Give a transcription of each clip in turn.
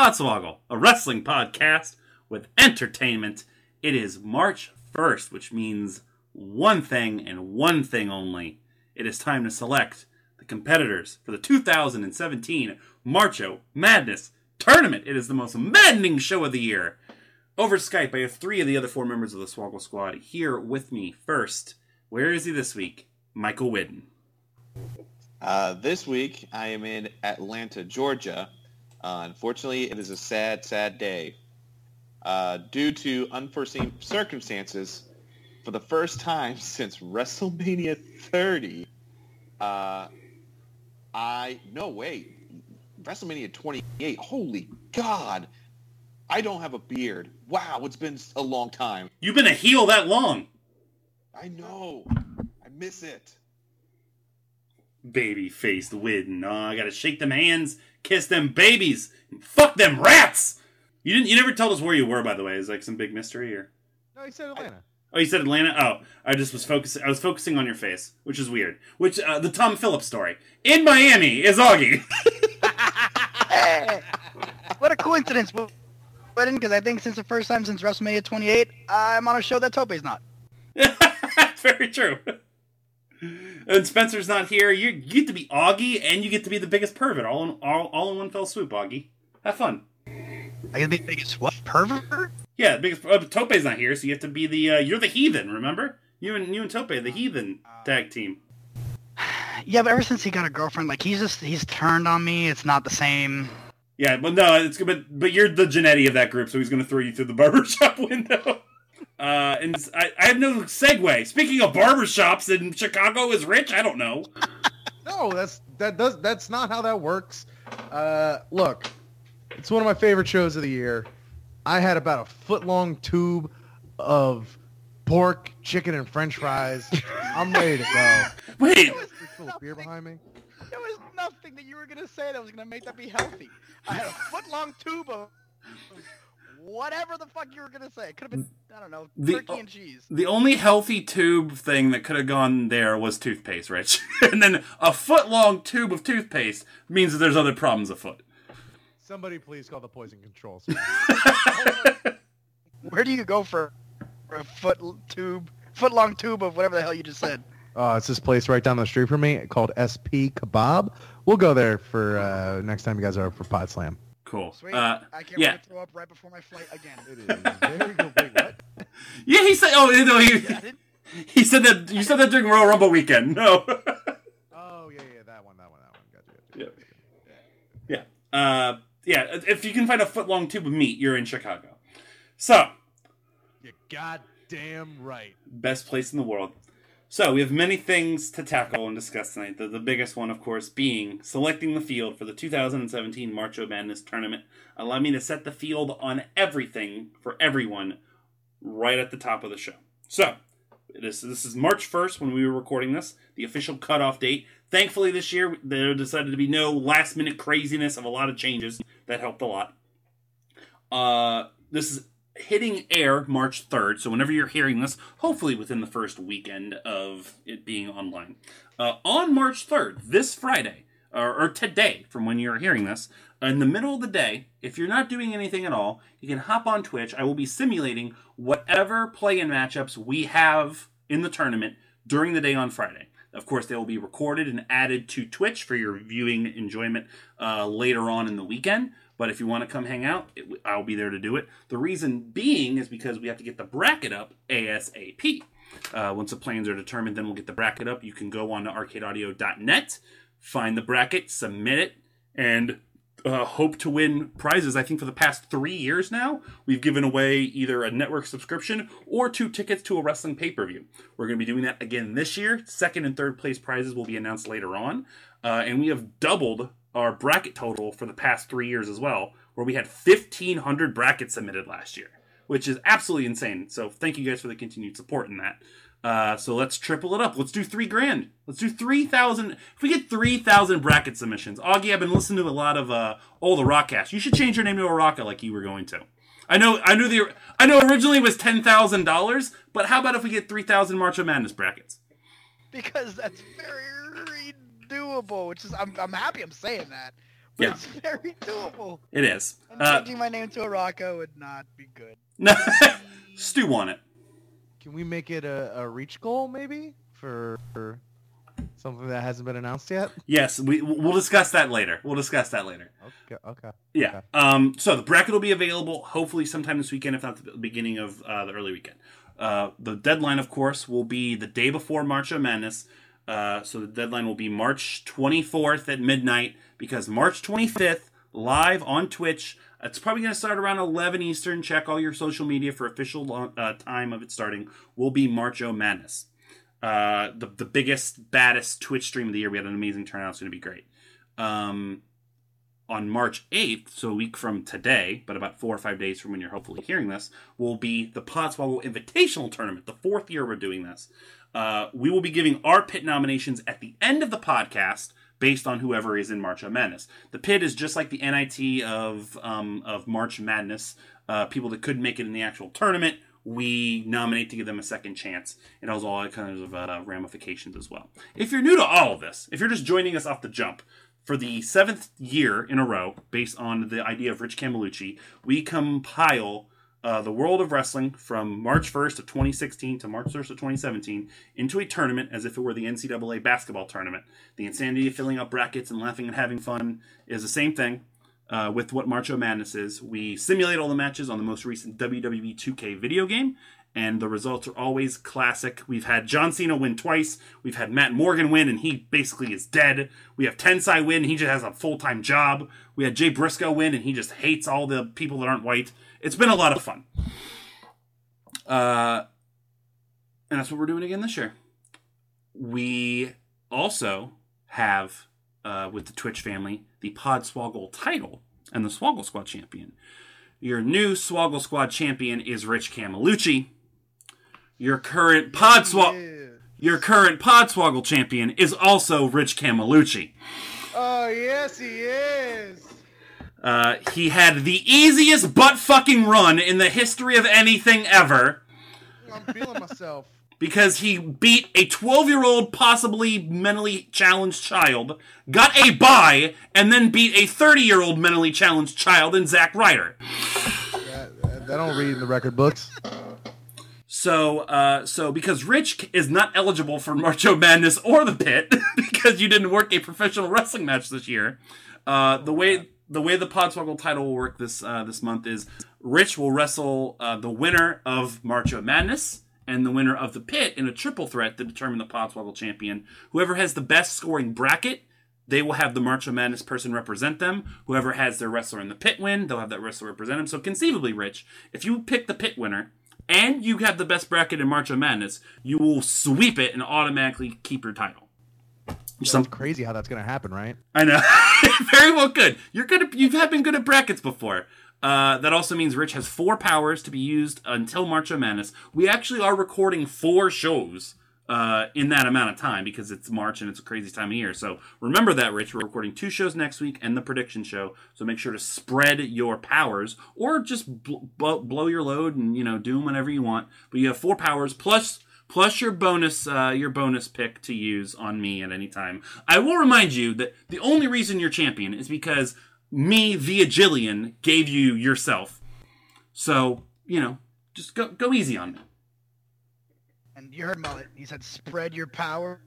Podswoggle, a wrestling podcast with entertainment. It is March 1st, which means one thing and one thing only. It is time to select the competitors for the 2017 Marcho Madness Tournament. It is the most maddening show of the year. Over Skype, I have three of the other four members of the Swoggle Squad here with me. First, where is he this week? Michael Whidden. Uh, this week, I am in Atlanta, Georgia. Uh, unfortunately, it is a sad, sad day. Uh, due to unforeseen circumstances, for the first time since WrestleMania 30, uh, I no wait, WrestleMania 28. Holy God, I don't have a beard. Wow, it's been a long time. You've been a heel that long. I know. I miss it. Baby faced Whidden. Oh, I gotta shake them hands, kiss them babies, and fuck them rats. You didn't. You never told us where you were, by the way. Is like some big mystery or? No, he said Atlanta. Oh, you said Atlanta. Oh, I just was focusing. I was focusing on your face, which is weird. Which uh, the Tom Phillips story in Miami is Augie. Hey, what a coincidence, Whidden, because I think since the first time since WrestleMania 28, I'm on a show that Tope's not. Very true. And Spencer's not here. You, you get to be Augie, and you get to be the biggest pervert all in all, all in one fell swoop. Augie, have fun. I can be the biggest what pervert? Yeah, the biggest. Uh, Tope's not here, so you have to be the. Uh, you're the heathen. Remember, you and you and Tope, the heathen tag team. Yeah, but ever since he got a girlfriend, like he's just he's turned on me. It's not the same. Yeah, but no, it's. But but you're the Jannetty of that group, so he's going to throw you through the barbershop window. Uh, and I, I have no segue. Speaking of barbershops in Chicago is rich. I don't know. No, that's that does that's not how that works. Uh, look, it's one of my favorite shows of the year. I had about a foot long tube of pork, chicken, and French fries. I'm ready to go. Wait, There was, There's a little beer behind me. there was nothing that you were gonna say that was gonna make that be healthy. I had a foot long tube of whatever the fuck you were gonna say. It could have been I don't know The- turkey and cheese. the only healthy tube thing that could have gone there was toothpaste, Rich. and then a foot long tube of toothpaste means that there's other problems afoot. Somebody please call the poison control. Where do you go for, for a foot tube, foot long tube of whatever the hell you just said? Uh, it's this place right down the street from me called SP Kebab. We'll go there for uh, next time you guys are up for Pod Slam. Cool. Sweet. Uh, I can't yeah. wait to throw up right before my flight again. It is very good. Wait, what? yeah, he said. Oh, no, he, Yeah, he said that. You said that during Royal Rumble weekend. No. Oh yeah, yeah, that one, that one, that one. Gotcha. gotcha. Yeah. yeah. Uh, yeah. If you can find a foot long tube of meat, you're in Chicago. So, You're goddamn right. best place in the world. So, we have many things to tackle and discuss tonight. The, the biggest one, of course, being selecting the field for the 2017 Marcho Madness tournament. Allow me to set the field on everything for everyone right at the top of the show. So, this, this is March 1st when we were recording this, the official cutoff date. Thankfully, this year, there decided to be no last minute craziness of a lot of changes. That helped a lot. Uh, this is hitting air March 3rd, so whenever you're hearing this, hopefully within the first weekend of it being online. Uh, on March 3rd, this Friday, or, or today, from when you're hearing this, in the middle of the day, if you're not doing anything at all, you can hop on Twitch. I will be simulating whatever play in matchups we have in the tournament during the day on Friday. Of course, they will be recorded and added to Twitch for your viewing enjoyment uh, later on in the weekend. But if you want to come hang out, it, I'll be there to do it. The reason being is because we have to get the bracket up ASAP. Uh, once the plans are determined, then we'll get the bracket up. You can go on to arcadeaudio.net, find the bracket, submit it, and uh, hope to win prizes. I think for the past three years now, we've given away either a network subscription or two tickets to a wrestling pay per view. We're going to be doing that again this year. Second and third place prizes will be announced later on. Uh, and we have doubled our bracket total for the past three years as well, where we had 1,500 brackets submitted last year, which is absolutely insane. So thank you guys for the continued support in that. Uh, so let's triple it up. Let's do three grand. Let's do three thousand. If we get three thousand bracket submissions, Augie, I've been listening to a lot of uh, all the Rockcast. You should change your name to Araka like you were going to. I know, I knew the, I know originally it was ten thousand dollars, but how about if we get three thousand March of Madness brackets? because that's very doable. Which is, I'm, I'm happy I'm saying that. But Yeah. it's very doable. It is. And Uh, changing my name to Araka would not be good. no, Stu on it. Can we make it a, a reach goal maybe for, for something that hasn't been announced yet? Yes, we we'll discuss that later. We'll discuss that later. Okay. Okay. Yeah. Okay. Um. So the bracket will be available hopefully sometime this weekend, if not the beginning of uh, the early weekend. Uh, the deadline, of course, will be the day before March of Madness. Uh, so the deadline will be March 24th at midnight because March 25th live on Twitch. It's probably going to start around 11 Eastern. Check all your social media for official uh, time of it starting. Will be March O Madness. Uh, the the biggest, baddest Twitch stream of the year. We had an amazing turnout. It's going to be great. Um, on March 8th, so a week from today, but about four or five days from when you're hopefully hearing this, will be the Podswoggle Invitational Tournament, the fourth year we're doing this. Uh, we will be giving our pit nominations at the end of the podcast based on whoever is in March of Madness. The pit is just like the NIT of um, of March Madness. Uh, people that couldn't make it in the actual tournament, we nominate to give them a second chance. It has all kinds of uh, ramifications as well. If you're new to all of this, if you're just joining us off the jump, for the seventh year in a row, based on the idea of Rich Camelucci, we compile uh, the world of wrestling from March 1st of 2016 to March 1st of 2017 into a tournament as if it were the NCAA basketball tournament. The insanity of filling out brackets and laughing and having fun is the same thing. Uh, with what March O Madness is, we simulate all the matches on the most recent WWE 2K video game, and the results are always classic. We've had John Cena win twice. We've had Matt Morgan win, and he basically is dead. We have Tensai win, he just has a full time job. We had Jay Briscoe win, and he just hates all the people that aren't white. It's been a lot of fun. Uh, and that's what we're doing again this year. We also have, uh, with the Twitch family, the Podswoggle title and the Swoggle Squad champion. Your new Swoggle Squad champion is Rich Camelucci. Your current Podswoggle. Yeah. Your current Podswoggle champion is also Rich Camelucci. Oh yes, he is. Uh, he had the easiest butt fucking run in the history of anything ever I'm feeling myself. because he beat a 12 year old, possibly mentally challenged child, got a bye, and then beat a 30 year old mentally challenged child in Zack Ryder. That, that, don't read in the record books. So, uh, so because Rich is not eligible for Marcho Madness or the Pit because you didn't work a professional wrestling match this year, uh, the way the way the Podswoggle title will work this uh, this month is Rich will wrestle uh, the winner of Marcho Madness and the winner of the Pit in a triple threat to determine the Podswoggle champion. Whoever has the best scoring bracket. They will have the March of Madness person represent them. Whoever has their wrestler in the pit win, they'll have that wrestler represent them. So conceivably, Rich, if you pick the pit winner, and you have the best bracket in March of Madness, you will sweep it and automatically keep your title. Some, Sounds crazy how that's gonna happen, right? I know, very well good. You're good. At, you've had been good at brackets before. Uh, that also means Rich has four powers to be used until March of Madness. We actually are recording four shows uh, in that amount of time because it's March and it's a crazy time of year. So remember that, Rich. We're recording two shows next week and the prediction show. So make sure to spread your powers or just bl- bl- blow your load and you know do them whenever you want. But you have four powers plus plus your bonus uh, your bonus pick to use on me at any time. I will remind you that the only reason you're champion is because me via Jillian gave you yourself. So you know, just go go easy on me. And you heard Mullet. He said, "Spread your power."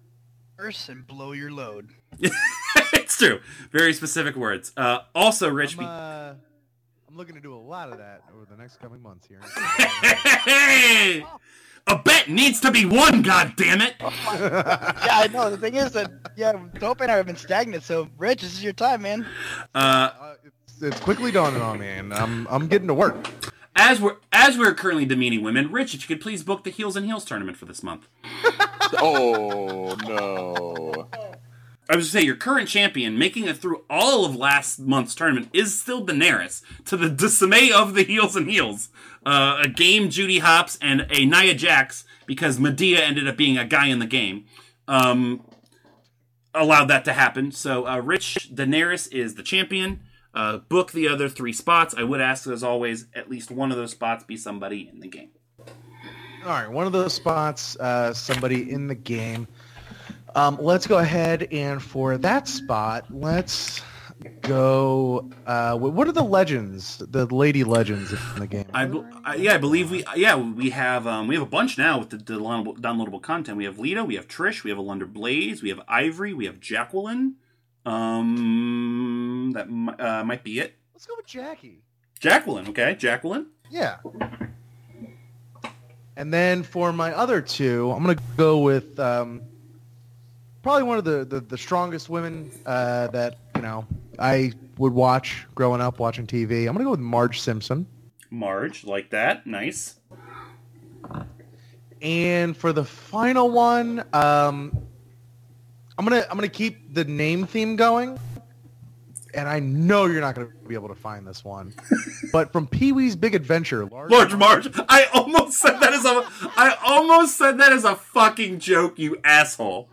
And blow your load. it's true. Very specific words. Uh, also, Rich. I'm, uh, I'm looking to do a lot of that over the next coming months here. hey, a bet needs to be won. God damn it! yeah, I know. The thing is that yeah, Tope and I have been stagnant. So, Rich, this is your time, man. Uh, Uh, it's, it's quickly dawning on me, and I'm I'm getting to work. as we're as we're currently demeaning women, Rich, if you could please book the Heels and Heels tournament for this month. Oh no. I was gonna say your current champion, making it through all of last month's tournament, is still Daenerys, to the dismay of the heels and heels. Uh, a game Judy Hopps and a Nia Jax, because Madea ended up being a guy in the game, um, allowed that to happen. So, uh, Rich Daenerys is the champion. Uh, book the other three spots. I would ask, as always, at least one of those spots be somebody in the game. All right, one of those spots, uh, somebody in the game. Um, let's go ahead and for that spot, let's go. Uh, what are the legends, the lady legends in the game? I, I yeah, I believe we yeah we have um, we have a bunch now with the downloadable, downloadable content. We have Lita, we have Trish, we have Alundra Blaze, we have Ivory, we have Jacqueline. Um, that uh, might be it. Let's go with Jackie. Jacqueline, okay, Jacqueline. Yeah. And then for my other two, I'm gonna go with um, probably one of the, the, the strongest women uh, that you know I would watch growing up watching TV. I'm gonna go with Marge Simpson. Marge, like that, nice. And for the final one, um, I'm gonna I'm gonna keep the name theme going. And I know you're not gonna be able to find this one, but from Pee Wee's Big Adventure, Large, Large Marge. I almost said that as a I almost said that as a fucking joke, you asshole.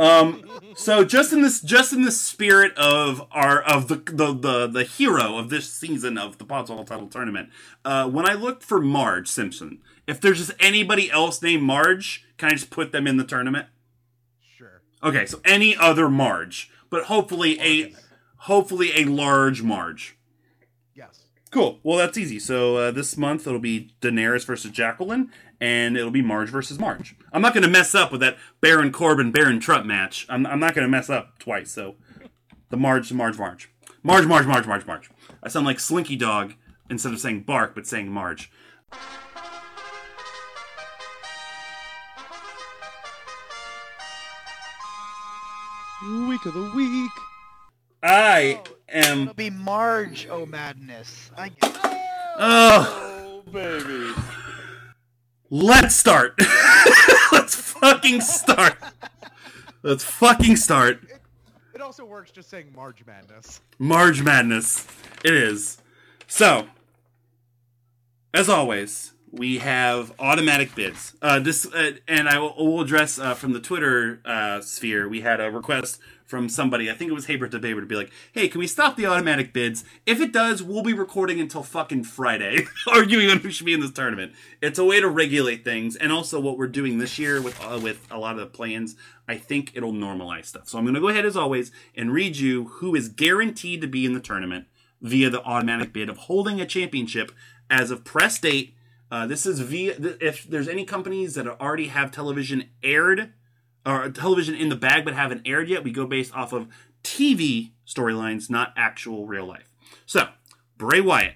Um, so just in this just in the spirit of our of the the the, the hero of this season of the Podswoggle title tournament, uh, when I looked for Marge Simpson, if there's just anybody else named Marge, can I just put them in the tournament? Sure. Okay, so any other Marge, but hopefully a hopefully a large Marge. Yes. Cool. Well, that's easy. So uh, this month it'll be Daenerys versus Jacqueline, and it'll be Marge versus Marge. I'm not going to mess up with that Baron Corbin Baron Trump match. I'm, I'm not going to mess up twice. So the Marge, Marge, Marge, Marge, Marge, Marge, Marge, Marge. I sound like Slinky Dog instead of saying Bark, but saying Marge. Week of the week. I oh, It'll am. be Marge. Oh madness! I get it. Oh, Oh, baby. Let's start. let's fucking start. Let's fucking start. It also works just saying Marge Madness. Marge Madness. It is. So, as always, we have automatic bids. Uh, this uh, and I will, will address uh, from the Twitter uh, sphere. We had a request from somebody. I think it was Haber to Baber to be like, "Hey, can we stop the automatic bids? If it does, we'll be recording until fucking Friday, arguing on who should be in this tournament. It's a way to regulate things, and also what we're doing this year with uh, with a lot of the plans. I think it'll normalize stuff. So I'm going to go ahead as always and read you who is guaranteed to be in the tournament via the automatic bid of holding a championship as of press date. Uh, this is via if there's any companies that already have television aired or television in the bag but haven't aired yet, we go based off of TV storylines, not actual real life. So Bray Wyatt,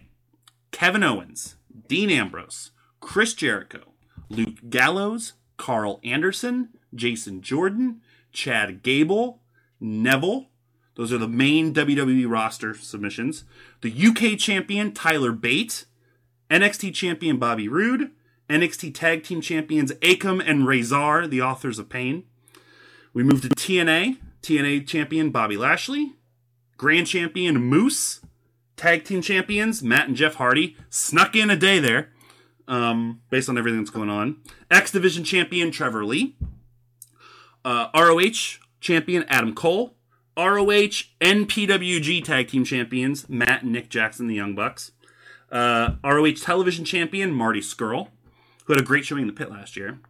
Kevin Owens, Dean Ambrose, Chris Jericho, Luke Gallows, Karl Anderson, Jason Jordan, Chad Gable, Neville. Those are the main WWE roster submissions. The UK champion Tyler Bate, NXT champion Bobby Roode, NXT tag team champions Akam and Rezar, the authors of Pain. We move to TNA, TNA champion Bobby Lashley, Grand champion Moose, tag team champions Matt and Jeff Hardy. Snuck in a day there, um, based on everything that's going on. X Division champion Trevor Lee, uh, ROH champion Adam Cole, ROH and PWG tag team champions Matt and Nick Jackson, the Young Bucks, uh, ROH television champion Marty Scurll, who had a great showing in the pit last year.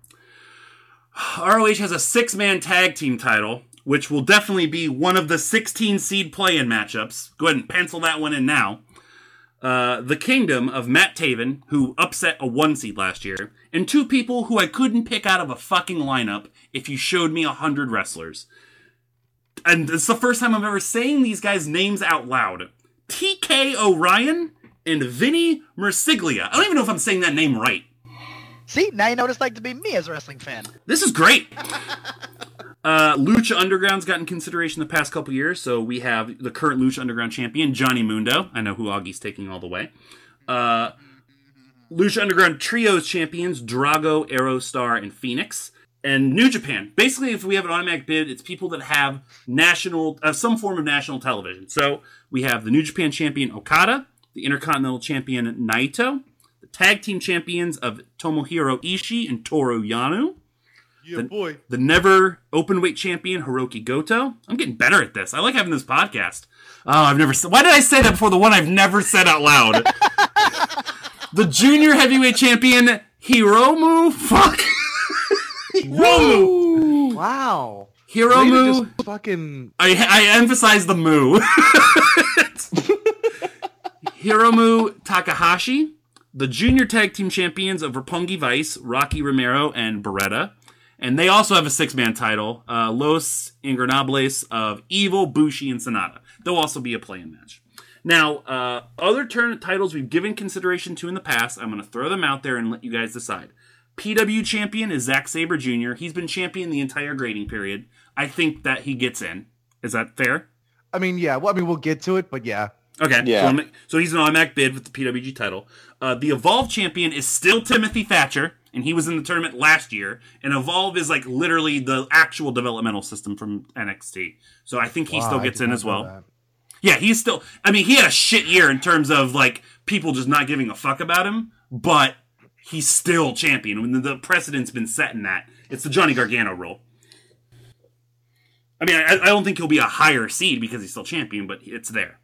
ROH has a six man tag team title, which will definitely be one of the 16 seed play in matchups. Go ahead and pencil that one in now. Uh, the Kingdom of Matt Taven, who upset a one seed last year, and two people who I couldn't pick out of a fucking lineup if you showed me a hundred wrestlers. And it's the first time I'm ever saying these guys' names out loud. TK O'Ryan and Vinny Marseglia. I don't even know if I'm saying that name right. See, now you know what it's like to be me as a wrestling fan. This is great. Uh, Lucha Underground's gotten consideration the past couple years, so we have the current Lucha Underground champion, Johnny Mundo. I know who Augie's taking all the way. Uh, Lucha Underground Trios champions, Drago, Aerostar, and Fenix. and New Japan. Basically, if we have an automatic bid, it's people that have national, uh, some form of national television. So we have the New Japan champion Okada, the Intercontinental champion Naito, tag team champions of Tomohiro Ishii and Toru Yano, Yeah, boy. the never open weight champion Hiroki Goto. I'm getting better at this. I like having this podcast. Oh, I've never said. Why did I say that before the one I've never said out loud? the junior heavyweight champion Hiromu. Fuck. Hiromu. Wow. Hiromu. just fucking I, I emphasize the moo. Hiromu Takahashi, the junior tag team champions of Roppongi Vice, Rocky Romero and Beretta. And they also have a six man title, uh, Los Ingobernables of Evil, Bushi, and Sanada. They'll also be a play in match. Now, uh, other turn titles we've given consideration to in the past, I'm going to throw them out there and let you guys decide. PW champion is Zack Sabre Jr. He's been champion the entire grading period. I think that he gets in. Is that fair? I mean, yeah. Well, I mean, we'll get to it, but yeah. Okay. Yeah. So, so he's an automatic bid with the PWG title. Uh, the Evolve champion is still Timothy Thatcher, and he was in the tournament last year. And Evolve is like literally the actual developmental system from NXT. So I think he Wow, still gets in as well. that. Yeah, he's still. I mean, he had a shit year in terms of like people just not giving a fuck about him, but he's still champion. When the, the precedent's been set in that, it's the Johnny Gargano rule. I mean, I, I don't think he'll be a higher seed because he's still champion, but it's there.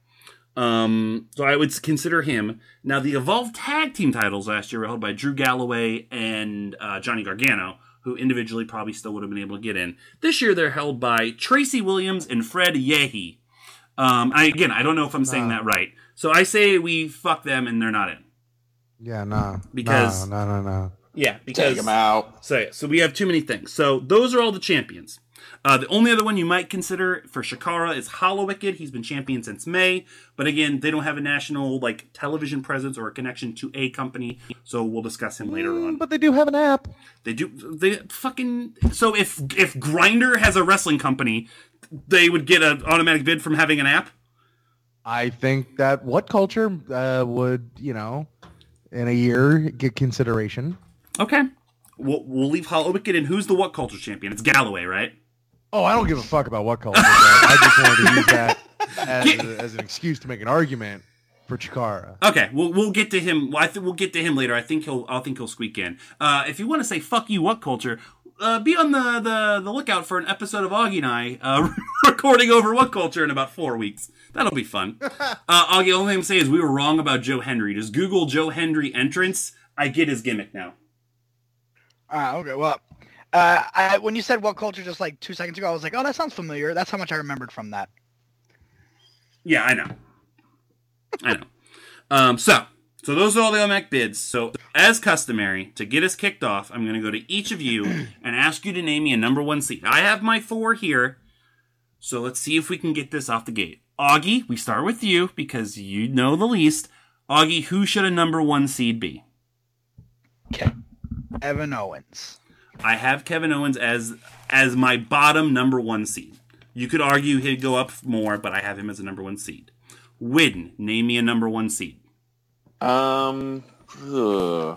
Um, so I would consider him. Now, the Evolve Tag Team titles last year were held by Drew Galloway and uh, Johnny Gargano, who individually probably still would have been able to get in. This year, they're held by Tracy Williams and Fred Yehi. Um, I, again, I don't know if I'm saying Nah. that right. So I say we fuck them and they're not in. Yeah, nah. Because- no, no, no, no. Yeah, Take because him out. So, so we have too many things. So those are all the champions. Uh, the only other one you might consider for Chikara is Hallowicked. He's been champion since May, but again, they don't have a national like television presence or a connection to a company. So we'll discuss him later on. Mm, But they do have an app. They do. They fucking. So if if Grindr has a wrestling company, they would get an automatic bid from having an app. I think that what culture uh, would you know in a year get consideration? Okay. We'll, we'll leave Hallowicked in. Who's the what culture champion? It's Galloway, right? Oh, I don't give a fuck about what culture. I just wanted to use that as, Get- as an excuse to make an argument for Chikara. Okay, we'll we'll get to him. I think we'll get to him later. I think he'll I think he'll squeak in. Uh, if you want to say "fuck you," what culture? Uh, be on the, the the lookout for an episode of Augie and I uh, recording over what culture in about four weeks. That'll be fun. Uh, Augie, the only thing I'm saying is we were wrong about Joe Hendry. Just Google Joe Hendry entrance. I get his gimmick now. Ah, okay. Well, uh, I, when you said what culture just like two seconds ago, I was like, oh, that sounds familiar. That's how much I remembered from that. Yeah, I know. I know. Um, so, so those are all the OMAC bids. So, as customary, to get us kicked off, I'm going to go to each of you and ask you to name me a number one seed. I have my four here. So let's see if we can get this off the gate. Augie, we start with you because you know the least. Augie, who should a number one seed be? Okay. Evan Owens. I have Kevin Owens as as my bottom number one seed. You could argue he'd go up more, but I have him as a number one seed. Whidden, name me a number one seed. Um. Uh,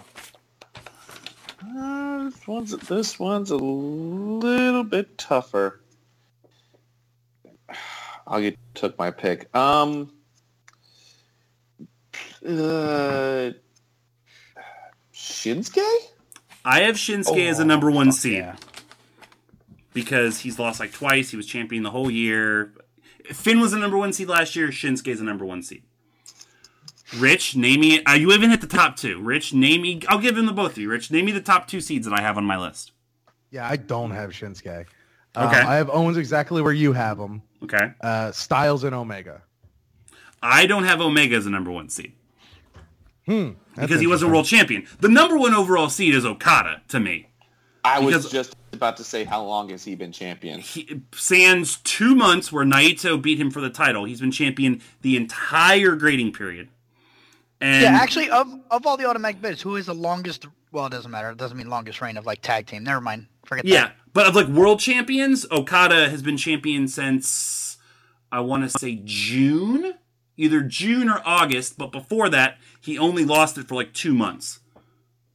this one's this one's a little bit tougher. I'll get took my pick. Um, uh, Shinsuke. I have Shinsuke as a Oh, number one seed yeah. because he's lost like twice. He was champion the whole year. Finn was a number one seed last year. Shinsuke is a number one seed. Rich, name me. Uh, you even hit the top two. Rich, name me. I'll give him the both of you. Rich, name me the top two seeds that I have on my list. Yeah, I don't have Shinsuke. Um, Okay. I have Owens exactly where you have him. Okay. Uh, Styles and Omega. I don't have Omega as a number one seed Hmm. That's because he was a world champion. The number one overall seed is Okada to me. I was just about to say, how long has he been champion? He, sans two months where Naito beat him for the title, he's been champion the entire grading period. And Yeah, actually, of of all the automatic bids, who is the longest? Well, it doesn't matter. It doesn't mean longest reign of like tag team. Never mind. Forget Yeah, that. but of like world champions, Okada has been champion since I want to say June, either June or August. But before that, he only lost it for like two months.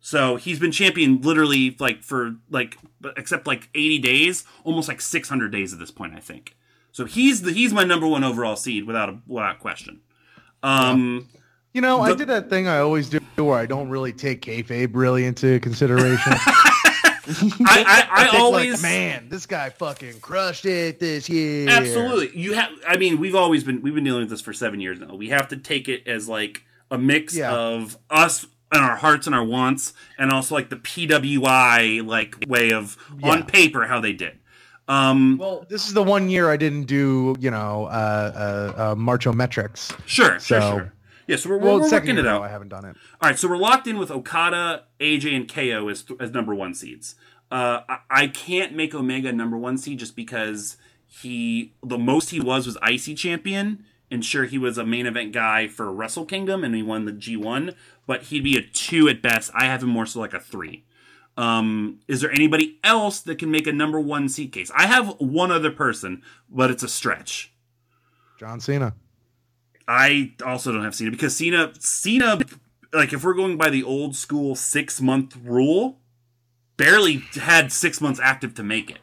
So he's been champion literally like for like except like 80 days, almost like 600 days at this point, I think. So he's the he's my number one overall seed without a without question. Um, You know, I did that thing I always do where I don't really take kayfabe really into consideration. I I, I, think, like, always man, this guy fucking crushed it this year. Absolutely. You have I mean, we've always been we've been dealing with this for 7 years now. We have to take it as like a mix Yeah. of us and our hearts and our wants and also like the PWI like way of on paper how they did. Um Well, this is the one year I didn't do, you know, uh, uh, uh, Marcho metrics. sure, sure, So- sure. Yeah, so we're, Well, we're second working it out. I haven't done it. All right, so we're locked in with Okada, AJ, and KO as, as number one seeds. Uh, I, I can't make Omega number one seed just because he the most he was was IC champion, and sure he was a main event guy for Wrestle Kingdom and he won the G one, but he'd be a two at best. I have him more so like a three. Um, is there anybody else that can make a number one seed case? I have one other person, but it's a stretch. John Cena. I also don't have Cena because Cena Cena like if we're going by the old school six month rule, barely had six months active to make it.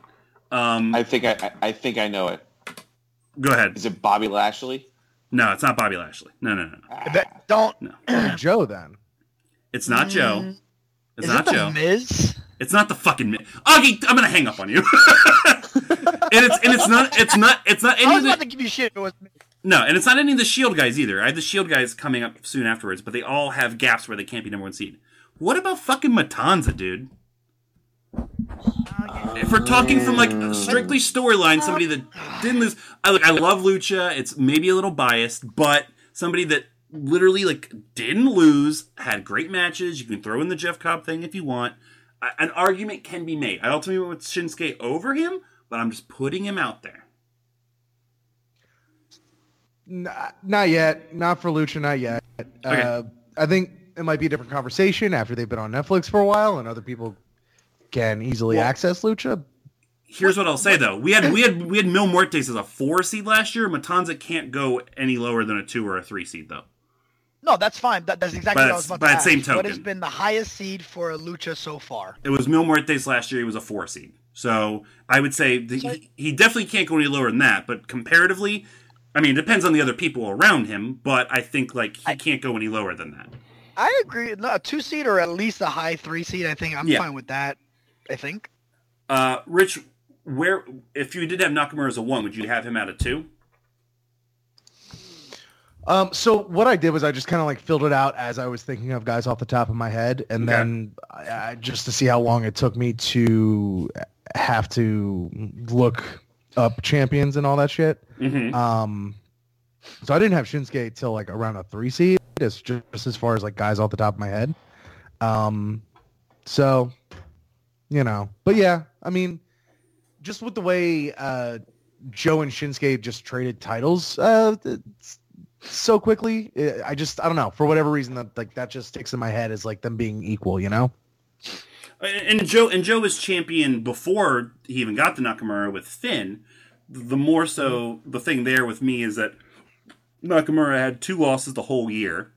Um, I think I, I, I think I know it. go ahead. Is it Bobby Lashley? No, it's not Bobby Lashley. No, no, no. That- don't. no. Joe then. It's not Joe. It's Is not it the Joe. Miz? It's not the fucking. Mi- Augie, I'm gonna hang up on you. and it's and it's not it's not it's not Anything. I any was of the, about to give you shit. if It was Miz. No, and it's not any of the Shield guys either. I have the Shield guys coming up soon afterwards, but they all have gaps where they can't be number one seed. What about fucking Matanza, dude? If we're talking from like strictly storyline, somebody that didn't lose. I look, I love Lucha. It's maybe a little biased, but somebody that literally like didn't lose, had great matches. You can throw in the Jeff Cobb thing if you want. A- An argument can be made. I ultimately went with Shinsuke over him, but I'm just putting him out there. Not, not yet. Not for Lucha. Not yet. Okay. Uh, I think it might be a different conversation after they've been on Netflix for a while and other people can easily Well- access Lucha. Here's what I'll say though: we had we had we had Mil Muertes as a four seed last year. Matanza can't go any lower than a two or a three seed though. No, that's fine. That, that's exactly But what I was it's- about by to that ask. same What has been the highest seed for a lucha so far? It was Mil Muertes last year. He was a four seed. So I would say that he, he definitely can't go any lower than that. But comparatively, I mean, it depends on the other people around him. But I think like he can't go any lower than that. I agree. No, a two seed or at least a high three seed. I think I'm Yeah. fine with that. I think. Uh, Rich, where if you did have Nakamura as a one, would you have him at a two? Um, so what I did was I just kind of like filled it out as I was thinking of guys off the top of my head, and Okay. then I, I, just to see how long it took me to have to look up champions and all that shit. Mm-hmm. Um, so I didn't have Shinsuke till like around a three seed, as just, just as far as like guys off the top of my head. Um, so you know, but yeah, I mean, just with the way uh, Joe and Shinsuke just traded titles uh, so quickly, eh, I just I don't know for whatever reason that like that just sticks in my head as like them being equal, you know. And Joe and Joe was champion before he even got the Nakamura with Finn. The more so, the thing there with me is that Nakamura had two losses the whole year,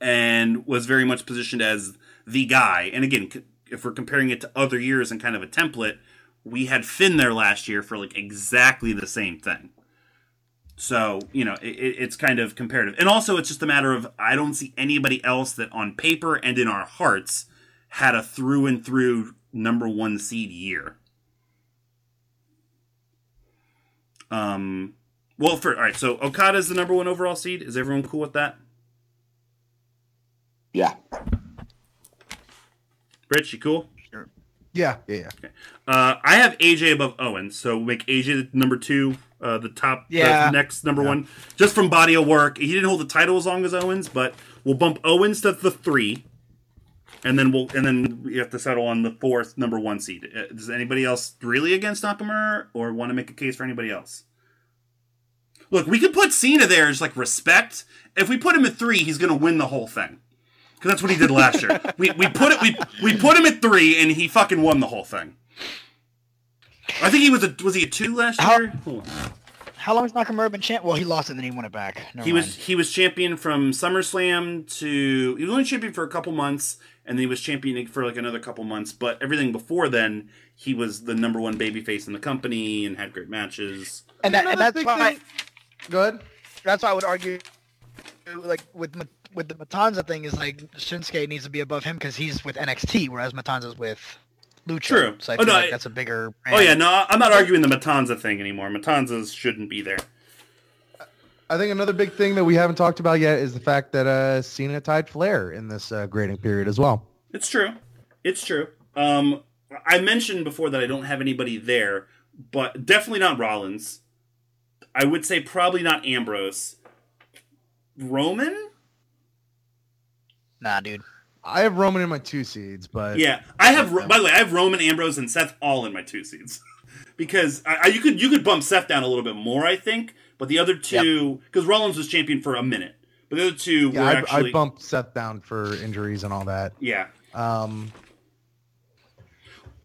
and was very much positioned as the guy. And again, if we're comparing it to other years and kind of a template, we had Finn there last year for like exactly the same thing. So you know, it, it- it's kind of comparative, and also it's just a matter of I don't see anybody else that on paper and in our hearts had a through and through number one seed year. Um, well, for all right, so Okada is the number one overall seed. Is everyone cool with that? Yeah. Rich, you cool? Yeah, yeah, yeah. Okay. Uh, I have AJ above Owens, so we'll make AJ the number two, uh, the top, Yeah. the next number one, just from body of work. He didn't hold the title as long as Owens, but we'll bump Owens to the three, and then we'll and then we have to settle on the fourth number one seed. Uh, Does anybody else really against Nakamura, or want to make a case for anybody else? Look, we could put Cena there as like respect. If we put him at three, he's gonna win the whole thing. Because that's what he did last year. We, we put it we we put him at three and he fucking won the whole thing. I think he was a was he a two last How- year? On. How long has Nakamura been champ? Well, he lost it and then he won it back. Never he was he was champion from SummerSlam to he was only champion for a couple months, and then he was champion for like another couple months. But everything before then, he was the number one babyface in the company and had great matches. and, that, and that's big why thing- Go that's why I would argue, like with with the Matanza thing, is like Shinsuke needs to be above him because he's with NXT, whereas Matanza's with Lucha. True. So I Oh, feel no, like I- that's a bigger. Oh yeah, no, I'm not arguing the Matanza thing anymore. Matanzas shouldn't be there. I think another big thing that we haven't talked about yet is the fact that uh, Cena tied Flair in this uh, grading period as well. It's true. It's true. Um, I mentioned before that I don't have anybody there, but definitely not Rollins. I would say probably not Ambrose. Roman? Nah, dude. I have Roman in my two seeds, but Yeah, I have. By the way, I have Roman, Ambrose, and Seth all in my two seeds because I, I, you could you could bump Seth down a little bit more, I think. But the other two, because Rollins was champion for a minute, but the other two yeah, were I, actually I bumped Seth down for injuries and all that. yeah. Um,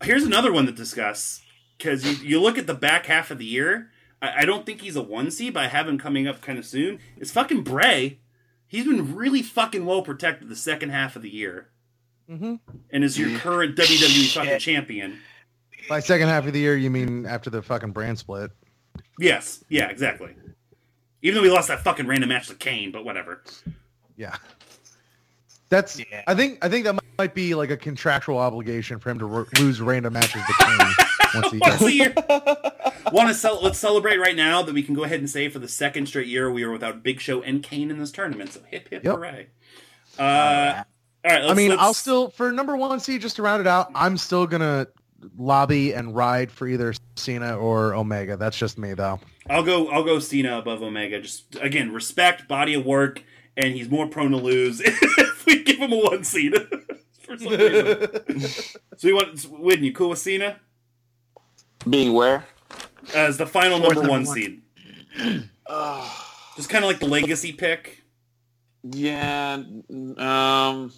Here's another one to discuss because you, you look at the back half of the year. I, I don't think he's a one seed, but I have him coming up kind of soon. It's fucking Bray. He's been really fucking well protected the second half of the year, mhm. and is your current WWE fucking champion. By second half of the year, you mean after the fucking brand split? Yes, yeah, exactly. Even though we lost that fucking random match to Kane, but whatever. Yeah. That's. Yeah. I think. I think that might be like a contractual obligation for him to ro- lose random matches to Kane once a Once year. a year. Want to cel- let's celebrate right now that we can go ahead and say for the second straight year we are without Big Show and Kane in this tournament. So hip hip Yep. hooray! Uh, all right, let's, I mean, let's- I'll still for number one seed just to round it out. I'm still gonna lobby and ride for either Cena or Omega. That's just me though. I'll go. I'll go Cena above Omega. Just again, respect, body of work, and he's more prone to lose if we give him a one seed. for some reason. so you want Win? You cool with Cena Being where? as the final Fourth number one number one. seed? Just kind of like the legacy pick. Yeah. Um.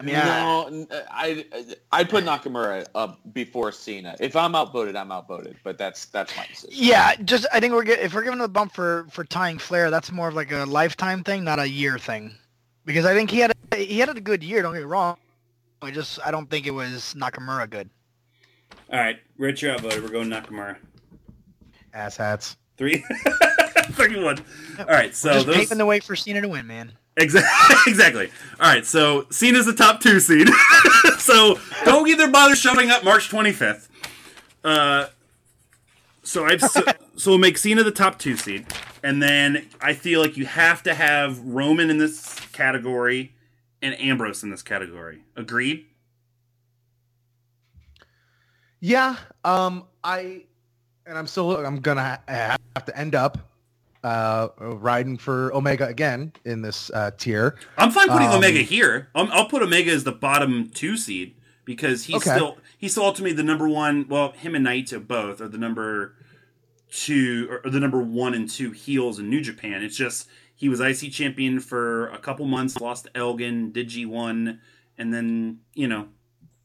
I mean, I, no, n- uh, I uh, I'd put Nakamura up before Cena. If I'm outvoted, I'm outvoted. But that's that's my decision. yeah, just I think we're gi- if we're giving a bump for for tying Flair, that's more of like a lifetime thing, not a year thing. Because I think he had a, he had a good year. Don't get me wrong. I just I don't think it was Nakamura good. All right, Rich, you're outvoted. We're going Nakamura. Ass hats. Three. Thirty-one. All right, so just those paving the way for Cena to win, man. Exactly exactly. All right, so Cena's the top two seed. so don't either bother showing up March twenty fifth. Uh, so I've so, so we'll make Cena the top two seed, and then I feel like you have to have Roman in this category and Ambrose in this category. Agreed. Yeah. Um. I. And I'm still. I'm gonna have to end up uh riding for Omega again in this uh tier. I'm fine putting Um, Omega here. I'll, I'll put Omega as the bottom two seed because he's Okay. still he's still ultimately the number one. Well, him and Naito both are the number two or the number one and two heels in New Japan. It's just he was IC champion for a couple months, lost to Elgin, did G one, and then you know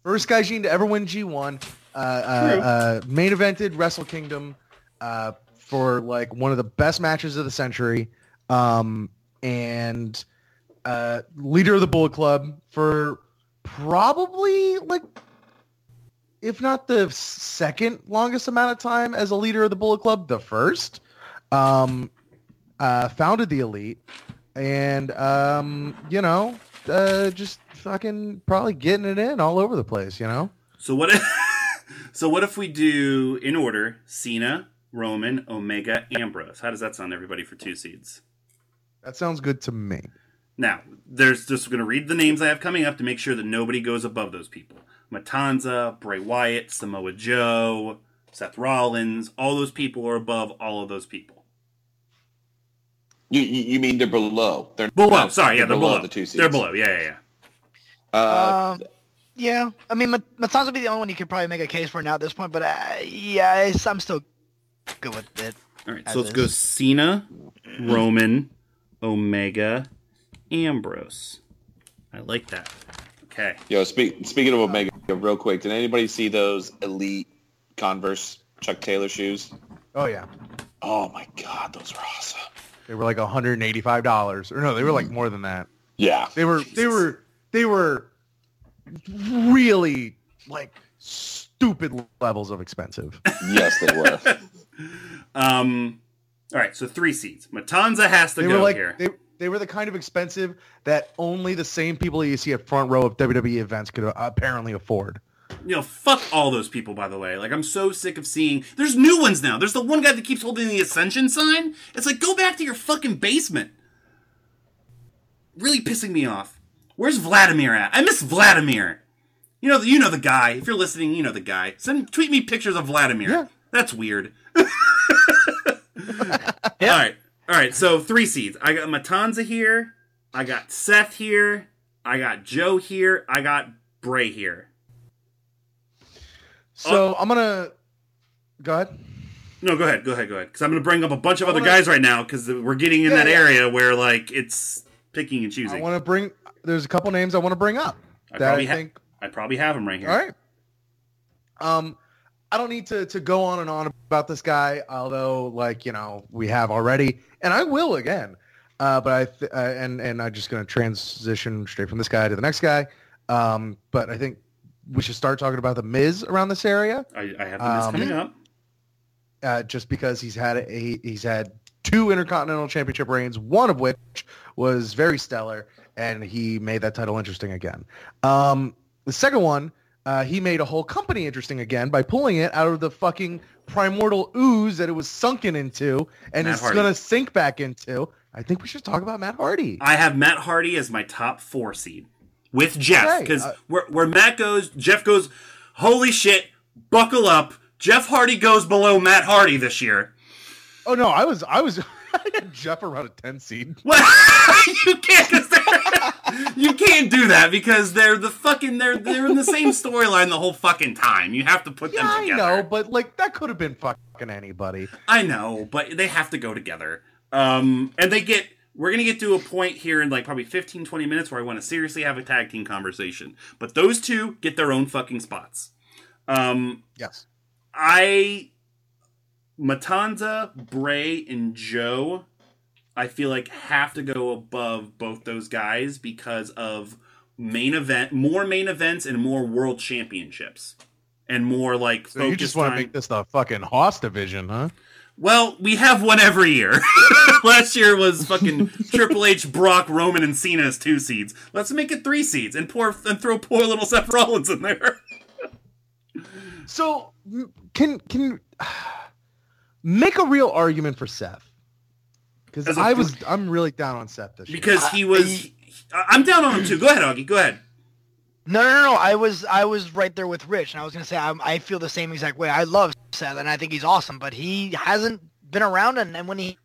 First Gaijin to ever win G1. Uh, uh, uh, main evented Wrestle Kingdom uh, for like one of the best matches of the century. Um, and uh, leader of the Bullet Club for probably like, if not the second longest amount of time as a leader of the Bullet Club, the first. Um, uh, founded the Elite. And, um, you know, uh, just fucking probably getting it in all over the place, you know? So what? If, so what if we do in order: Cena, Roman, Omega, Ambrose? How does that sound, everybody, for two seeds? That sounds good to me. Now, there's just going to read the names I have coming up to make sure that nobody goes above those people. Matanza, Bray Wyatt, Samoa Joe, Seth Rollins, all those people are above all of those people. You, you you mean they're below? They're Below, not- sorry, yeah, they're below. the two seeds. They're below, yeah, yeah, yeah. Uh, um, yeah, I mean, Matanza would be the only one you could probably make a case for now at this point, but uh, yeah, I'm still good with it. All right, so let's go. Cena, Roman, Omega, Ambrose. I like that. Okay. yo, speak, speaking of Omega, real quick, did anybody see those elite Converse Chuck Taylor shoes. Oh yeah, Oh my god, those are awesome. they were like 185 dollars, or no, they were like more than that. Yeah. They were they were they were really like stupid levels of expensive. Yes, they were. Um, all right, so three seeds. Matanza has to they go were like here. they, they were the kind of expensive that only the same people you see at front row of WWE events could apparently afford. you know, fuck all those people, by the way. Like, I'm so sick of seeing. There's new ones now. There's the one guy that keeps holding the Ascension sign. It's like, go back to your fucking basement. Really pissing me off. Where's Vladimir at? I miss Vladimir. You know, you know the guy. If you're listening, you know the guy. Send tweet me pictures of Vladimir. Yeah. That's weird. All right, all right. So three seeds. I got Matanza here. I got Seth here. I got Joe here. I got Bray here. So I'm gonna go ahead. No, go ahead, go ahead, go ahead. Because I'm going to bring up a bunch of I other wanna- guys right now because we're getting in Yeah, that yeah. area where like it's picking and choosing. I want to bring. There's a couple names I want to bring up I that probably I ha- think. I probably have them right here. All right. Um, I don't need to to go on and on about this guy, although like you know we have already, and I will again. Uh, but I th- uh, and and I'm just gonna transition straight from this guy to the next guy. Um, but I think we should start talking about the Miz around this area. I, I have the list Um, coming up. uh, just because he's had a he's had two intercontinental championship reigns, one of which was very stellar, and he made that title interesting again. Um, the second one, uh, he made a whole company interesting again by pulling it out of the fucking primordial ooze that it was sunken into, and Matt it's gonna sink back into. I think we should talk about Matt Hardy. I have Matt Hardy as my top four seed with Jeff Okay, because uh, where, where Matt goes, Jeff goes. Holy shit! Buckle up. Jeff Hardy goes below Matt Hardy this year. Oh no, I was I was Jeff around a ten seed. What? you can't. you can't do that because they're the fucking they're they're in the same storyline the whole fucking time. You have to put them Yeah, I know, but like that could have been fucking anybody. I know, but they have to go together. Um, and they get, we're going to get to a point here in like probably 15, 20 minutes where I want to seriously have a tag team conversation. But those two get their own fucking spots. Um, Yes. I, Matanza, Bray, and Joe, I feel like have to go above both those guys because of main event, more main events and more world championships. And more like So you just want to make this the fucking Hoss division, huh? Well, we have one every year. Last year was fucking Triple H, Brock, Roman, and Cena as two seeds. Let's make it three seeds and pour and throw poor little Seth Rollins in there. So can can make a real argument for Seth because I a I was I'm really down on Seth this year. Because he was. I- I'm down on him too. Go ahead, Augie. Go ahead. No, no, no, no. I was I was right there with Rich, and I was gonna say I, I feel the same exact way. I love Seth, and I think he's awesome, but he hasn't been around, and, and when he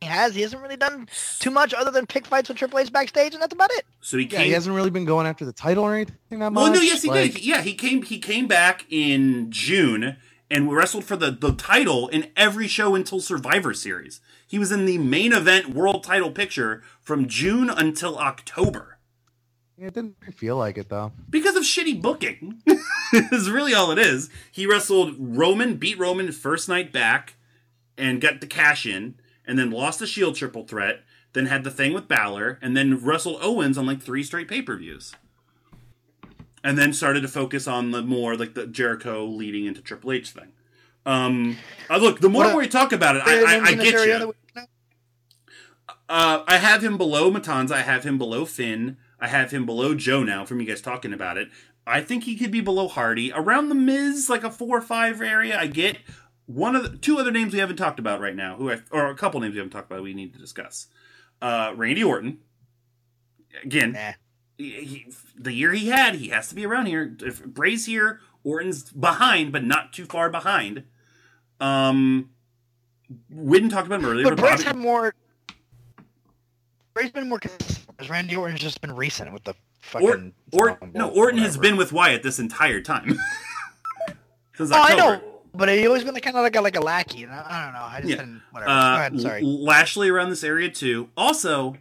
he has, he hasn't really done too much other than pick fights with Triple H backstage, and that's about it. So he yeah, came. he hasn't really been going after the title or anything that much. well, no, yes, he Like, did. Yeah, he came. He came back in June and wrestled for the the title in every show until Survivor Series. He was in the main event world title picture from June until October. It didn't feel like it though. because of shitty booking is really all it is he wrestled roman beat roman first night back and got the cash in and then lost the shield triple threat then had the thing with Balor, and then wrestled owens on like three straight pay-per-views and then started to focus on the more like the jericho leading into triple h thing um uh, look the more What- we talk about it i, I, I get you uh, I have him below Matanza. I have him below Finn. I have him below Joe now from you guys talking about it. I think he could be below Hardy. Around the Miz, like a four or five area, I get. One of the two other names we haven't talked about right now, who I, or a couple names we haven't talked about we need to discuss. Uh, Randy Orton. Again, Nah. He, he- the year he had, he has to be around here. If Bray's here, Orton's behind, but not too far behind. Um, we didn't talk about him earlier, But but Bray's Bobby- had more. Bray's been more consistent. Randy Orton's just been recent with the fucking. Or, or no, Orton has been with Wyatt this entire time. Since Oh, I October. know, but he always been kind of like a like a lackey. I, I don't know. I just Yeah. didn't. Whatever. Uh, ahead. Sorry. Lashley around this area too. Also,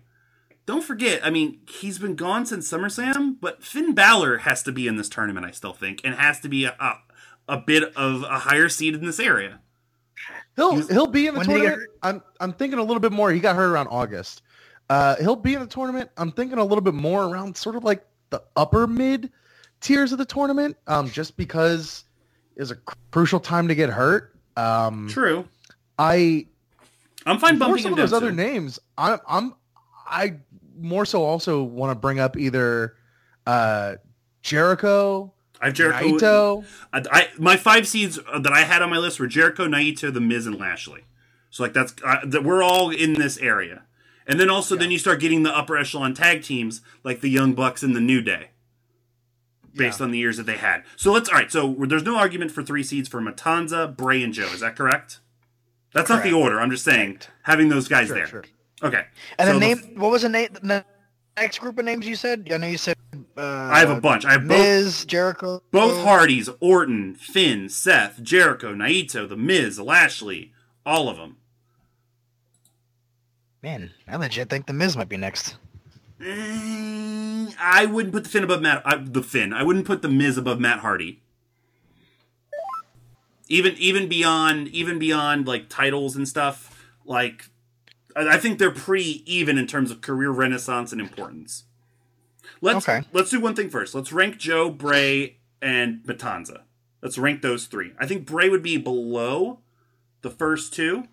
don't forget. I mean, he's been gone since SummerSlam, but Finn Balor has to be in this tournament. I still think, and has to be a, a, a bit of a higher seed in this area. He'll he'll be in the When get tournament. I'm I'm thinking a little bit more. He got hurt around August. Uh, he'll be in the tournament. I'm thinking a little bit more around sort of like the upper mid tiers of the tournament. Um, just because is a cr- crucial time to get hurt. Um, True. I I'm fine bumping some him of those down. other too. names, I'm I'm I more so also want to bring up either uh, Jericho, I have Jericho. Naito. I, I my five seeds that I had on my list were Jericho, Naito, The Miz, and Lashley. So like that's uh, that we're all in this area. And then also then you start getting the upper echelon tag teams like the Young Bucks and the New Day, based on the years that they had. So let's all right. So there's no argument for three seeds for Matanza, Bray, and Joe. Is that correct? That's not the order. I'm just saying having those guys Sure, there. sure. Okay. And So the name, f- what was the name? The next group of names you said? I know you said. Uh, I have a bunch. I have both Miz, Jericho. Both Hardys, Orton, Finn, Seth, Jericho, Naito, The Miz, Lashley, all of them. Man, I legit think the Miz might be next. Mm, I wouldn't put the Finn above Matt. Uh, the Finn. I wouldn't put the Miz above Matt Hardy. Even even beyond even beyond like titles and stuff. Like I I think they're pretty even in terms of career renaissance and importance. Let's Okay. let's do one thing first. Let's rank Joe, Bray, and Matanza. Let's rank those three. I think Bray would be below the first two.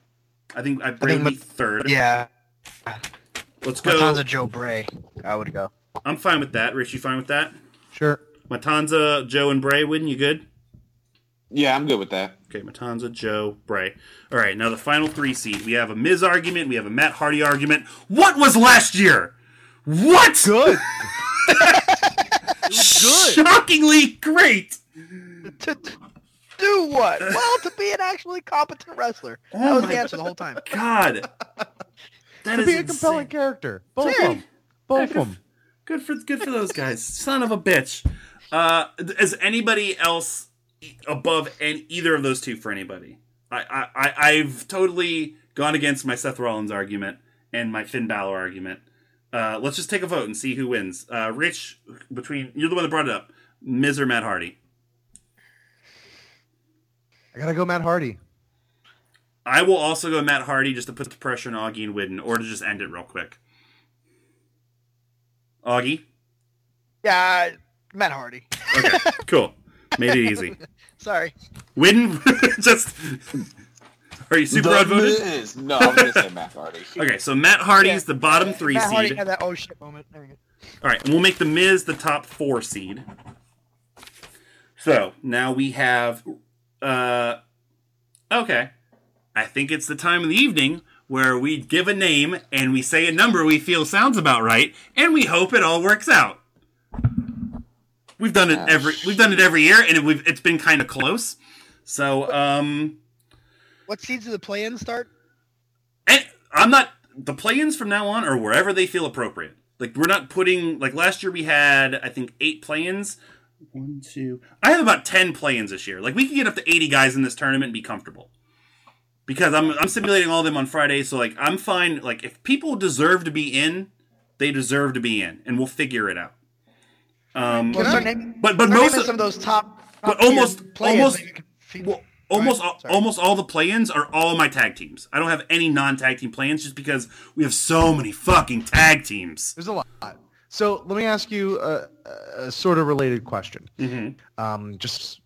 I think I Bray think would be third. Yeah, Let's go. Matanza Joe Bray. I would go. I'm fine with that. Rich, you fine with that? Sure. Matanza, Joe, and Bray, win. You good? Yeah, I'm good with that. Okay, Matanza, Joe, Bray. All right, now the final three seed. We have a Miz argument. We have a Matt Hardy argument. What was last year? What? Good. good. Shockingly great. To, to do what? Well, to be an actually competent wrestler. That Oh was my the answer the whole time. God. That to is be a compelling character. Both of them. Both of them. Good for good for those guys. Son of a bitch. Uh, is anybody else above any, either of those two for anybody? I, I, I I've totally gone against my Seth Rollins argument and my Finn Balor argument. Uh, let's just take a vote and see who wins. Uh, Rich, between you're the one that brought it up. Miz or Matt Hardy? I gotta go Matt Hardy. I will also go Matt Hardy just to put the pressure on Augie and Whidden, or to just end it real quick. Augie, Yeah, Matt Hardy. okay, cool, made it easy. Sorry. Whidden, just are you super The outvoted? Miz. No, I'm gonna say Matt Hardy. Okay, so Matt Hardy's the bottom three Matt Hardy seed. had that oh shit moment. There we go. All right, and we'll make the Miz the top four seed. So now we have, uh, okay, I think it's the time of the evening where we give a name and we say a number we feel sounds about right, and we hope it all works out. We've done it Ah, every we've done it every year, and it, we've, it's been kind of close. So, um, What seeds do the play-in start? and I'm not the play-ins from now on are wherever they feel appropriate. Like we're not putting like last year we had I think eight play-ins. One, two. I have about ten play-ins this year. Like we can get up to eighty guys in this tournament and be comfortable. Because I'm I'm simulating all of them on Friday, so like I'm fine. Like if people deserve to be in, they deserve to be in, and we'll figure it out. Um, start but but most of, some of those top. but top-tier almost- almost- that you can feed- well, almost all, almost all the play-ins are all my tag teams. I don't have any non-tag team play-ins just because we have so many fucking tag teams. There's a lot. So let me ask you a, a sort of related question. Mm-hmm. Um, just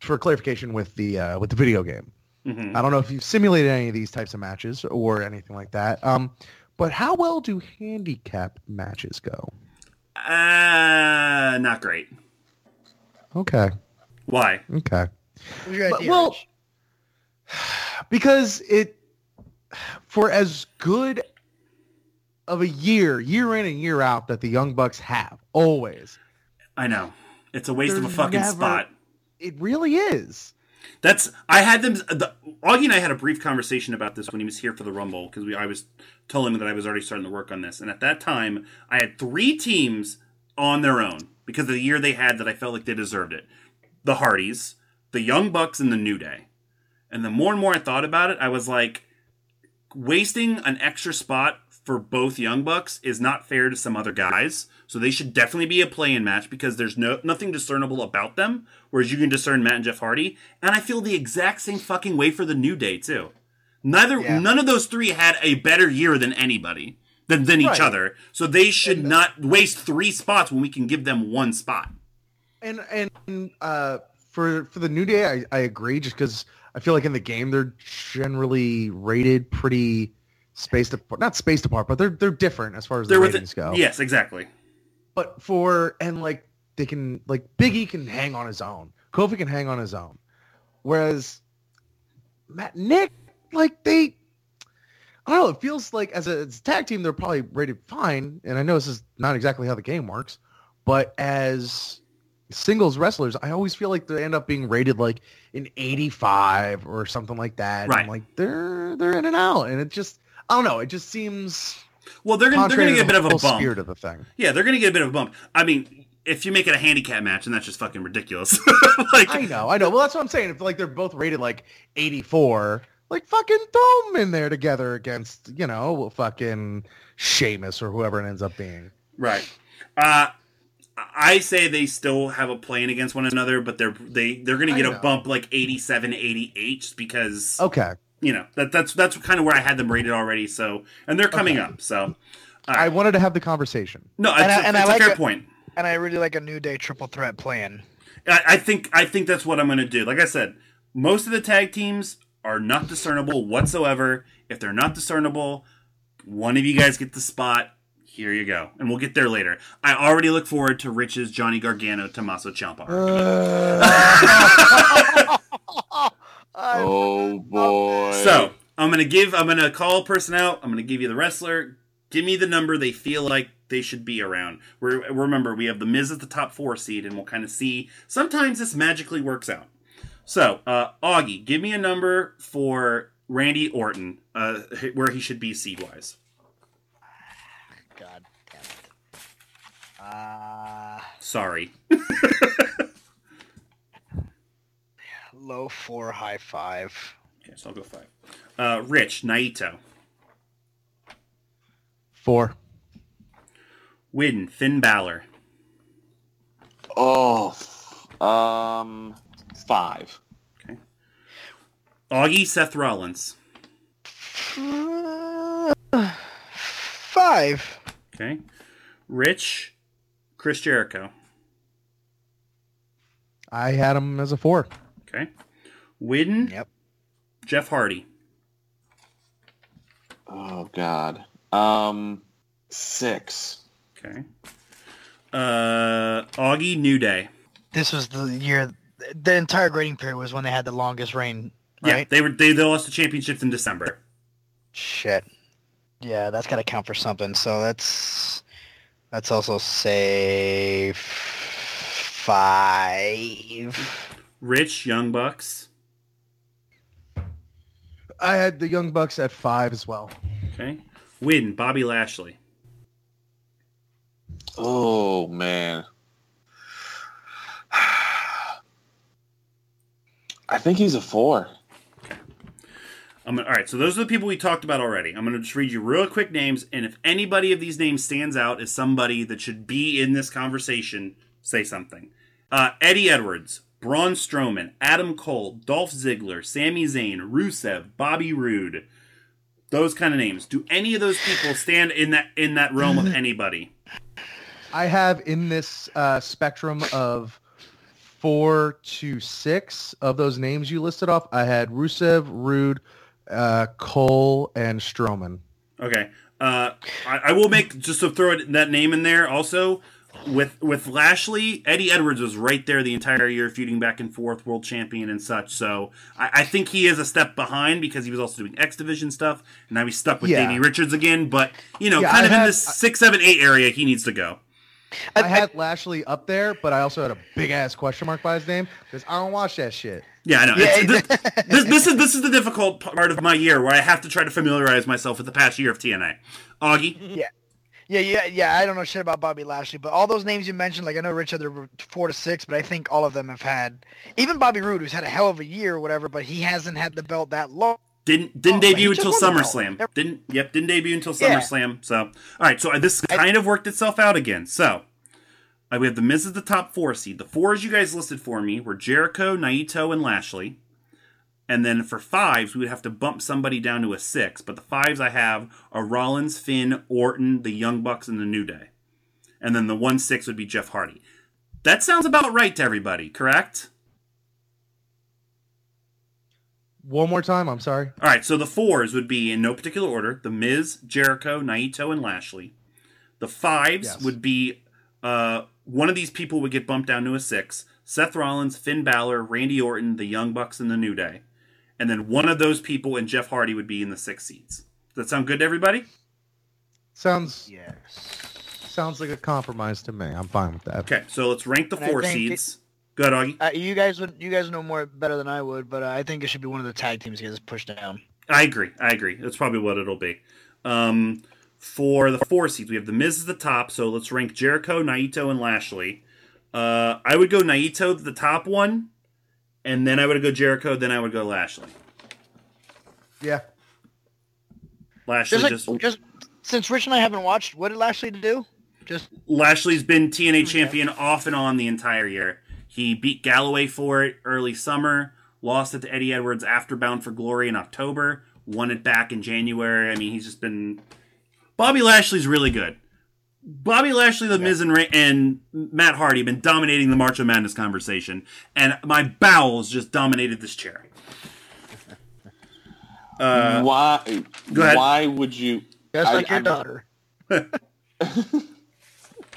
for clarification with the uh, with the video game. Mm-hmm. I don't know if you've simulated any of these types of matches or anything like that. Um, but how well do handicap matches go? Uh, not great. Okay. Why? Okay. What's your But- well, Rich? because it for as good of a year, year in and year out that the Young Bucks have always, I know it's a waste of a fucking never- spot. it really is. That's I had them. The, Augie and I had a brief conversation about this when he was here for the Rumble because I was telling him that I was already starting to work on this, and at that time I had three teams on their own because of the year they had that I felt like they deserved it: the Hardys, the Young Bucks, and the New Day. And the more and more I thought about it, I was like, wasting an extra spot for both Young Bucks is not fair to some other guys. So they should definitely be a play-in match because there's no nothing discernible about them, whereas you can discern Matt and Jeff Hardy. And I feel the exact same fucking way for the New Day too. Neither Yeah. none of those three had a better year than anybody than than each Right. other. So they should not waste three spots when we can give them one spot. And and uh, for for the new day, I, I agree. Just because I feel like in the game they're generally rated pretty spaced apart. Not spaced apart, but they're they're different as far as They're the within, ratings go. yes, exactly. But for and like they can like Biggie can hang on his own. Kofi can hang on his own. Whereas Matt Nick, like they I don't know, it feels like as a, as a tag team they're probably rated fine. And I know this is not exactly how the game works, but as singles wrestlers, I always feel like they end up being rated like an 85 or something like that. Right. I'm like they're they're in and out. And it just I don't know, it just seems Well, they're gonna, they're gonna get a bit of a bump. spirit of the thing. Yeah, they're gonna get a bit of a bump. I mean, if you make it a handicap match, and that's just fucking ridiculous. like, I know, I know. Well, that's what I'm saying. If like they're both rated like 84, like fucking throw them in there together against, you know, fucking Sheamus or whoever it ends up being. right. Uh, I say they still have a plan against one another, but they're they they're gonna get a bump like 87, 88 because Okay. You know that that's that's kind of where I had them rated already. So and they're coming Okay. up. So uh, I wanted to have the conversation. no, it's, And I- a- and it's I a like fair it- point. And I really like a New Day triple threat plan. I, I think I think that's what I'm going to do. Like I said, most of the tag teams are not discernible whatsoever. If they're not discernible, one of you guys get the spot. Here you go, and we'll get there later. I already look forward to Rich's Johnny Gargano Tommaso Ciampa. Oh boy. So I'm gonna give. I'm gonna call a person out. I'm gonna give you the wrestler. Give me the number they feel like they should be around. We're, remember, we have the Miz at the top four seed, and we'll kind of see. Sometimes this magically works out. So, uh, Augie, give me a number for Randy Orton, uh, where he should be seed wise. God damn it. Uh, Sorry. low four, high five. Okay, so I'll go five. Uh, Rich Naito, Four. Win Finn Balor, oh, um, five. Okay. Augie Seth Rollins. Uh, five. Okay, Rich Chris Jericho. I had him as a four. Okay, Win Yep. Jeff Hardy. Oh God. Um, six. Okay. Uh, Augie New Day. This was the year. The entire grading period was when they had the longest reign. Yeah, Right. they were they, they lost the championships in December. Shit. Yeah, that's got to count for something. So that's that's also say five. Rich Young Bucks. I had the Young Bucks at five as well. Okay. Win Bobby Lashley. Oh man. I think he's a four. I'm gonna, all right. So those are the people we talked about already. I'm going to just read you real quick names, and if anybody of these names stands out as somebody that should be in this conversation, say something. Uh, Eddie Edwards, Braun Strowman, Adam Cole, Dolph Ziggler, Sami Zayn, Rusev, Bobby Roode. Those kind of names. Do any of those people stand in that in that realm of anybody? I have in this uh, spectrum of four to six of those names you listed off. I had Rusev, Roode, uh, Cole, and Strowman. Okay. Uh, I, I will make just to throw it, that name in there. Also, with with Lashley, Eddie Edwards was right there the entire year, feuding back and forth, world champion and such. So I, I think he is a step behind because he was also doing X Division stuff. And now he's stuck with Yeah. Davey Richards again. But you know, Yeah, kind I of in had- this six, seven, eight area, he needs to go. I had Lashley up there, but I also had a big ass question mark by his name because I don't watch that shit. Yeah, I know. Yeah, this, this, this is this is the difficult part of my year where I have to try to familiarize myself with the past year of TNA. Augie, Yeah, yeah, yeah. Yeah. I don't know shit about Bobby Lashley, but all those names you mentioned, like I know Richard, there were four to six, but I think all of them have had. Even Bobby Roode, who's had a hell of a year or whatever, but he hasn't had the belt that long. Didn't didn't Oh, debut until. SummerSlam. Didn't yep didn't debut until Yeah. SummerSlam. So all right, so this kind of worked itself out again. So uh, we have the Miz as the top four seed. The fours you guys listed for me were Jericho, Naito, and Lashley. And then for fives, we would have to bump somebody down to a six. But the fives I have are Rollins, Finn, Orton, the Young Bucks, and the New Day. And then the one six would be Jeff Hardy. That sounds about right to everybody, correct? One more time. I'm sorry. All right, so the fours would be in no particular order: The Miz, Jericho, Naito, and Lashley. The fives Yes. would be uh, one of these people would get bumped down to a six: Seth Rollins, Finn Balor, Randy Orton, the Young Bucks, and the New Day. And then one of those people and Jeff Hardy would be in the six seeds. Does that sound good to everybody? Sounds Yes. sounds like a compromise to me. I'm fine with that. Okay, so let's rank the And four think seeds. Go ahead, Augie. Uh, you guys would you guys know more better than I would, but uh, I think it should be one of the tag teams that gets pushed down. I agree. I agree. That's probably what it'll be. Um, for the four seeds, we have the Miz at the top. So let's rank Jericho, Naito, and Lashley. Uh, I would go Naito the top one, and then I would go Jericho. Then I would go Lashley. Yeah. Lashley Just just, like just since Rich and I haven't watched, what did Lashley do? Just Lashley's been TNA champion off and on the entire year. He beat Galloway for it early summer, lost it to Eddie Edwards after Bound for Glory in October, won it back in January. I mean, he's just been. Bobby Lashley's really good. Bobby Lashley, The Miz, and, Ra- and Matt Hardy have been dominating the March of Madness conversation, and my bowels just dominated this chair. Uh, why? go ahead. Why would you? just I- like your I'm- daughter. what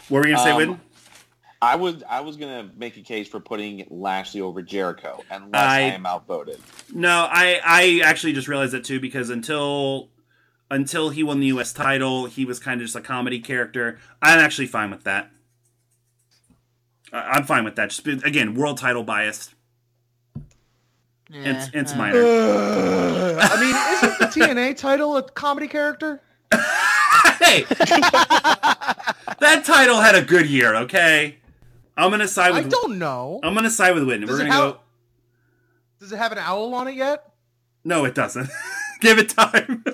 were you gonna say, Um, Whidden? I was I was gonna make a case for putting Lashley over Jericho unless I- I, am outvoted. No, I I actually just realized that too because until until he won the U.S. title, he was kind of just a comedy character. I'm actually fine with that. I- I'm fine with that. Just again, world title biased. It's it's uh, minor. I mean, isn't the TNA title a comedy character? hey, that title had a good year. Okay, I'm gonna side with. I don't know. I'm gonna side with Whitney. Does We're gonna have- go. Does it have an owl on it yet? No, it doesn't. Give it time.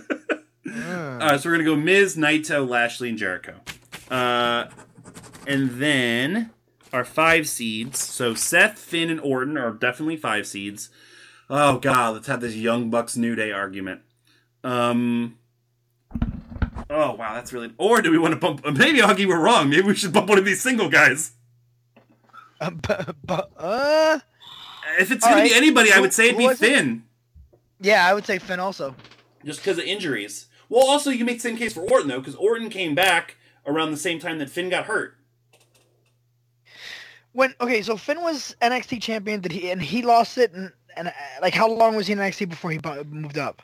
Uh, All right, so we're gonna go Miz, Naito, Lashley, and Jericho, uh, and then our five seeds. So Seth, Finn, and Orton are definitely five seeds. Oh God, let's have this Young Bucks New Day argument. Um. Oh wow, that's really. Or do we want to bump? Maybe Augie, we're wrong. Maybe we should bump one of these single guys. Uh, but, but, uh, If it's gonna right. be anybody, I would say it'd be was it? Finn, yeah, I would say Finn also. just because of injuries. Well, also you make the same case for Orton though, because Orton came back around the same time that Finn got hurt. When okay, so Finn was NXT champion. Did he and he lost it? And, and uh, like, how long was he in NXT before he moved up?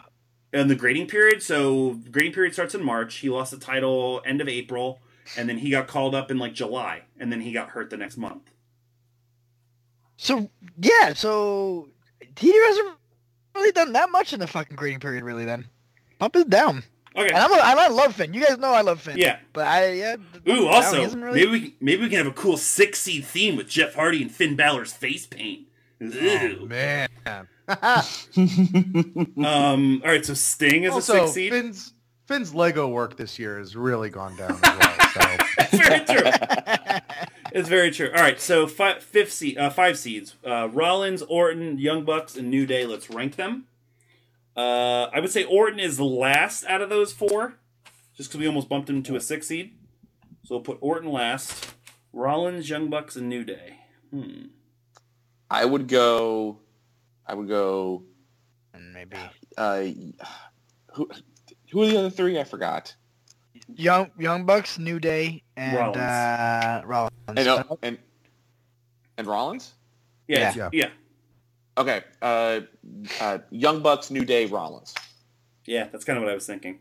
in the grading period. So the grading period starts in March. He lost the title end of April, and then he got called up in like July, and then he got hurt the next month. So yeah, so he hasn't really done that much in the fucking grading period, really. Then bump it down. Okay. And I'm a, I love Finn. You guys know I love Finn. Yeah. But I yeah. Ooh, also really- maybe we maybe we can have a cool six seed theme with Jeff Hardy and Finn Balor's face paint. oh, Ooh. man. um. All right. So Sting is also, a six seed. Finn's Finn's Lego work this year has really gone down as well. So very true. It's very true. All right, so five, fifth seed, uh, five seeds: uh, Rollins, Orton, Young Bucks, and New Day. Let's rank them. Uh, I would say Orton is last out of those four, just because we almost bumped him to a six seed. So we'll put Orton last. Rollins, Young Bucks, and New Day. Hmm. I would go. I would go. And Maybe Uh, who? Who are the other three? I forgot. Young Young Bucks, New Day, and Rollins. uh, Rollins. And uh, and and Rollins. Yeah, Yeah. yeah, yeah, Okay. Uh, uh, Young Bucks, New Day, Rollins. yeah. That's kind of what I was thinking.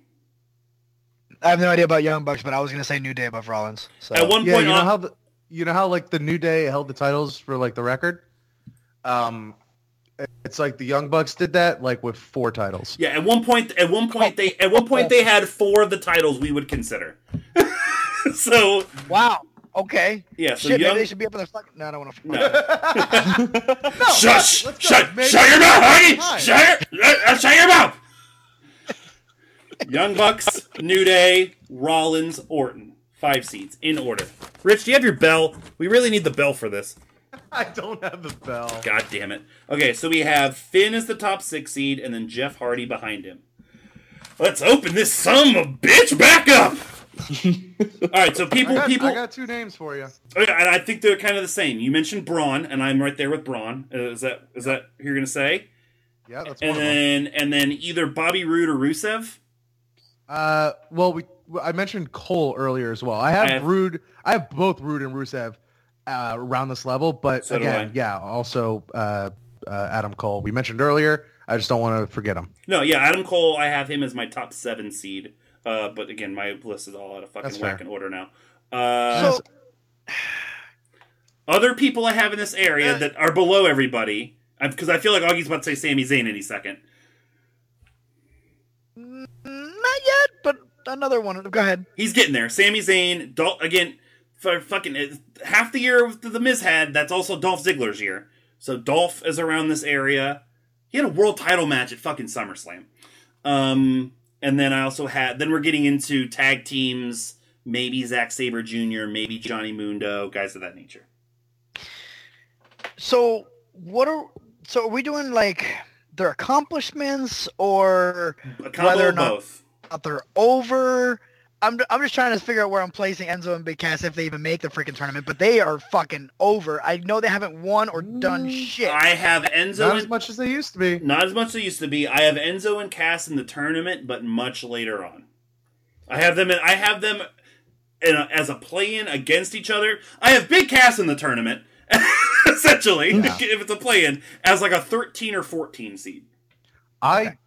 I have no idea about Young Bucks, but I was gonna say New Day above Rollins. So At one yeah, point, you know on- how the, you know how like the New Day held the titles for like the record. Um, it's like the Young Bucks did that like with four titles. yeah, at one point, at one point they, at one point they had four of the titles we would consider. so wow. Okay. yeah, so Shit, Young. maybe they should be up in the fucking. No, I don't want to. No. No, Shush! Shut! Shut your mouth, Honey! Shut your! Uh, shut your mouth! Young Bucks, New Day, Rollins, Orton. Five seeds in order. Rich, do you have your bell? We really need the bell for this. I don't have the bell. God damn it. Okay, so we have Finn as the top six seed, and then Jeff Hardy behind him. Let's open this son of a bitch back up. All right, so I people, got, people, I got two names for you. Oh, yeah, and I think they're kind of the same. You mentioned Braun, and I'm right there with Braun. Uh, is that is that who you're gonna say? Yeah, that's And one of them. then and then either Bobby Roode or Rusev. Uh, well, we I mentioned Cole earlier as well. I have, I have- Roode. I have both Roode and Rusev uh, around this level, but So again, yeah, also uh, uh, Adam Cole. We mentioned earlier. I just don't want to forget him. No, yeah, Adam Cole. I have him as my top seven seed. Uh, but again, my list is all out of fucking That's whack fair. in order now. Uh, So other people I have in this area Uh, that are below everybody, because I feel like Augie's about to say Sami Zayn any second. not yet, but another one. Go ahead. He's getting there. Sami Zayn, Dol- again, for fucking uh, half the year the Miz had, that's also Dolph Ziggler's year. So Dolph is around this area. He had a world title match at fucking SummerSlam. Um, and then I also had. Then we're getting into tag teams. Maybe Zack Sabre Jr., maybe Johnny Mundo, guys of that nature. So what are so are we doing like their accomplishments or Whether or not- both. they're over? I'm I'm just trying to figure out where I'm placing Enzo and Big Cass if they even make the freaking tournament, but they are fucking over. I know they haven't won or done shit. I have Enzo. Not and- as much as they used to be. Not as much as it used to be. I have Enzo and Cass in the tournament, but much later on. I have them. In, I have them in a, as a play-in against each other. I have Big Cass in the tournament, essentially, Yeah. if it's a play-in, as like a thirteen or fourteen seed. I Okay.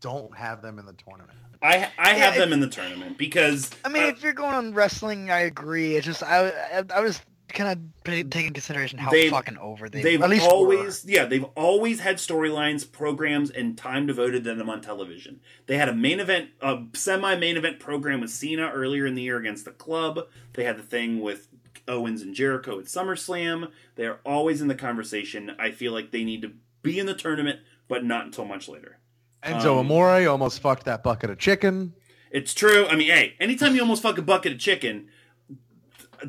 don't have them in the tournament. I I have Yeah, them in the tournament because I mean, uh, if you're going on wrestling, I agree. It's just I I, I was kind of taking consideration how They've- fucking over they they've at always yeah they've always had storylines programs and time devoted to them on television. They had a main event a semi main event program with cena earlier in the year against the club. They had the thing with owens and jericho at summerslam. They're always in the conversation. I feel like they need to be in the tournament but not until much later Enzo Um, Amore almost fucked that bucket of chicken. it's true i mean hey anytime you almost fuck a bucket of chicken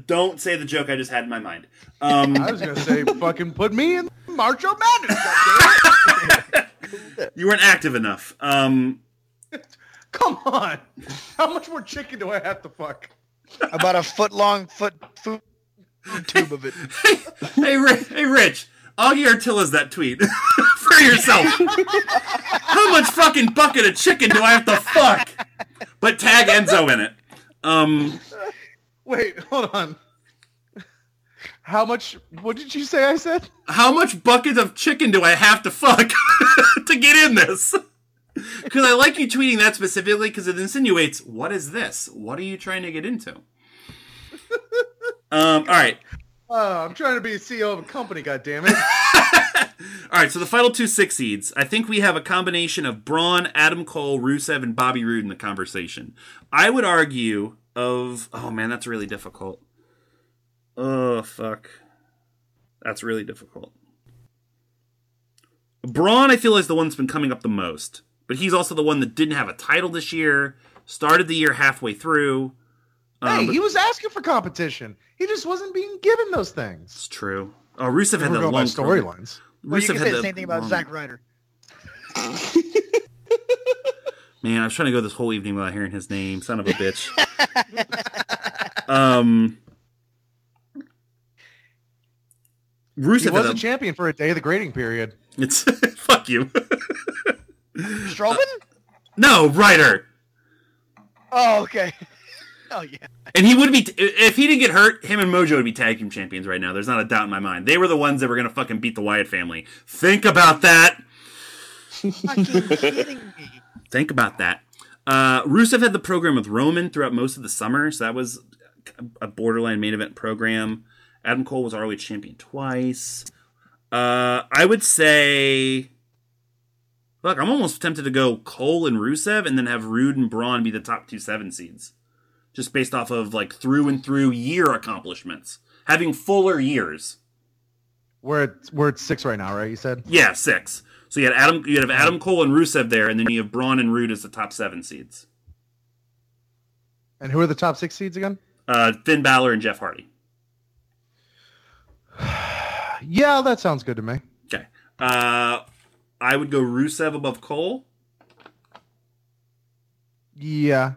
don't say the joke i just had in my mind um, I was gonna say, fucking put me in Marcho Madness. goddammit. you weren't active enough um, Come on. How much more chicken do I have to fuck? were about a foot long foot food tube of it. hey, hey, Rich. Augie Artilla's that tweet for yourself. How much fucking bucket of chicken do I have to fuck? But tag Enzo in it. Um, Wait, hold on. How much? What did you say? I said. how much bucket of chicken do I have to fuck to get in this? Because I like you tweeting that specifically because it insinuates what is this? What are you trying to get into? Um, all right. Oh, I'm trying to be a CEO of a company. God damn it! All right, so the final two six seeds. I think we have a combination of Braun, Adam Cole, Rusev, and Bobby Roode in the conversation. I would argue of oh man, that's really difficult. Oh fuck, that's really difficult. Braun, I feel is the one that's been coming up the most, but he's also the one that didn't have a title this year. Started the year halfway through. Um, hey, he was asking for competition. He just wasn't being given those things. it's true. Oh, Rusev had the long storylines. Well, you Rusev can had say the same thing about long- Zack Ryder. Man, I was trying to go this whole evening without hearing his name. Son of a bitch. um, He Rusev was had a a, champion for a day of the grading period. it's fuck you. Strowman? no, Ryder. Oh, okay. Oh yeah. And he would be if he didn't get hurt. Him and Mojo would be tag team champions right now. There's not a doubt in my mind. They were the ones that were gonna fucking beat the Wyatt family. Think about that. Kidding me. Think about that. Uh, Rusev had the program with Roman throughout most of the summer, so that was a borderline main event program. Adam Cole was ROH champion twice. Uh, I would say, look, I'm almost tempted to go Cole and Rusev, and then have Roode and Braun be the top two seven seeds, just based off of like through and through year accomplishments, having fuller years. We're at, we're at six right now, right? You said. Yeah, six. So you had Adam, you have Adam Cole and Rusev there, and then you have Braun and Roode as the top seven seeds. And who are the top six seeds again? Uh, Finn Balor and Jeff Hardy. Yeah, that sounds good to me. Okay. Uh, I would go Rusev above Cole. Yeah.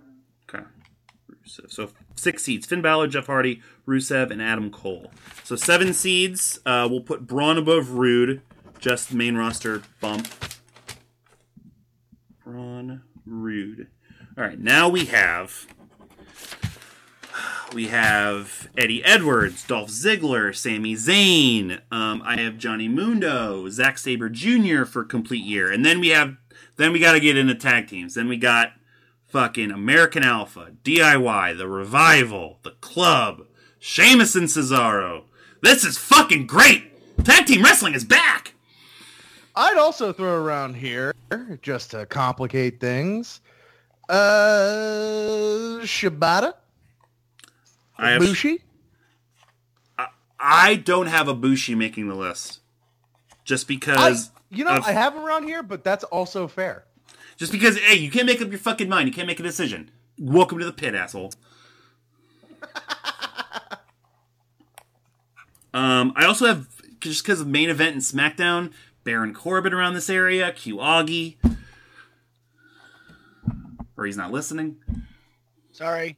Rusev. So six seeds: Finn Balor, Jeff Hardy, Rusev, and Adam Cole. So seven seeds. Uh, we'll put Braun above Roode. Just main roster bump. Braun, Roode. All right. Now we have. We have Eddie Edwards, Dolph Ziggler, Sami Zayn. Um, I have Johnny Mundo, Zack Sabre Jr. for complete year, and then we have. Then we got to get into tag teams. Then we got fucking American Alpha, DIY, The Revival, The Club, Sheamus and Cesaro. This is fucking great! Tag team wrestling is back! I'd also throw around here, just to complicate things, uh, Shibata, I have, Bushi. I don't have a Bushi making the list. Just I, because you know, of- I have him around here, but that's also fair. Just because hey, you can't make up your fucking mind, you can't make a decision. Welcome to the pit, asshole. um, I also have just because of main event and SmackDown, Baron Corbin around this area, Q Augie. Or he's not listening. Sorry.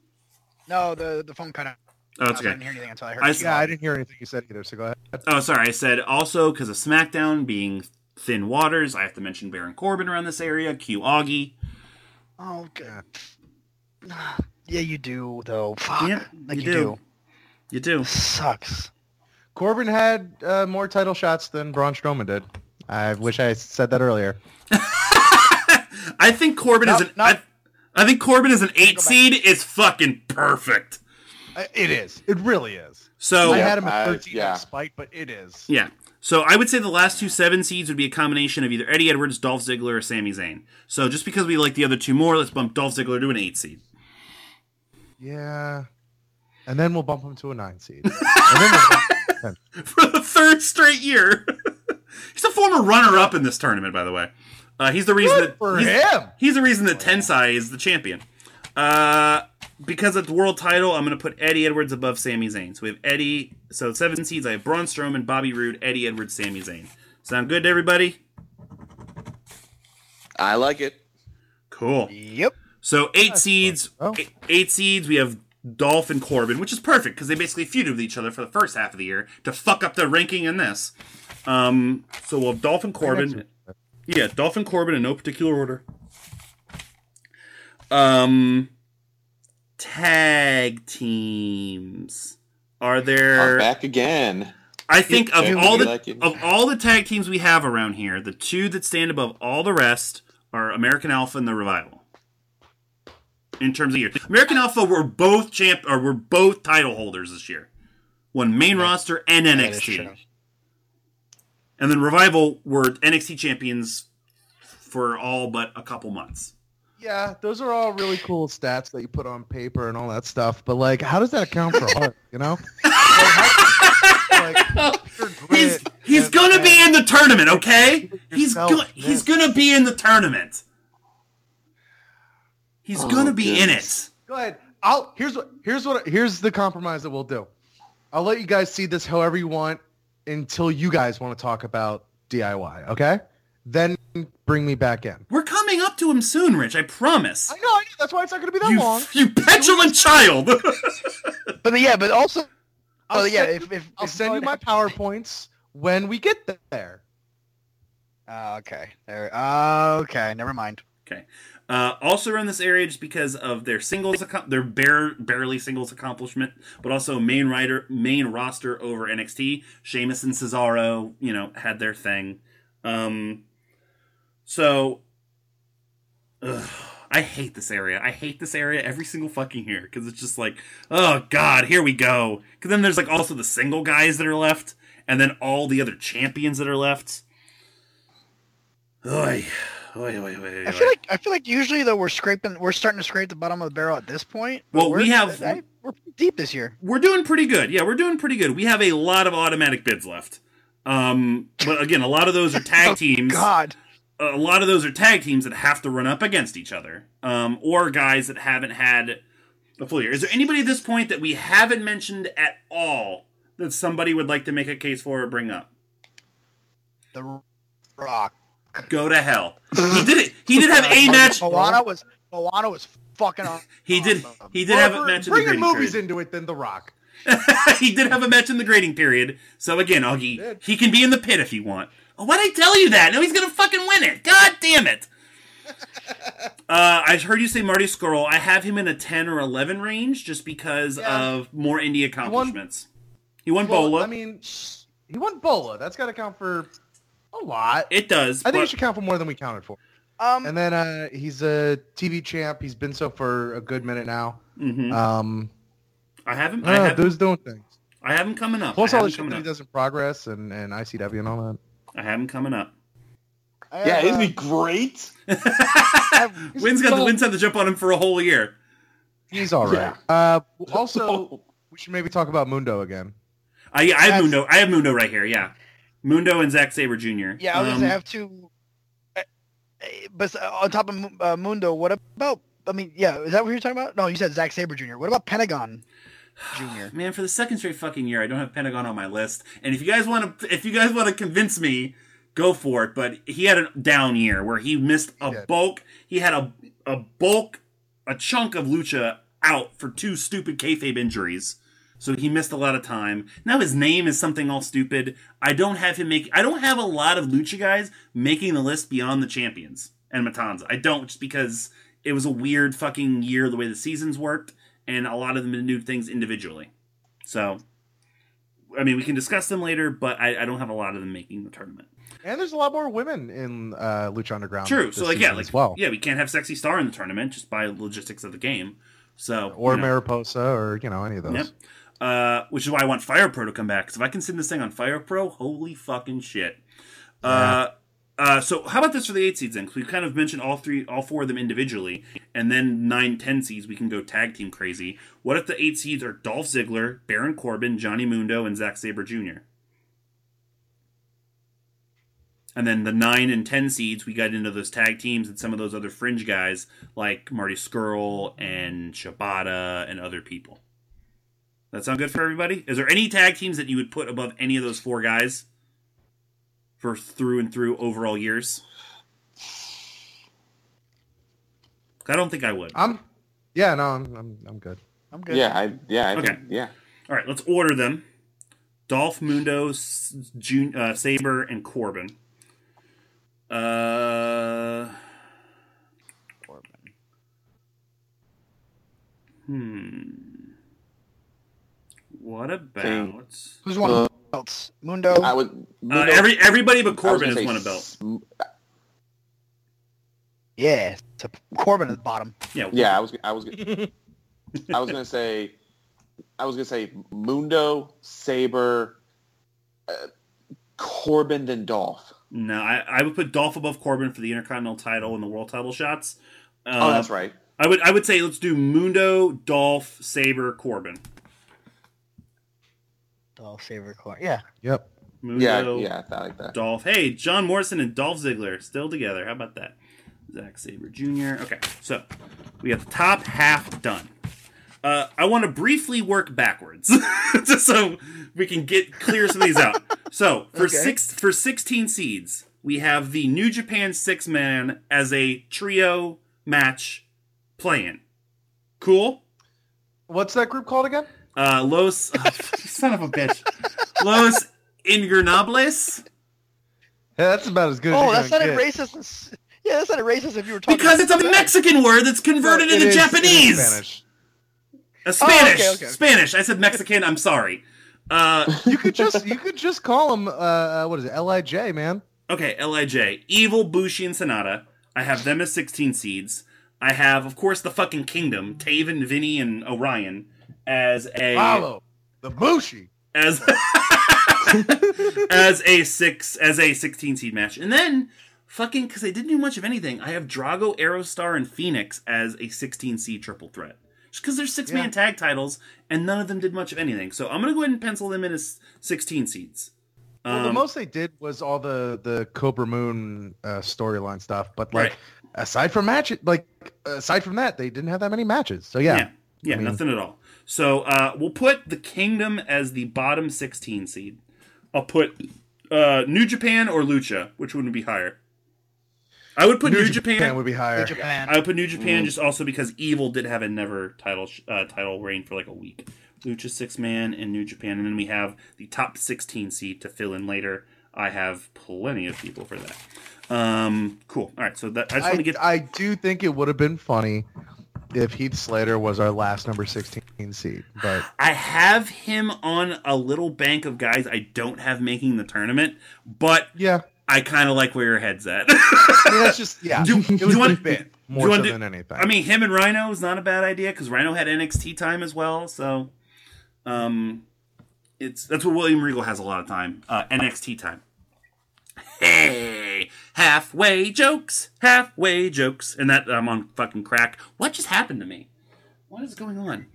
No, the the phone cut out. Oh, it's okay. I didn't hear anything until I heard. I you. Yeah, I didn't hear anything you said either, so go ahead. Oh, sorry. I said also because of SmackDown being thin waters, I have to mention Baron Corbin around this area, Q Augie. Oh, God. Yeah, you do though. Fuck. Yeah, like you you, do. do. You do. Sucks. Corbin had uh, more title shots than Braun Strowman did. I wish I said that earlier. I think Corbin is an. no. I, I think Corbin is an eight seed. Is fucking perfect. Uh, It is. It really is. So I had him at I- 13 yeah. on spite, but it is. Yeah. So I would say the last two seven seeds would be a combination of either Eddie Edwards, Dolph Ziggler, or Sami Zayn. So just because we like the other two more, let's bump Dolph Ziggler to an eight seed. Yeah. And then we'll bump him to a nine seed. we'll For the third straight year. he's a former runner-up in this tournament, by the way. Uh, he's the reason Good that for he's, him. he's the reason that Tensai is the champion. Uh, because it's world title, I'm going to put Eddie Edwards above Sami Zayn. So we have Eddie. So seven seeds. I have Braun Strowman, Bobby Roode, Eddie Edwards, Sami Zayn. Sound good to everybody? I like it. Cool. Yep. So eight seeds, Oh. eight, eight seeds. We have Dolph and Corbin, which is perfect because they basically feuded with each other for the first half of the year to fuck up their ranking in this. Um, so we'll have Dolph and Corbin. Yeah, Dolph and Corbin in no particular order. Um, tag teams. Are I'm there? back again. I think of Tag all the like of all the tag teams we have around here, the two that stand above all the rest are American Alpha and the Revival. In terms of year, American Alpha were both champ or were both title holders this year, won main roster and NXT, and then Revival were NXT champions for all but a couple months. Yeah, those are all really cool stats that you put on paper and all that stuff. But like, how does that account for heart? You know? Like, how- like, He's he's and- gonna be in the tournament, okay? He's yourself go- he's gonna be in the tournament. He's Oh, gonna be in it. Go ahead. I'll here's what here's what here's the compromise that we'll do. I'll let you guys see this however you want until you guys want to talk about DIY. Okay? Then bring me back in. We're coming up to him soon, Rich. I promise. I know, I know. That's why it's not going to be that You, long. you petulant child. But yeah, but also, I'll oh yeah, if if I'll if send you my powerpoints when we get there. Oh, okay. There. Uh, okay. Never mind. okay. Uh, also around this area, just because of their singles, accom- their bare, barely singles accomplishment, but also main writer, main roster over NXT. Sheamus and Cesaro, you know, had their thing. Um, so, ugh, I hate this area. I hate this area every single fucking year because it's just like, oh god, here we go. Because then there's like also the single guys that are left, and then all the other champions that are left. Oy, oy, oy, oy, I feel like I feel like usually though we're scraping, we're starting to scrape the bottom of the barrel at this point. Well, we're- have- I- we're deep this year. we're doing pretty good. Yeah, we're doing pretty good. We have a lot of automatic bids left. Um, but again, a lot of those are tag teams. Oh god. A lot of those are tag teams that have to run up against each other, um, or guys that haven't had A full year. Is there anybody at this point that we haven't mentioned at all that somebody would like to make a case for or bring up? The Rock. Go to hell. He did it. He did have a match. Moana was Moana was fucking. awesome. He did. He did have a Or match in the Bringing movies period. into it than The Rock. he did have a match in the grading period. So again, Augie, did. he can be in the pit if you want. Oh, why'd I tell you that? No, he's gonna fucking win it. God damn it. Uh, I heard you say Marty Scurll. I have him in a ten or eleven range just because Yeah. of more indie accomplishments. He won, Well, Bola. I mean, he won Bola. That's got to count for a lot. it does. I think but- it should count for more than we counted for. Um, And then uh, he's a TV champ. He's been so for a good minute now. Mhm. Um, I have him. I I have, dude's doing things. I have him coming up. Plus all the him shit that he does in progress and, and ICW and all that. I have him coming up. I Yeah, have, isn't uh, great? Wynn's got the Wynn's had to jump on him for a whole year. He's all right. Uh, also, we should maybe talk about Mundo again. I, I have That's- Mundo. I have Mundo right here. Yeah, Mundo and Zack Sabre Jr. Yeah, I was Um, gonna say I have two. uh, uh, But uh, on top of uh, Mundo, what about? I mean, yeah, is that what you're talking about? No, you said Zack Sabre Jr. What about Pentagon Jr.? Man, for the second straight fucking year, I don't have Pentagon on my list. And if you guys want to, if you guys want to convince me, go for it. But he had a down year where he missed a He bulk. He had a a bulk, a chunk of Lucha out for two stupid kayfabe injuries. So he missed a lot of time. Now his name is something all stupid. I don't have him make. I don't have a lot of Lucha guys making the list beyond the champions and Matanza. I don't just because it was a weird fucking year the way the seasons worked, and a lot of them new things individually. So, I mean, we can discuss them later, but I, I don't have a lot of them making the tournament. And there's a lot more women in uh, Lucha Underground. True. So, like, yeah, like, well. yeah, we can't have Sexy Star in the tournament just by logistics of the game. So, Or you know. Mariposa, or you know any of those. Yep. Uh, which is why I want Fire Pro to come back. Because if I can send this thing on Fire Pro, holy fucking shit. Uh, uh, so how about this for the eight seeds then? 'Cause we kind of mentioned all three, all four of them individually, and then nine, ten seeds we can go tag team crazy. What if the eight seeds are Dolph Ziggler, Baron Corbin, Johnny Mundo, and Zack Sabre Jr. And then the nine and ten seeds, we got into those tag teams and some of those other fringe guys like Marty Scurll and Shibata and other people. That sound good for everybody? Is there any tag teams that you would put above any of those four guys for through and through overall years? I don't think I would. I'm. Yeah, no, I'm. I'm, I'm good. I'm good. Yeah, I yeah, I Okay. think, yeah. All right, let's order them. Dolph, Mundo, S- Jun- uh, Sabre, and Corbin. Uh, Corbin. hmm. What about Who's won Uh, belts? Mundo. I would uh, every everybody but I was Corbin gonna has say won a belt? s- yeah, to Corbin at the bottom. Yeah, Yeah, I was I was I was gonna say I was gonna say Mundo, Sabre, uh, Corbin, then Dolph. No, I, I would put Dolph above Corbin for the Intercontinental title and the World title shots. Uh, oh, that's right. I would I would say let's do Mundo, Dolph, Sabre, Corbin. Dolph Sabre Corbin. Yeah. Yep. Mundo, Yeah, yeah, I like that. Dolph. Hey, John Morrison and Dolph Ziggler still together. How about that? Zack Sabre Jr. Okay, so we got the top half done. Uh, I want to briefly work backwards, just so we can get clear some of these out. So for Okay. six for sixteen seeds, we have the New Japan six man as a trio match play-in. Cool. What's that group called again? Uh, Los, son of a bitch, Los Ingobernables. Yeah, that's about as good. Oh, as that's you're not gonna a get. racist. as- Yeah, that's not a racist if you were talking Because it's a about- Mexican word that's converted It into is- it is Japanese. Spanish. Uh, Spanish. okay, okay. Spanish. I said Mexican. I'm sorry. Uh, You could just you could just call them uh, what is it? Lij, man. okay, Lij. Evil, Bushi, and Sanada. I have them as 16 seeds. I have, of course, the fucking Kingdom, Taven, Vinny, and O'Ryan as a Follow the Bushi. as as a six as a 16 seed match, and then fucking because they didn't do much of anything. I have Drago, Aerostar, and Fenix as a 16 seed triple threat. Just because they're six man Yeah. tag titles, and none of them did much of anything. So I'm gonna go ahead and pencil them in as 16 seeds. Well, the Um, most they did was all the the Cobra Moon uh, storyline stuff, but like Right. aside from match, like aside from that, they didn't have that many matches. So yeah, Yeah. Yeah, I mean- nothing at all. So uh, we'll put the Kingdom as the bottom 16 seed. I'll put uh, New Japan or Lucha, which one would be higher? I would put New, Japan. would be higher. New Japan. I would put New Japan just also because Evil did have a never title uh, title reign for like a week. Lucha six man and New Japan, and then we have the top 16 seed to fill in later. I have plenty of people for that. Um, cool. All right, so that I just want to get I do think it would have been funny if Heath Slater was our last number 16 seed, but I have him on a little bank of guys I don't have making the tournament, but yeah, I kind of like where your head's at. I mean that's just yeah. Do- it was you want- do more so do- than anything. I mean, him and Rhino is not a bad idea because Rhino had NXT time as well. So, um, it's that's what William Regal has a lot of time. Uh, NXT time. Hey, halfway jokes, halfway jokes, and that I'm on fucking crack. What just happened to me? What is going on?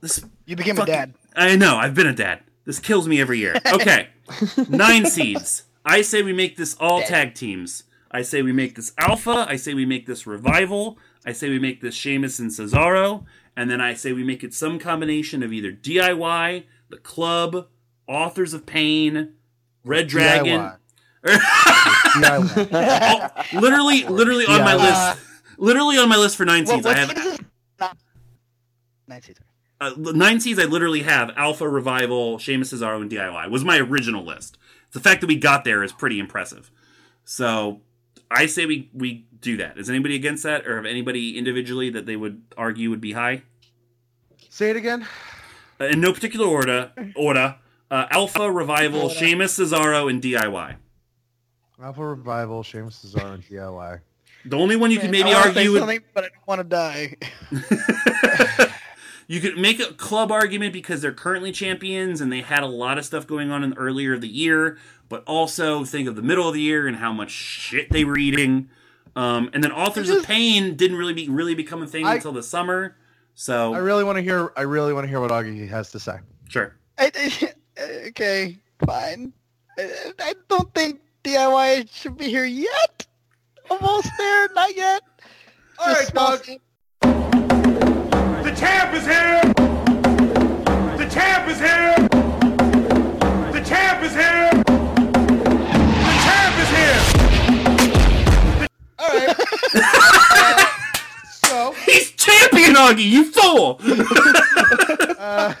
This You became fucking- a dad. I know. I've been a dad. This kills me every year. Okay, nine seeds. I say we make this all tag teams. I say we make this Alpha. I say we make this Revival. I say we make this Sheamus and Cesaro. And then I say we make it some combination of either DIY, the Club, Authors of Pain, Red Dragon. DIY. Oh, literally, literally on my list. Literally on my list for nine What, seeds. I have seed is this? Not- Nine seeds. Uh, the nine seeds I literally have Alpha, Revival, Sheamus, Cesaro, and DIY was my original list. The fact that we got there is pretty impressive. So I say we we do that. Is anybody against that, or have anybody individually that they would argue would be high? Say it again. Uh, in no particular order. Order. Uh, Alpha, Revival, Order. Sheamus, Cesaro, and DIY. Alpha Revival, Sheamus Cesaro, and DIY. The only one you could maybe I wanna say argue would but I don't want to die. you could make a club argument because they're currently champions and they had a lot of stuff going on in the earlier of the year, but also think of the middle of the year and how much shit they were eating. Um, and then Authors of Pain didn't really be really become a thing I- until the summer. So I really want to hear. I really want to hear what Augie has to say. sure. I, okay, fine. I, I don't think DIY should be here yet. Almost there, not yet. All Just right, dog. step. The champ is here! The champ is here! The champ is here! The champ is here! All right. Uh, so, He's champion, Augie, you fool! uh,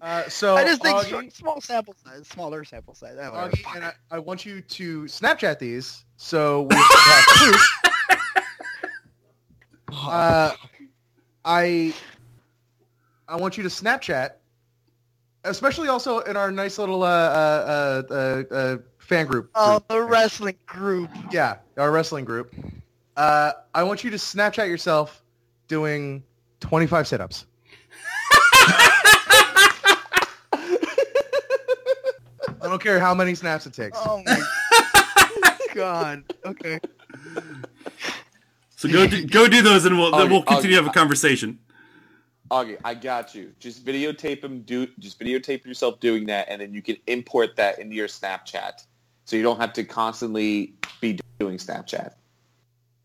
uh, so I just think Augie, small sample size, smaller sample size. I don't. Augie, and I, I want you to Snapchat these so we have proof. Uh, I I want you to Snapchat, especially also in our nice little uh, uh, uh, uh, uh, fan group. Oh, group. the wrestling group. Yeah, our wrestling group. Uh, I want you to Snapchat yourself doing 25 sit-ups. I don't care how many snaps it takes. Oh my god. Okay. So go do, go do those and we'll, Augie, we'll continue to have a conversation. Augie, I got you. Just videotape him. Do just videotape yourself doing that, and then you can import that into your Snapchat, so you don't have to constantly be doing Snapchat.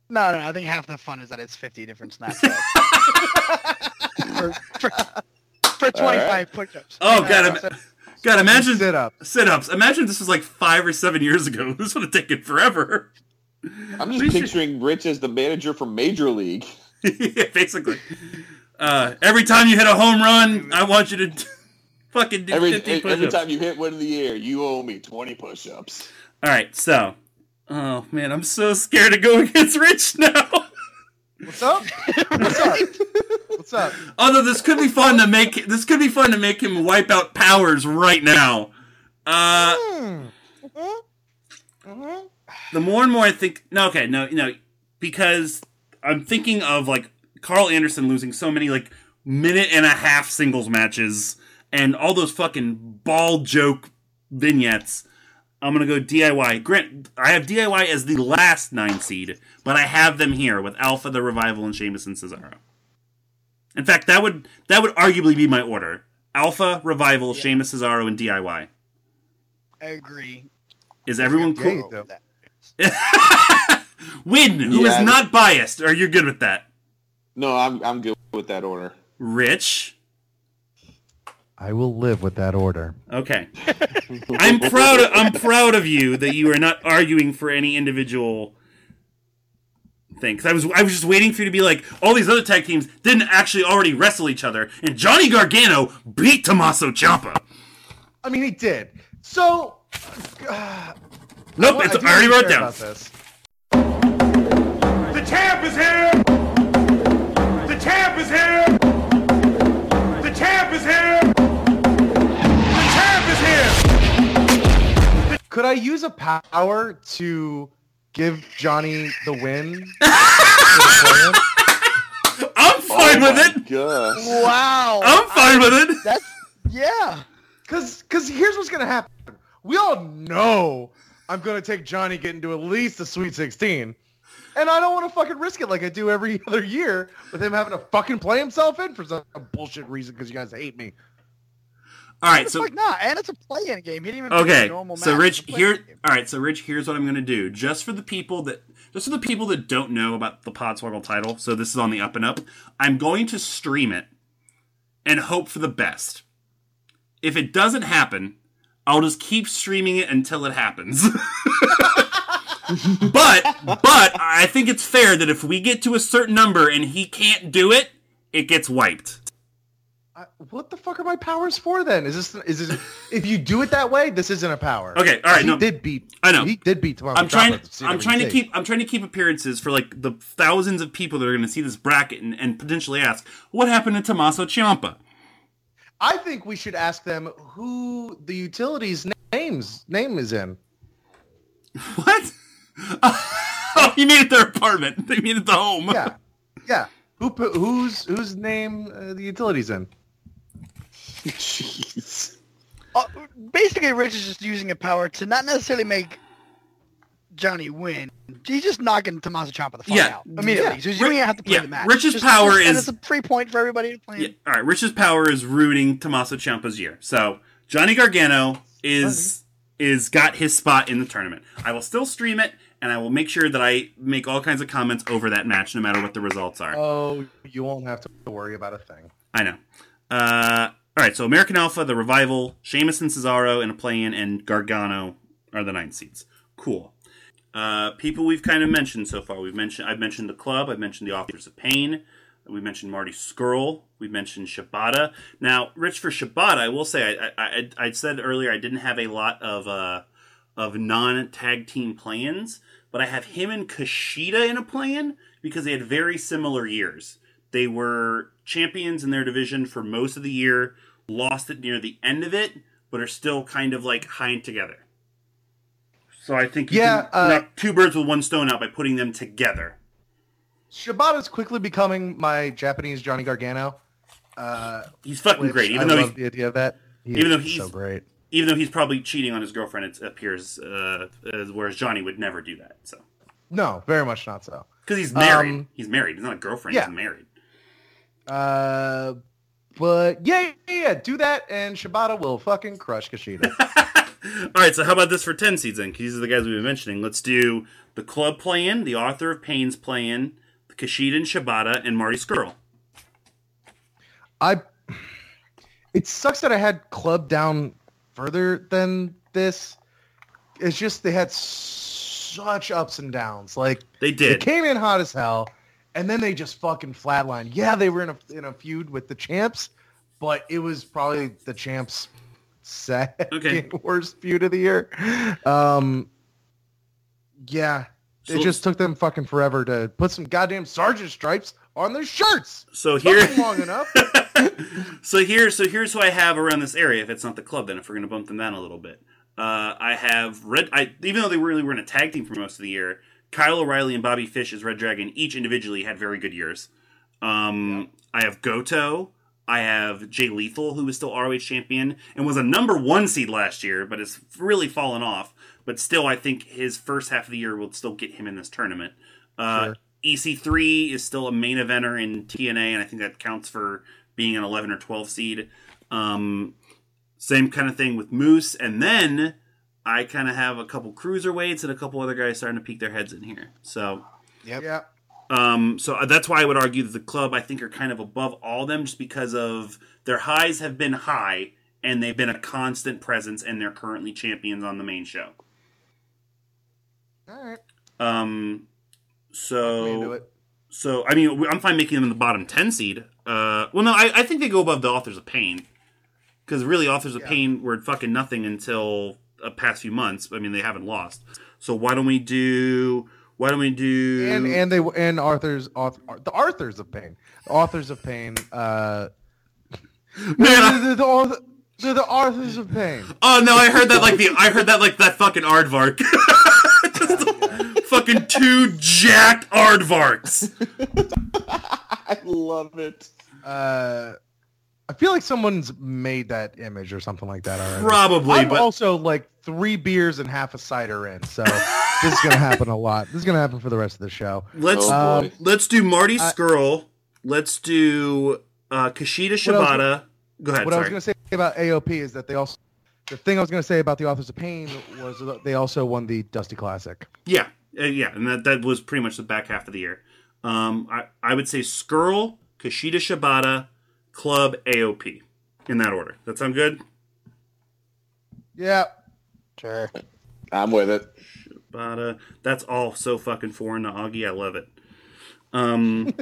No, no, no, I think half the fun is that it's 50 different Snapchats. for, for, for 25 Alright. push-ups. Oh, God, So- im- God, imagine Sit-up. sit-ups. Imagine this was like five or seven years ago. This would have taken forever. I'm We just should- picturing Rich as the manager for Major League. yeah, basically. Uh, every time you hit a home run, I want you to fucking do Every 50 every push-ups. time you hit one in the air, you owe me 20 push-ups. All right, so, oh man, I'm so scared to go against Rich now. What's up? What's up? What's up? Although this could be fun to make this could be fun to make him wipe out powers right now. Uh, the more and more I think, no, okay, no, no, because I'm thinking of like Karl Anderson losing so many like minute and a half singles matches and all those fucking ball joke vignettes. I'm gonna go DIY. Grant, I have DIY as the last nine seed, but I have them here with Alpha, the Revival, and Sheamus and Cesaro. In fact, that would that would arguably be my order: Alpha, Revival, Sheamus, Cesaro, and DIY. I agree. Is everyone cool? you do. That. Win, who is Yeah. not biased. Are you good with that? No, I'm I'm good with that order. Rich. I will live with that order. Okay. I'm proud. Of, I'm proud of you that you are not arguing for any individual thing. Because I was, I was just waiting for you to be like, all these other tag teams didn't actually already wrestle each other, and Johnny Gargano beat Tommaso Ciampa. I mean, he did. So, uh, Nope, I it's, do I already wanna wrote it down. about this. The champ is here! The champ is here! The champ is here! The champ is here! Could I use a power to give Johnny the win? for the plan? I'm fine with it. Oh gosh. Wow. I'm fine with it. That's yeah. Cause, cause here's what's gonna happen. We all know I'm gonna take Johnny getting to at least the Sweet 16, and I don't want to fucking risk it like I do every other year with him having to fucking play himself in for some bullshit reason because you guys hate me. All right, so like not, and it's a play-in game. He didn't even play Okay, a normal so match. Rich, here. game. All right, so Rich, here's what I'm gonna do. Just for the people that, just for the people that don't know about the Podswoggle title, so this is on the up and up. I'm going to stream it and hope for the best. If it doesn't happen, I'll just keep streaming it until it happens. but, but I think it's fair that if we get to a certain number and he can't do it, it gets wiped. I, what the fuck are my powers for then? Is this is this if you do it that way, this isn't a power. Okay, all right, He no. did beat. I know. he did beat Tommaso I'm trying. I'm trying to keep. I'm trying to keep appearances for like the thousands of people that are going to see this bracket and, and potentially ask, "What happened to Tommaso Ciampa?" I think we should ask them who the utilities names name is in. What? oh, you mean at their apartment? They mean at the home. Yeah, yeah. Who pu- who's whose name uh, the utilities in? Jeez. Uh, basically, Rich is just using a power to not necessarily make Johnny win. He's just knocking Tommaso Ciampa the fuck Yeah. out immediately. Yeah. So you don't even have to play Yeah. the match. Rich's Just- power just- and is- it's a free point for everybody to play. Yeah, All right. Rich's power is rooting Tommaso Ciampa's year. So Johnny Gargano is is got his spot in the tournament. I will still stream it, and I will make sure that I make all kinds of comments over that match, no matter what the results are. Oh, you won't have to worry about a thing. I know. Uh, all right, so American Alpha, the Revival, Sheamus and Cesaro in a play-in, and Gargano are the nine seeds. Cool. Uh, people we've kind of mentioned so far. We've mentioned I've mentioned the club. I've mentioned the Authors of Pain. We mentioned Marty Scurll. We mentioned Shibata. Now, Rich for Shibata, I will say I, I, I, said earlier I didn't have a lot of uh, of non tag team play-ins, but I have him and Kushida in a play-in because they had very similar years. They were champions in their division for most of the year, lost it near the end of it, but are still kind of like high together. So I think you Yeah, can uh, knock two birds with one stone out by putting them together. Shibata's quickly becoming my Japanese Johnny Gargano. Uh, He's fucking great, even I though love he's, the idea of that. He even though he's- so great. even though he's probably cheating on his girlfriend. It appears, uh, whereas Johnny would never do that. So No, very much not so. because he's married, Um, he's married. He's not a girlfriend. yeah. He's married. Uh, but yeah, yeah, yeah, do that, and Shibata will fucking crush Kushida. All right, so how about this for 10 seeds then? these are the guys we've been mentioning. Let's do the club play in, the author of Pain's play in, Kushida and Shibata, and Marty Scurll. I. It sucks that I had club down further than this. It's just they had such ups and downs. Like They they did. came in hot as hell, and then they just fucking flatlined. Yeah, they were in a in a feud with the champs, but it was probably the champs' second Okay. worst feud of the year. Um, yeah, So- it just took them fucking forever to put some goddamn sergeant stripes on their shirts. So here, long enough. so here, so here's who I have around this area. If it's not the club, then if we're gonna bump them down a little bit, uh, I have Red. I even though they really were in a tag team for most of the year, Kyle O'Reilly and Bobby Fish as Red Dragon each individually had very good years. Um, I have Goto. I have Jay Lethal, who is still ROH champion and was a number one seed last year, but has really fallen off. But still, I think his first half of the year will still get him in this tournament. Uh, Sure. EC3 is still a main eventer in TNA, and I think that counts for being an 11 or 12 seed. Um, same kind of thing with Moose, and then I kind of have a couple cruiserweights and a couple other guys starting to peek their heads in here. So Yep. Yeah. Um, so that's why I would argue that the club I think are kind of above all them, just because of their highs have been high and they've been a constant presence, and they're currently champions on the main show. All right. Um, so so I mean I'm fine making them in the bottom ten seed. Uh, well no, I, I think they go above the Authors of Pain because really Authors of Yeah. Pain were fucking nothing until the past few months. I mean they haven't lost. So why don't we do? Why don't we do? And and they and Arthur's author, the Arthurs of Pain, the authors of Pain. Uh, Man, I- they're, the author, they're the Arthurs of Pain. Oh no, I heard that like the I heard that like that fucking aardvark. Just fucking two jacked aardvarks. I love it. Uh, I feel like someone's made that image or something like that already. Probably, I'm but also like three beers and half a cider in, so this is gonna happen a lot. This is gonna happen for the rest of the show. let's Oh, boy. let's do Marty Scurll. Let's do uh, Kushida Shibata. Go ahead. what I was gonna say about AOP is that they also the thing I was gonna say about the Authors of Pain was that they also won the Dusty Classic. Yeah, uh, yeah, and that that was pretty much the back half of the year. Um, I I would say Scurll, Kushida Shibata, Club, AOP, in that order. That sound good? Yeah, Sure. I'm with it. Shibata. That's all so fucking foreign to Augie. I love it. Um.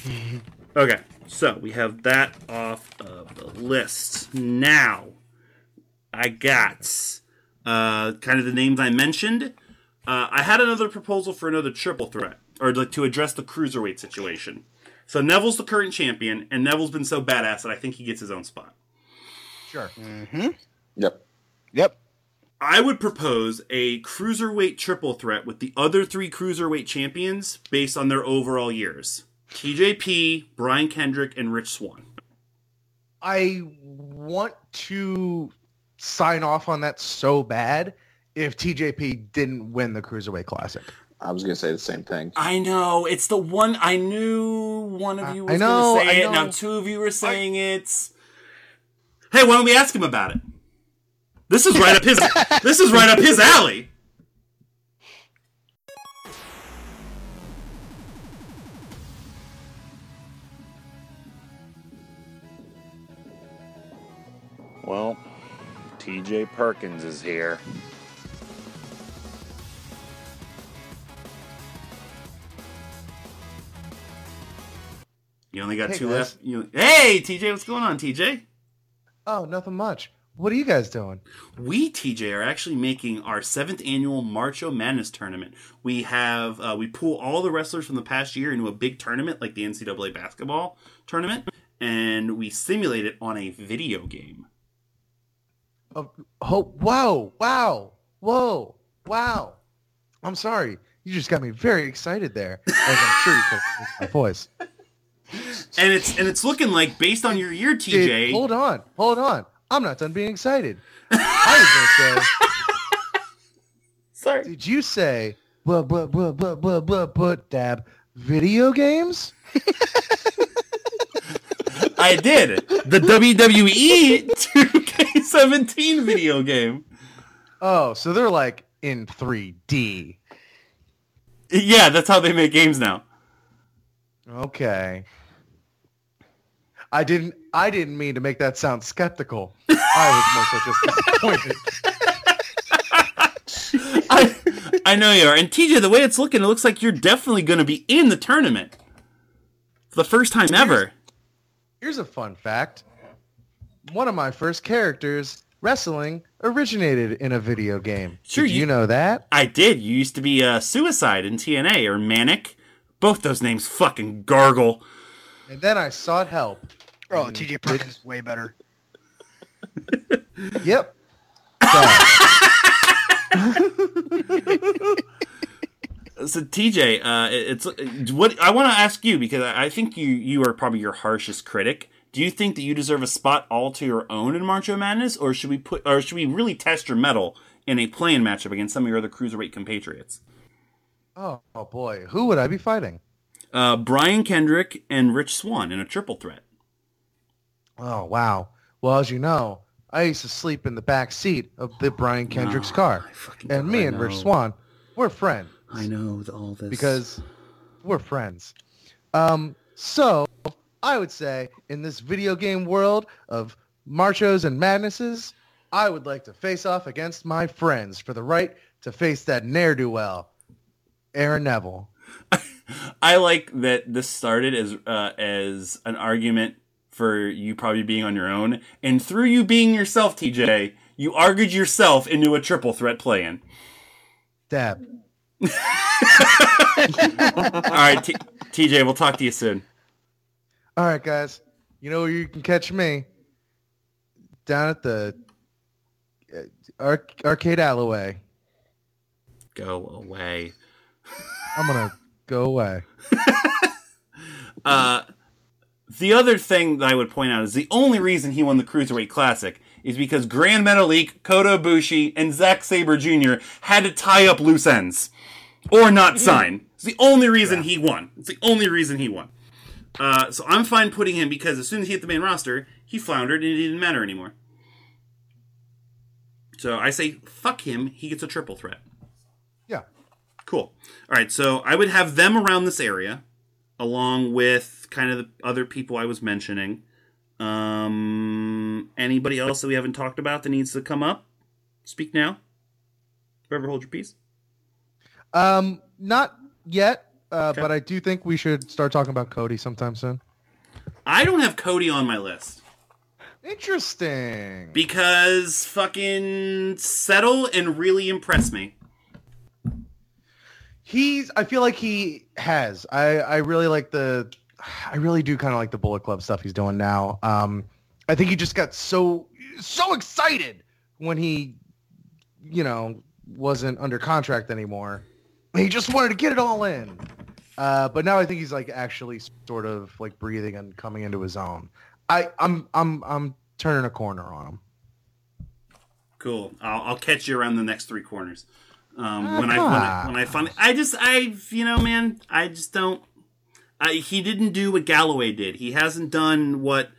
okay, so we have that off of the list. Now, I got uh, kind of the names I mentioned. Uh, I had another proposal for another triple threat, or like to address the cruiserweight situation. So Neville's the current champion, and Neville's been so badass that I think he gets his own spot. sure. Mm-hmm. Yep. Yep. I would propose a cruiserweight triple threat with the other three cruiserweight champions based on their overall years. TJP, Brian Kendrick, and Rich Swann. I want to sign off on that so bad if TJP didn't win the Cruiserweight Classic. I was gonna say the same thing. I know it's the one I knew one of you I was know, going to say I it. Now two of you were saying it. Hey, why don't we ask him about it? This is right up his. this is right up his alley. Well, TJ Perkins is here. Only got Hey, two guys. left. You, hey, TJ, what's going on, TJ? Oh, nothing much. What are you guys doing? We TJ are actually making our seventh annual Marcho Madness tournament. We have uh, we pool all the wrestlers from the past year into a big tournament like the NCAA basketball tournament, and we simulate it on a video game. Oh, oh, wow, wow, whoa, wow. I'm sorry. You just got me very excited there. As I'm sure you can my voice. And it's and it's looking like based on your year, TJ. Dude, hold on, hold on. I'm not done being excited. I was gonna say, Sorry. did you say, but, but, but, but, but, but, but, dab, video games? I did the WWE 2K17 video game. Oh, so they're like in 3D. Yeah, that's how they make games now. Okay. I didn't. I didn't mean to make that sound skeptical. I was more so just disappointed. I, I know you are. And TJ, the way it's looking, it looks like you're definitely going to be in the tournament for the first time ever. Here's a fun fact. One of my first characters, wrestling, originated in a video game. Sure, you, you- know that? I did. You used to be uh, Suicide in TNA or Manik. Both those names fucking gargle. And then I sought help. Oh, Mm. TJ Perkins is way better. Yep. So TJ, uh, it's what I want to ask you because I I think you you are probably your harshest critic. Do you think that you deserve a spot all to your own in Marcho Madness, or should we put, or should we really test your metal in a playing matchup against some of your other cruiserweight compatriots? Oh, oh boy, who would I be fighting? Uh, Brian Kendrick and Rich Swann in a triple threat. Oh wow. Well, as you know, I used to sleep in the back seat of the Brian Kendrick's No, car, I and me I and Rich. Swann, we're friends I know all this because we're friends. Um, so I would say in this video game world of marchos and madnesses, I would like to face off against my friends for the right to face that ne'er do well, Aaron Neville. I like that this started as uh, as an argument for you probably being on your own, and through you being yourself, TJ, you argued yourself into a triple threat play-in. Dab. All right, T- TJ, we'll talk to you soon. All right, guys. You know where you can catch me? Down at the uh, Arc- Arcade Alloway. Go away. I'm gonna go away. Uh, the other thing that I would point out is the only reason he won the Cruiserweight Classic is because Grand Metalik, Kota Ibushi, and Zack Sabre Jr. had to tie up loose ends or not sign. It's the only reason he won. It's the only reason he won. Uh, so I'm fine putting him because as soon as he hit the main roster, he floundered and it didn't matter anymore. So I say, fuck him. He gets a triple threat. Yeah. Cool. All right, so I would have them around this area, along with kind of the other people I was mentioning. Um, anybody else that we haven't talked about that needs to come up? Speak now. Forever hold your peace. Um, not yet, uh, Okay. but I do think we should start talking about Cody sometime soon. I don't have Cody on my list Interesting. because fucking settle and really impress me. He's. I feel like he has. I. I really like the. I really do kind of like the Bullet Club stuff he's doing now. Um, I think he just got so so excited when he, you know, wasn't under contract anymore. He just wanted to get it all in. Uh, but now I think he's like actually sort of like breathing and coming into his own. I. I'm. I'm. I'm turning a corner on him. Cool. I'll, I'll catch you around the next three corners. Um, when I when Ah. I, when I finally, I just I you know man, I just don't. I, he didn't do what Galloway did. He hasn't done what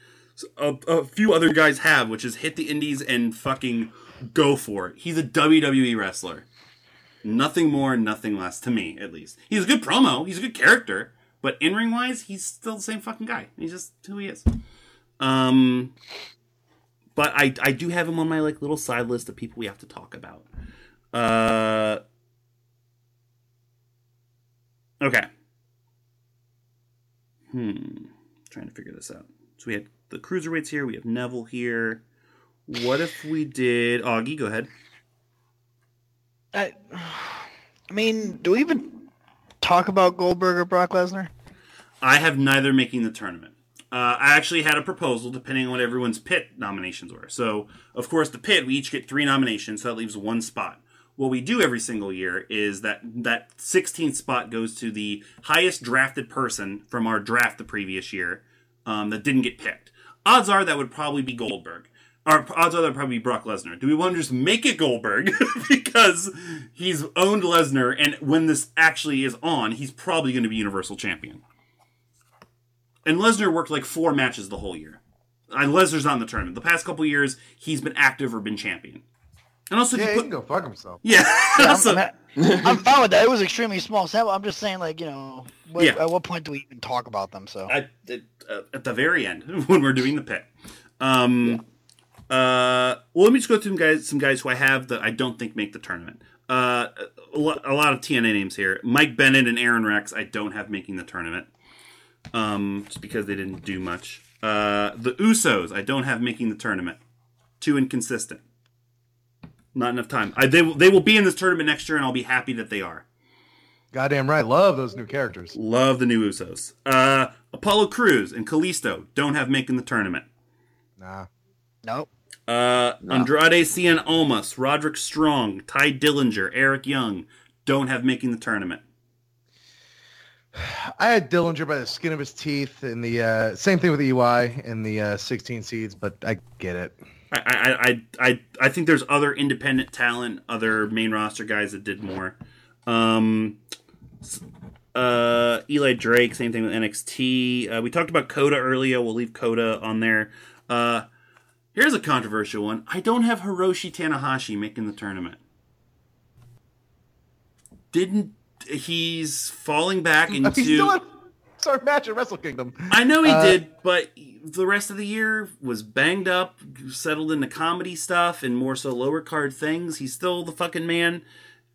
a, a few other guys have, which is hit the indies and fucking go for it. He's a WWE wrestler. Nothing more, nothing less to me, at least. He's a good promo. He's a good character, but in ring wise, he's still the same fucking guy. He's just who he is. Um, but I I do have him on my like little side list of people we have to talk about. Uh, okay. Hmm. Trying to figure this out. So we had the cruiserweights here. We have Neville here. What if we did Augie? Go ahead. I, I mean, do we even talk about Goldberg or Brock Lesnar? I have neither making the tournament. Uh, I actually had a proposal depending on what everyone's pit nominations were. So, of course, the pit we each get three nominations, so that leaves one spot. What we do every single year is that that 16th spot goes to the highest drafted person from our draft the previous year um, that didn't get picked. Odds are that would probably be Goldberg. Or odds are that would probably be Brock Lesnar. Do we want to just make it Goldberg because he's owned Lesnar, and when this actually is on, he's probably going to be Universal Champion. And Lesnar worked like four matches the whole year. Lesnar's not in the tournament. The past couple years, he's been active or been champion. And also, if Yeah, you he put, can go fuck himself. yeah, I'm, I'm, I'm fine with that. It was extremely small sample. I'm just saying, like, you know, what, Yeah. at what point do we even talk about them? So at, at, uh, at the very end when we're doing the pick. Um, uh, well, let me just go through some guys, some guys who I have that I don't think make the tournament. Uh, a, lo- a lot of TNA names here: Mike Bennett and Aron Rex. I don't have making the tournament, um, just because they didn't do much. Uh, the Usos. I don't have making the tournament. Too inconsistent. Not enough time. I, they will, they will be in this tournament next year, and I'll be happy that they are. Goddamn right. Love those new characters. Love the new Usos. Uh, Apollo Crews and Kalisto don't have making the tournament. Nah. nope. Uh, Andrade Cien Almas, Roderick Strong, Tye Dillinger, Eric Young don't have making the tournament. I had Dillinger by the skin of his teeth in the uh, same thing with EY in the uh, 16 seeds, but I get it. I, I, I, I, I think there's other independent talent, other main roster guys that did more. Um, uh, Eli Drake, same thing with NXT. Uh, we talked about Coda earlier. We'll leave Coda on there. Uh, here's a controversial one. I don't have Hiroshi Tanahashi making the tournament. Didn't he's falling back into. He still our match at Wrestle Kingdom. I know he Uh, did, but the rest of the year was banged up, settled into comedy stuff and more so lower card things. He's still the fucking man.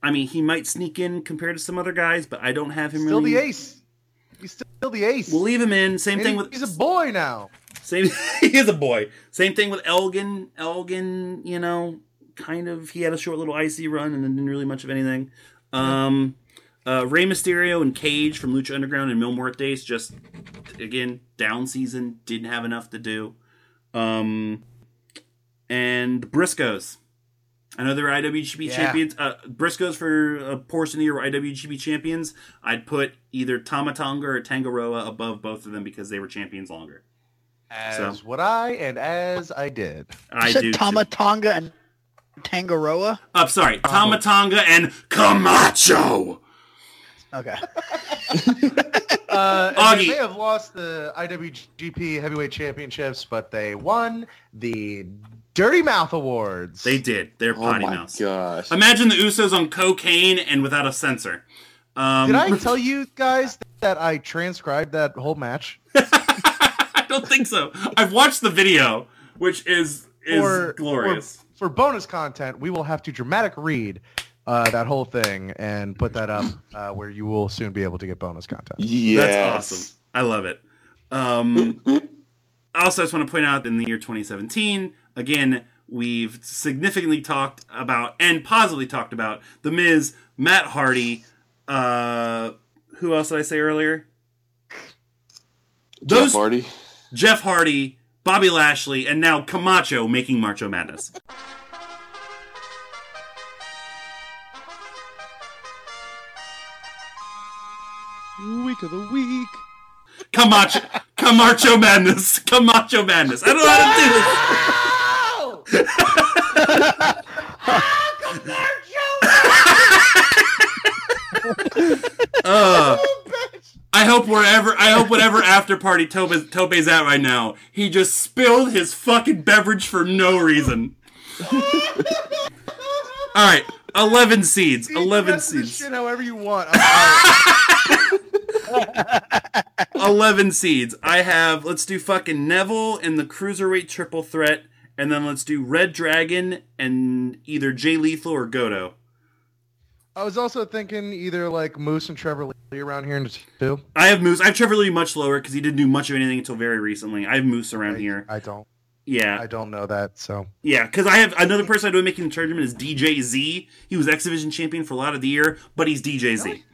I mean, he might sneak in compared to some other guys, but I don't have him Still really. the ace. He's still the ace. We'll leave him in. Same And thing with he's a boy now. same. he is a boy. Same thing with Elgin. Elgin, you know, kind of. He had a short little icy run and then didn't really much of anything. Um, uh, Rey Mysterio and Cage from Lucha Underground and Mil Muertes just again down season didn't have enough to do. Um, and the Briscoes. I know they're IWGP Yeah. champions. Uh, Briscoes for a portion of the year were IWGP champions. I'd put either Tama Tonga or Tanga Loa above both of them because they were champions longer. As So. would I, and as I did. I You said do. too. Tama Tonga and Tanga Loa. I'm sorry, Tama Tonga and Camacho. Okay. Uh, and Augie. they may have lost the IWGP Heavyweight Championships, but they won the Dirty Mouth Awards. They did. They're Oh potty my mouths. gosh. Imagine the Usos on cocaine and without a censor. Um, Did I tell you guys that I transcribed that whole match? I don't think so. I've watched the video, which is is Or- glorious. or for bonus content, we will have to dramatic read uh, that whole thing and put that up uh, where you will soon be able to get bonus content. Yes. That's awesome. I love it. Um, also, I just want to point out that in the year 2017, again, we've significantly talked about and positively talked about The Miz, Matt Hardy. Uh, who else did I say earlier? Jeff Those- Hardy. Jeff Hardy, Bobby Lashley, and now Camacho making Marcho Madness. Week of the week. Camacho, Camacho Madness, Camacho Madness. I don't know how to do this. Uh, I hope wherever I hope whatever after party Tope, Tope's at right now, he just spilled his fucking beverage for no reason. All right, eleven seeds, eleven dress seeds, Shit however you want. I'm sorry. eleven seeds. I have. Let's do fucking Neville and the cruiserweight triple threat, and then let's do Red Dragon and either Jay Lethal or Goto. I was also thinking either like Moose and Trevor Lee around here in the two. I have Moose. I have Trevor Lee much lower because he didn't do much of anything until very recently. I have Moose around here. I don't. Yeah, I don't know that. So Yeah, because I have another person I do making the tournament is DJ Z. He was X Division champion for a lot of the year, but he's DJ Z.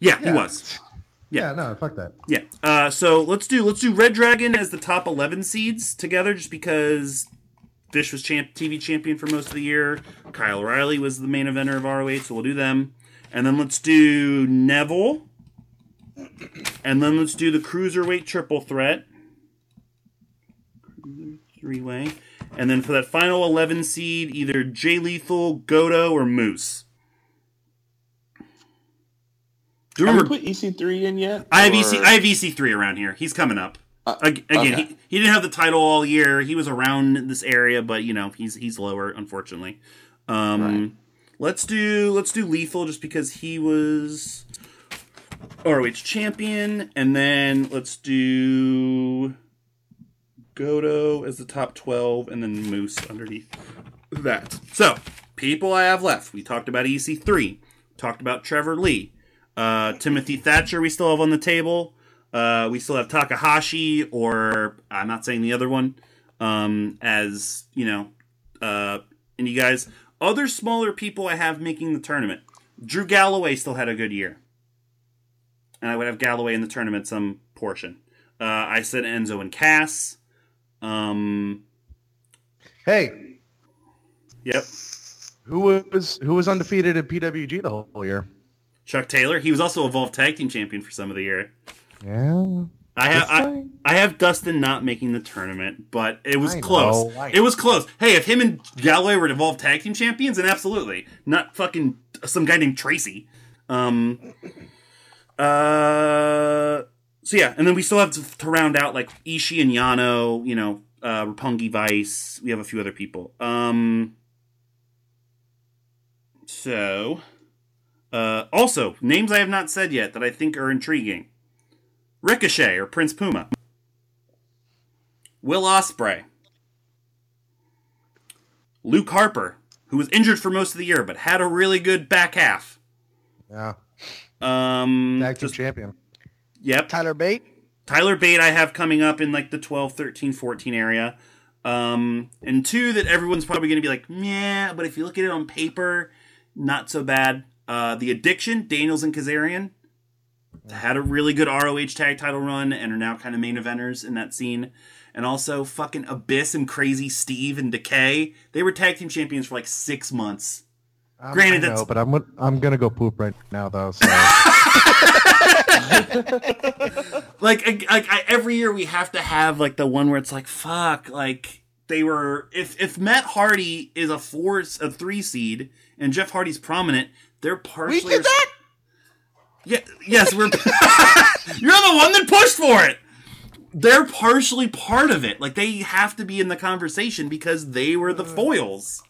Yeah, he was. Yeah. yeah, no, fuck that. Yeah. Uh, so let's do let's do Red Dragon as the top eleven seeds together, just because Fish was champ TV champion for most of the year. Kyle O'Reilly was the main eventer of ROH, so we'll do them. And then let's do Neville. And then let's do the cruiserweight triple threat. Three way. And then for that final 11 seed, either Jay Lethal, Goto, or Moose. Do you Have we remember? put EC3 in yet? I have Or- EC. I have EC3 around here. He's coming up. Uh, Again, okay. he, he didn't have the title all year. He was around this area, but you know he's he's lower, unfortunately. Um, Right. Let's do let's do lethal just because he was ROH champion, and then let's do Goto as the top twelve, and then Moose underneath that. So people I have left. We talked about EC3. Talked about Trevor Lee. Uh, Timothy Thatcher we still have on the table. Uh, we still have Takahashi, or I'm not saying the other one, um, as you know, uh, and you guys, other smaller people I have making the tournament. Drew Galloway still had a good year, and I would have Galloway in the tournament some portion. Uh, I said Enzo and Cass. Um, Hey, yep, who was who was undefeated at PWG the whole year? Chuck Taylor. He was also Evolved Tag Team Champion for some of the year. Yeah. I have I. I have Dustin not making the tournament, but it was I close. know, It was close. Hey, if him and Galloway were evolved tag team champions, then absolutely. Not fucking some guy named Tracy. Um uh so yeah, and then we still have to, to round out like Ishi and Yano, you know, uh Roppongi Vice. We have a few other people. Um so Uh, also, names I have not said yet that I think are intriguing: Ricochet or Prince Puma, Will Ospreay, Luke Harper, who was injured for most of the year but had a really good back half. Yeah. Um, Tag team champion. yep, Tyler Bate. Tyler Bate I have coming up in like the 12, 13, 14 area. Um, and two that everyone's probably going to be like, yeah, but if you look at it on paper, not so bad. Uh, the Addiction, Daniels and Kazarian had a really good ROH tag title run and are now kind of main eventers in that scene. And also fucking Abyss and Crazy Steve and Decay. They were tag team champions for like six months. Um, Granted, I that's- know, but I'm gonna- I'm gonna go poop right now though. So like like I, every year we have to have like the one where it's like fuck like they were if if Matt Hardy is a four a three seed and Jeff Hardy's prominent they're partially we did that. yeah yes we're you're the one that pushed for it they're partially part of it like they have to be in the conversation because they were the mm. foils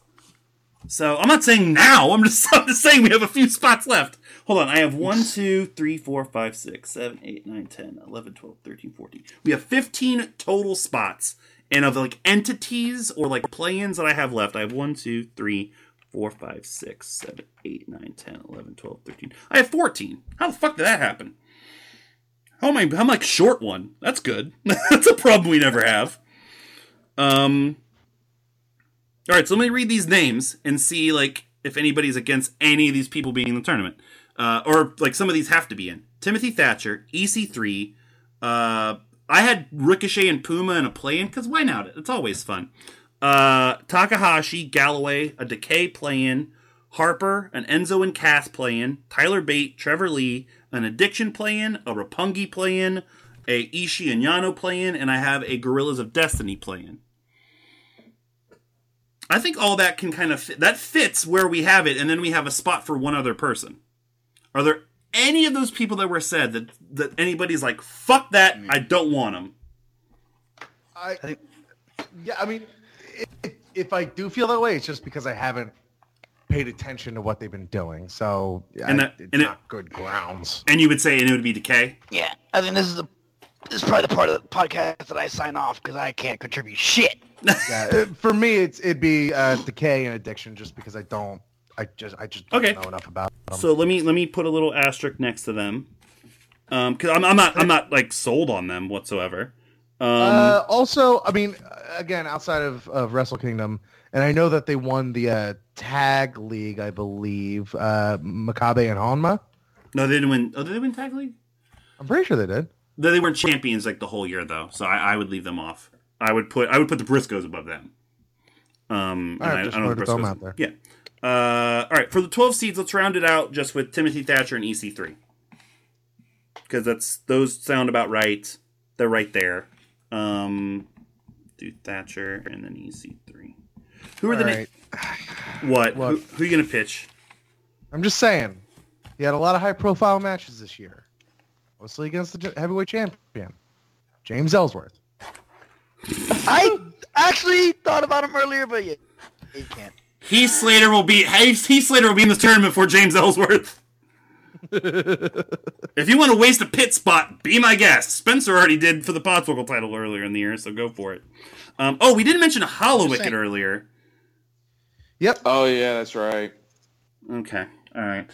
so I'm not saying now I'm just I'm just saying we have a few spots left Hold on, I have 1, 2, 3, 4, 5, 6, 7, 8, 9, 10, 11, 12, 13, 14. We have 15 total spots. And of like entities or like play-ins that I have left, I have 1, 2, 3, 4, 5, 6, 7, 8, 9, 10, 11, 12, 13. I have 14. How the fuck did that happen? How am I I'm like short one. That's good. That's a problem we never have. Um All right, so let me read these names and see like if anybody's against any of these people being in the tournament uh, or like some of these have to be in. Timothy Thatcher, EC3. Uh, I had Ricochet and Puma in a play-in because why not? It's always fun. Uh, Takahashi, Galloway, a Decay play-in. Harper, an Enzo and Cass play-in. Tyler Bate, Trevor Lee, an Addiction play-in. A Roppongi play-in. A Ishii and Yano play-in, and I have a Gorillas of Destiny play-in. I think all that can kind of fit. That fits where we have it, and then we have a spot for one other person. Are there any of those people that were said that that anybody's like, fuck that, I don't want them? I, think. yeah, I mean, if, if I do feel that way, it's just because I haven't paid attention to what they've been doing. So And I- that- it's and it- not good grounds. And you would say, and it would be Decay. Yeah, I think this is the this is probably the part of the podcast that I sign off because I can't contribute shit. Yeah, for me, it's it'd be uh, decay and addiction, just because I don't, I just, I just don't Okay. know enough about them. So let me let me put a little asterisk next to them, um, because I'm, I'm not I'm not like sold on them whatsoever. Um, uh, also, I mean, again, outside of, of Wrestle Kingdom, and I know that they won the uh, tag league, I believe, uh, Makabe and Honma. no, they didn't win. Oh, did they win tag league? I'm pretty sure they did. They they weren't champions like the whole year though, so I, I would leave them off. I would put I would put the Briscoes above them. Um, All right, and I, just I know the Briscoes- out there. Yeah. Uh, all right, for the 12 seeds, let's round it out just with Timothy Thatcher and EC3 because that's those sound about right. They're right there. Um, do Thatcher and then EC3. Who are the All na- what? What? Who, who are you gonna pitch? I'm just saying, he had a lot of high-profile matches this year, mostly against the heavyweight champion, James Ellsworth. I actually thought about him earlier, but yeah, he can't. Heath Slater will be Heath Heath Slater will be in this tournament for James Ellsworth. If you want to waste a pit spot, be my guest. Spencer already did for the Podswoggle title earlier in the year, so go for it. Um, oh, we didn't mention Hollow Just Wicked earlier. Yep. Oh yeah, that's right. Okay, all right.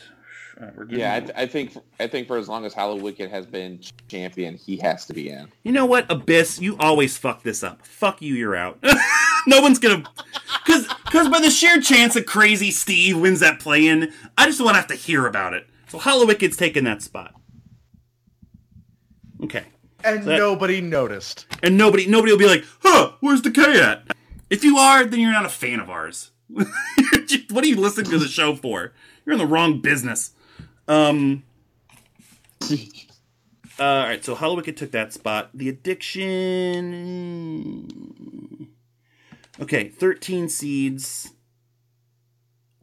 All right, Yeah, I, th- I think I think for as long as Hallowicked has been champion, he has to be in. You know what, Abyss? You always fuck this up. Fuck you. You're out. no one's gonna, because because by the sheer chance that Crazy Steve wins that play-in, I just don't want to have to hear about it. So Hallowicked's taking that spot. Okay. And That- nobody noticed. and nobody nobody will be like, "Huh, where's Decay at?" If you are, then you're not a fan of ours. what are you listening to the show for? You're in the wrong business. Um. uh, all right, so Hallowicked took that spot. The Addiction. Okay, thirteen seeds.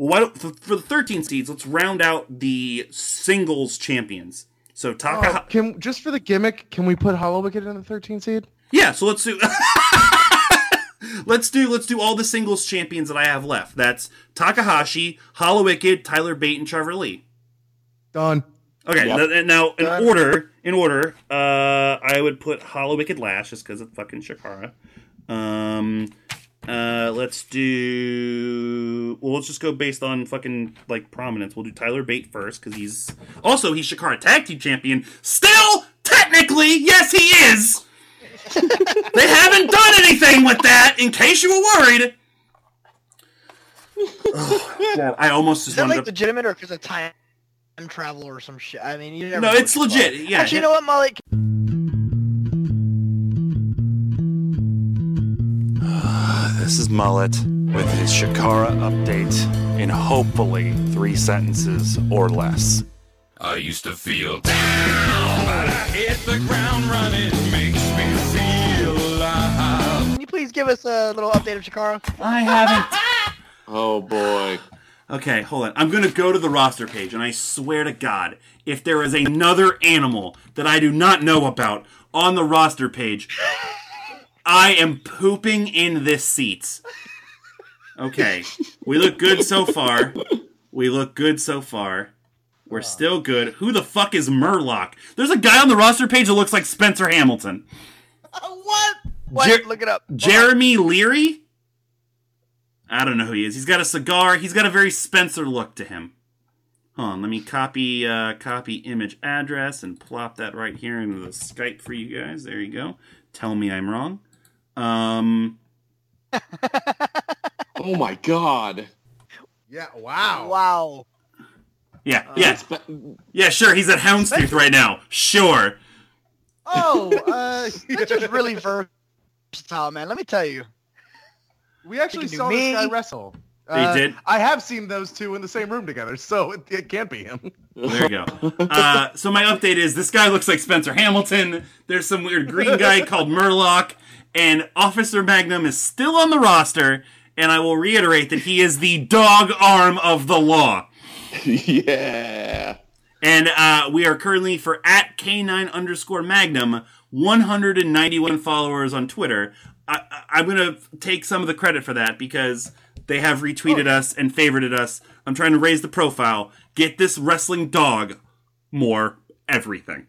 Well, why don't for, for the thirteen seeds? Let's round out the singles champions. So Takahashi. Oh, can just for the gimmick, can we put Hallowicked in the 13 seed? Yeah, so let's do Let's do let's do all the singles champions that I have left. That's Takahashi, Hallowicked, Tyler Bate, and Trevor Lee. Done. Okay, Yep. th- now in Done. order, in order, uh, I would put Hallowicked last just because of fucking Chikara. Um, uh, let's do. Well, let's just go based on fucking like prominence. We'll do Tyler Bate first because he's also he's Chikara Tag Team Champion. Still, technically, yes, he is. they haven't done anything with that. In case you were worried. Oh, God, I almost Is just that wanted like to. legitimate or because of time travel or some shit? I mean, you never No, know it's legit. fuck. Yeah. Actually, you know what, Mullet? This is Mullet with his Chikara update in hopefully three sentences or less. I used to feel down, but I hit the ground running. Makes me feel alive. Can you please give us a little update of Chikara? I haven't. Oh boy. Okay, hold on. I'm going to go to the roster page, and I swear to God, if there is another animal that I do not know about on the roster page, I am pooping in this seat. Okay, we look good so far. We look good so far. We're still good. Who the fuck is Murloc? There's a guy on the roster page that looks like Spencer Hamilton. what? What? Jer- Look it up. Hold on. Jeremy Leary? I don't know who he is. He's got a cigar. He's got a very Spencer look to him. Hold on, let me copy uh, copy image address and plop that right here into the Skype for you guys. There you go. Tell me I'm wrong. Um, Oh my god. Yeah. Wow. Wow. yeah, yeah, Spe- yeah. Sure, he's at Houndstooth right now. Sure. Oh, uh, Spencer's really versatile, man. Let me tell you. we actually saw me. this guy wrestle. They Uh, did? I have seen those two in the same room together, so it, it can't be him. There you go. Uh, so my update is this guy looks like Spencer Hamilton. There's some weird green guy called Murloc, and Officer Magnum is still on the roster. And I will reiterate that he is the dog arm of the law. yeah. And uh, we are currently for at K9 underscore Magnum, 191 followers on Twitter. I, I'm going to take some of the credit for that because they have retweeted us and favorited us. I'm trying to raise the profile, get this wrestling dog more everything.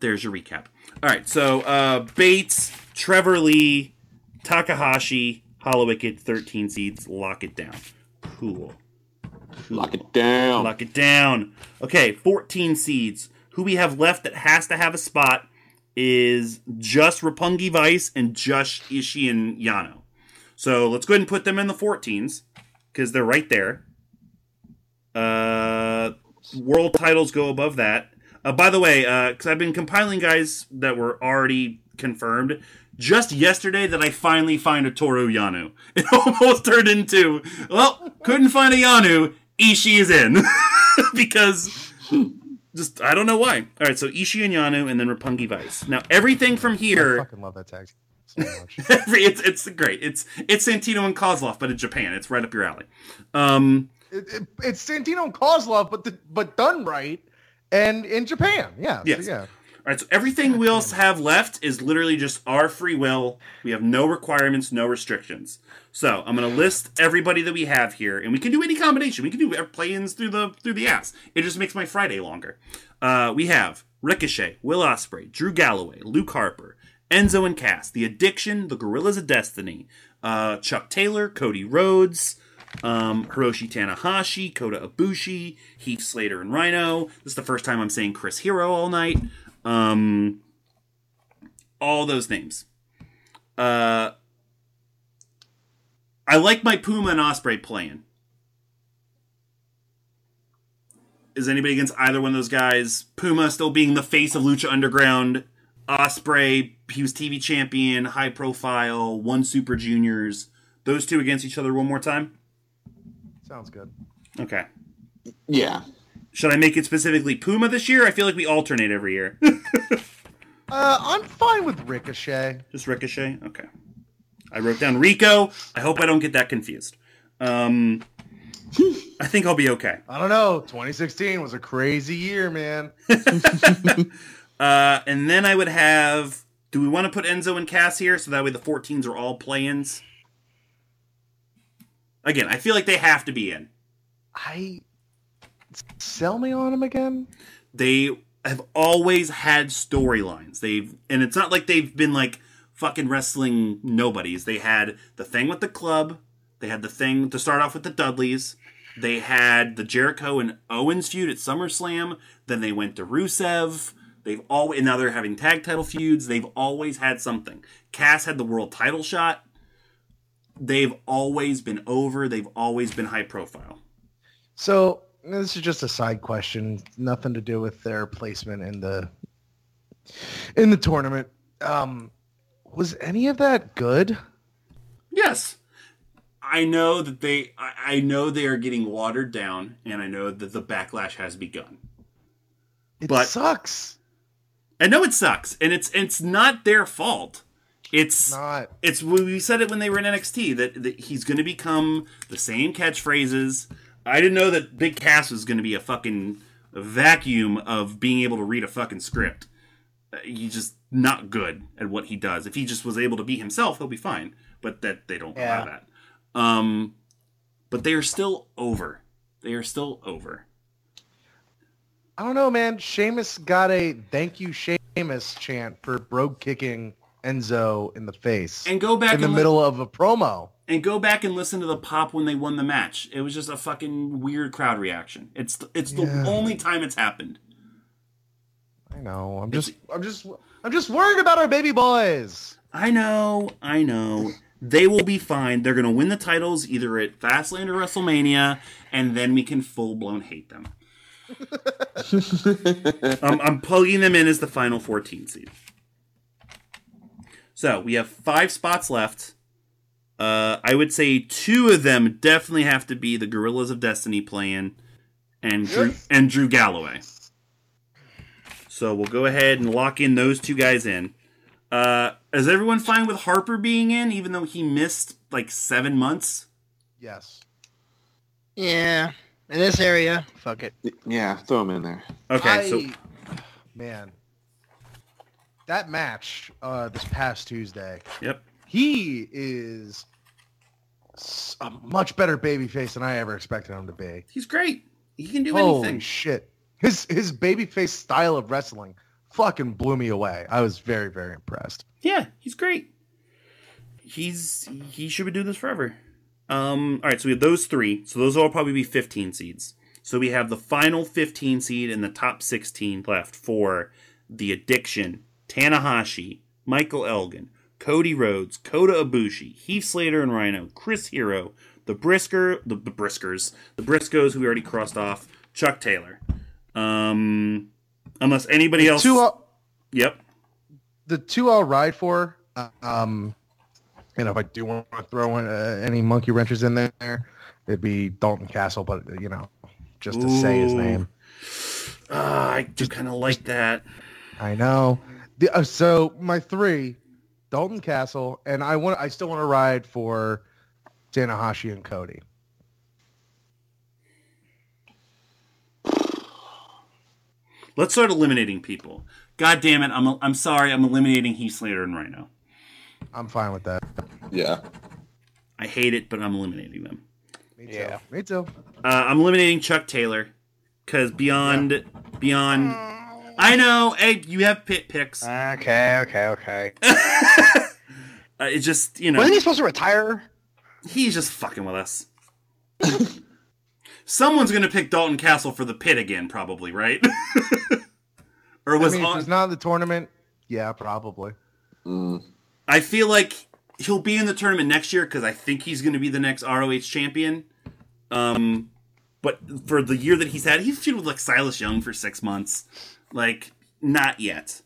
There's your recap. All right, so uh, Bates, Trevor Lee, Takahashi, Hallowicked, 13 seeds, lock it down. Cool. Lock it down. Lock it down. Okay, 14 seeds. Who we have left that has to have a spot is just Roppongi Vice and just Ishii and Yano. So let's go ahead and put them in the 14s because they're right there. Uh, world titles go above that. Uh, by the way, because I've been compiling guys that were already confirmed. Just yesterday, that I finally find a Toru Yano. It almost turned into well, couldn't find a Yano. Ishii is in because just I don't know why. All right, so Ishii and Yano, and then Roppongi Vice. Now everything from here. I fucking love that tag so much. every, it's it's great. It's it's Santino and Kozlov, but in Japan. It's right up your alley. Um, it, it, it's Santino and Kozlov, but the, but done right, and in Japan. Yeah. Yes. So, yeah. All right, so everything we else have left is literally just our free will. We have no requirements, no restrictions. So I'm going to list everybody that we have here, and we can do any combination. We can do play-ins through the through the ass. It just makes my Friday longer. Uh, we have Ricochet, Will Ospreay, Drew Galloway, Luke Harper, Enzo and Cass, The Addiction, The Gorillas of Destiny, uh, Chuck Taylor, Cody Rhodes, um, Hiroshi Tanahashi, Kota Ibushi, Heath Slater, and Rhino. This is the first time I'm saying Chris Hero all night. Um, all those names. Uh, I like my Puma and Ospreay playing. Is anybody against either one of those guys? Puma still being the face of Lucha Underground. Ospreay, he was TV champion, high profile, won Super Juniors. Those two against each other one more time. Sounds good. Okay. Yeah. Should I make it specifically Puma this year? I feel like we alternate every year. Uh, I'm fine with Ricochet. Just Ricochet? Okay. I wrote down Rico. I hope I don't get that confused. Um, I think I'll be okay. I don't know. 2016 was a crazy year, man. Uh, and then I would have. Do we want to put Enzo and Cass here so that way the 14s are all play-ins? Again, I feel like they have to be in. I sell me on them again. they have always had storylines. They've and it's not like they've been like fucking wrestling nobodies. They had the thing with the club. They had the thing to start off with the Dudleys. They had the Jericho and Owens feud at SummerSlam. Then they went to Rusev. They've always and now they're having tag title feuds. They've always had something. Cass had the world title shot. They've always been over. They've always been high profile. So this is just a side question, nothing to do with their placement in the in the tournament. Um, was any of that good? Yes. I know that they I, I know they are getting watered down and I know that the backlash has begun. It But- sucks. I know it sucks and it's it's not their fault. It's Not. it's we said it when they were in NXT that, that he's going to become the same catchphrases. I didn't know that Big Cass was going to be a fucking vacuum of being able to read a fucking script. Uh, He's just not good at what he does. If he just was able to be himself, he'll be fine. But that they don't allow that. Um, but they are still over. They are still over. I don't know, man. Sheamus got a thank you, Sheamus chant for Brogue kicking Enzo in the face And go back in the middle of a promo. And go back and listen to the pop when they won the match. It was just a fucking weird crowd reaction. It's it's the Yeah. only time it's happened. I know. I'm just, I'm just, I'm just worried about our baby boys. I know, I know. They will be fine. They're gonna win the titles either at Fastlane or WrestleMania, and then we can full blown hate them. I'm, I'm plugging them in as the final 14 seed. So we have five spots left. Uh, I would say two of them definitely have to be the Gorillas of Destiny playing, and Drew, and Drew Galloway. So we'll go ahead and lock in those two guys in. Uh, is everyone fine with Harper being in, even though he missed like seven months? Yes. Yeah. In this area, fuck it. Yeah, throw him in there. Okay, so man, that match uh, this past Tuesday, yep. he is s- a much better babyface than I ever expected him to be. He's great. He can do Holy anything. shit! His his babyface style of wrestling fucking blew me away. I was very very impressed. Yeah, he's great. He's he should be doing this forever. Um, all right, so we have those three. So those will probably be 15 seeds. So we have the final 15 seed and the top 16 left for the Addiction, Tanahashi, Michael Elgin, Cody Rhodes, Kota Ibushi, Heath Slater and Rhino, Chris Hero, the Brisker, the, the Briskers, the Briscoes who we already crossed off, Chuck Taylor. Um, unless anybody else. Two Yep. the two I'll ride for. Um, you know, if I do want to throw in uh, any monkey wrenches in there, it'd be Dalton Castle. But you know, just to say his name. Uh, I do kind of like that. I know. The, uh, so my three, Dalton Castle, and I want. I still want to ride for Tanahashi and Cody. Let's start eliminating people. God damn it! I'm I'm sorry. I'm eliminating Heath Slater and Rhino. I'm fine with that. Yeah. I hate it, but I'm eliminating them. Me too. Yeah. Me too. Uh, I'm eliminating Chuck Taylor because beyond beyond. I know. Hey, you have pit picks. Uh, Okay, okay, okay. it's just you know Wasn't he supposed to retire? he's just fucking with us. Someone's gonna pick Dalton Castle for the pit again, probably, right? or I was mean, if on, he's not in the tournament, yeah, probably. Mm. I feel like he'll be in the tournament next year because I think he's going to be the next ROH champion. Um, but for the year that he's had, he's feuded with like Silas Young for six months. Like, not yet.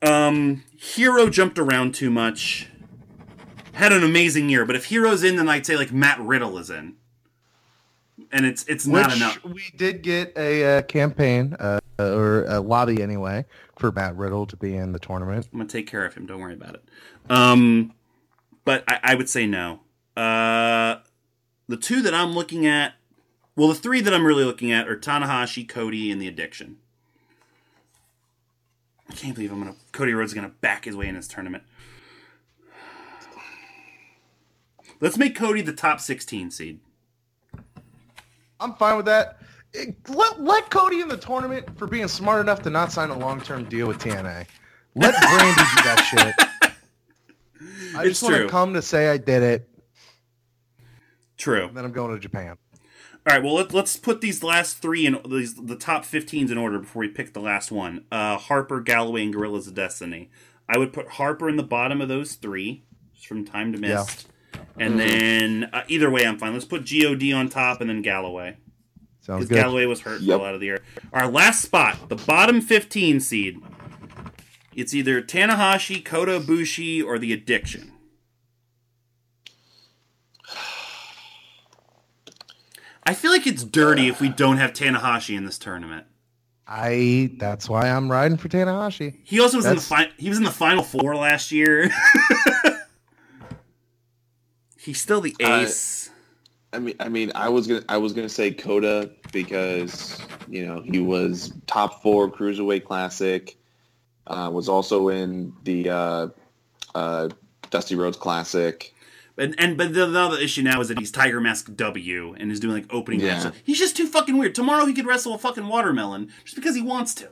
Um, Hero jumped around too much. Had an amazing year, but if Hero's in, then I'd say like Matt Riddle is in, and it's it's not Which enough. we did get a uh, campaign uh, or a lobby anyway for Matt Riddle to be in the tournament. I'm gonna take care of him. Don't worry about it. Um, but I, I would say no. Uh, the two that I'm looking at, well, the three that I'm really looking at are Tanahashi, Cody, and the Addiction. I can't believe I'm gonna Cody Rhodes is gonna back his way in this tournament. Let's make Cody the top 16 seed. I'm fine with that. Let, let Cody in the tournament for being smart enough to not sign a long-term deal with TNA. Let Brandi do that shit. I It's just want to come to say I did it, True. and then I'm going to Japan. All right, well let, let's put these last three in these the top 15s in order before we pick the last one. Uh, Harper, Galloway, and Gorillas of Destiny. I would put Harper in the bottom of those three, just from time to mist. And then uh, either way, I'm fine. Let's put God on top and then Galloway Sounds good. Galloway was hurt Yep. for a lot of the year. Our last spot, the bottom 15 seed. It's either Tanahashi, Kota Ibushi, or the Addiction. I feel like it's dirty if we don't have Tanahashi in this tournament. I. That's why I'm riding for Tanahashi. He also was That's- in the fi- he was in the final four last year. He's still the Uh, ace. I mean, I mean, I was gonna, I was gonna say Kota because you know he was top four cruiserweight classic, uh, was also in the uh, uh, Dusty Rhodes Classic. And and but the, the other issue now is that he's Tiger Mask W and is doing like opening Yeah. matches. He's just too fucking weird. Tomorrow he could wrestle a fucking watermelon just because he wants to.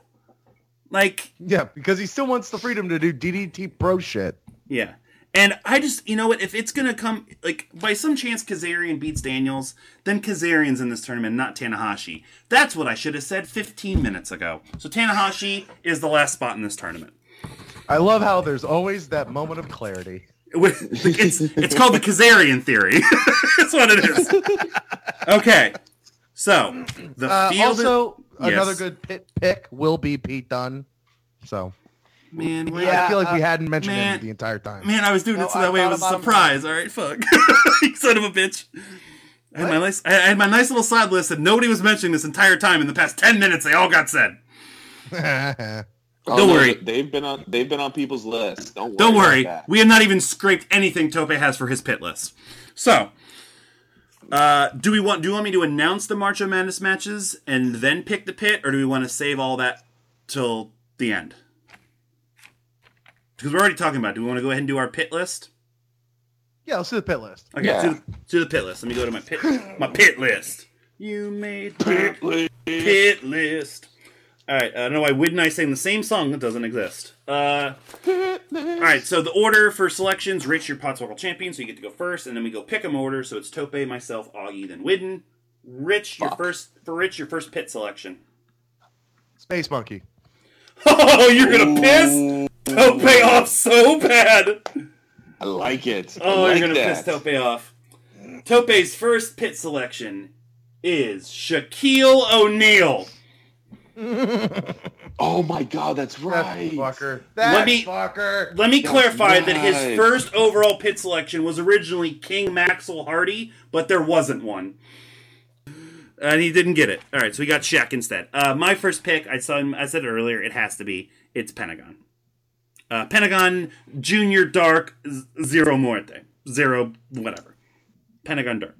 Like Yeah, because he still wants the freedom to do DDT Pro shit. Yeah. And I just, you know what, if it's going to come, like, by some chance Kazarian beats Daniels, then Kazarian's in this tournament, not Tanahashi. That's what I should have said 15 minutes ago. So Tanahashi is the last spot in this tournament. I love how there's always that moment of clarity. It's, it's called the Kazarian theory. That's what it is. Okay. So, the Uh, field. also, Yes. another good pit pick will be Pete Dunne. So man, why- Yeah, I feel like we uh, hadn't mentioned man. him the entire time. Man, I was doing No, it so I that way it was a about him. surprise. All right, fuck. you son of a bitch. I had, my nice, I had my nice little side list, and nobody was mentioning this entire time. In the past ten minutes, they all got said. Oh, Don't no, worry. they've been on, they've been on people's lists. Don't worry. Don't about worry, that. we have not even scraped anything Tope has for his pit list. So, uh, do we want? Do you want me to announce the March of Madness matches and then pick the pit, or do we want to save all that till the end? Because we're already talking about. it. Do we want to go ahead and do our pit list? yeah, let's do the pit list. Okay, Yeah. to, the, to the pit list. Let me go to my pit my pit list. You made pit list. pit list. All right, I don't know why Wid and I sang the same song that doesn't exist. Uh, all right, so the order for selections: Rich, your Potswoggle champion, so you get to go first, and then we go pick pick 'em order. So it's Tope, myself, Augie, then Whidden. Rich, your Fuck. first for Rich, your first pit selection. Space Monkey. Oh, you're gonna piss Tope off so bad. I like it. I Oh, like you're gonna that. piss Tope off. Tope's first pit selection is Shaquille O'Neal. Oh my god, that's That right. fucker. That Let me- fucker. Let me That's clarify that his first overall pit selection was originally King Maxwell Hardy, but there wasn't one. And he didn't get it. All right, so we got Shaq instead. Uh, my first pick, I saw him, I said it earlier, it has to be, it's Pentagon. Uh, Pentagon Junior Dark Z- Zero Muerte. Zero, whatever. Pentagon Dark.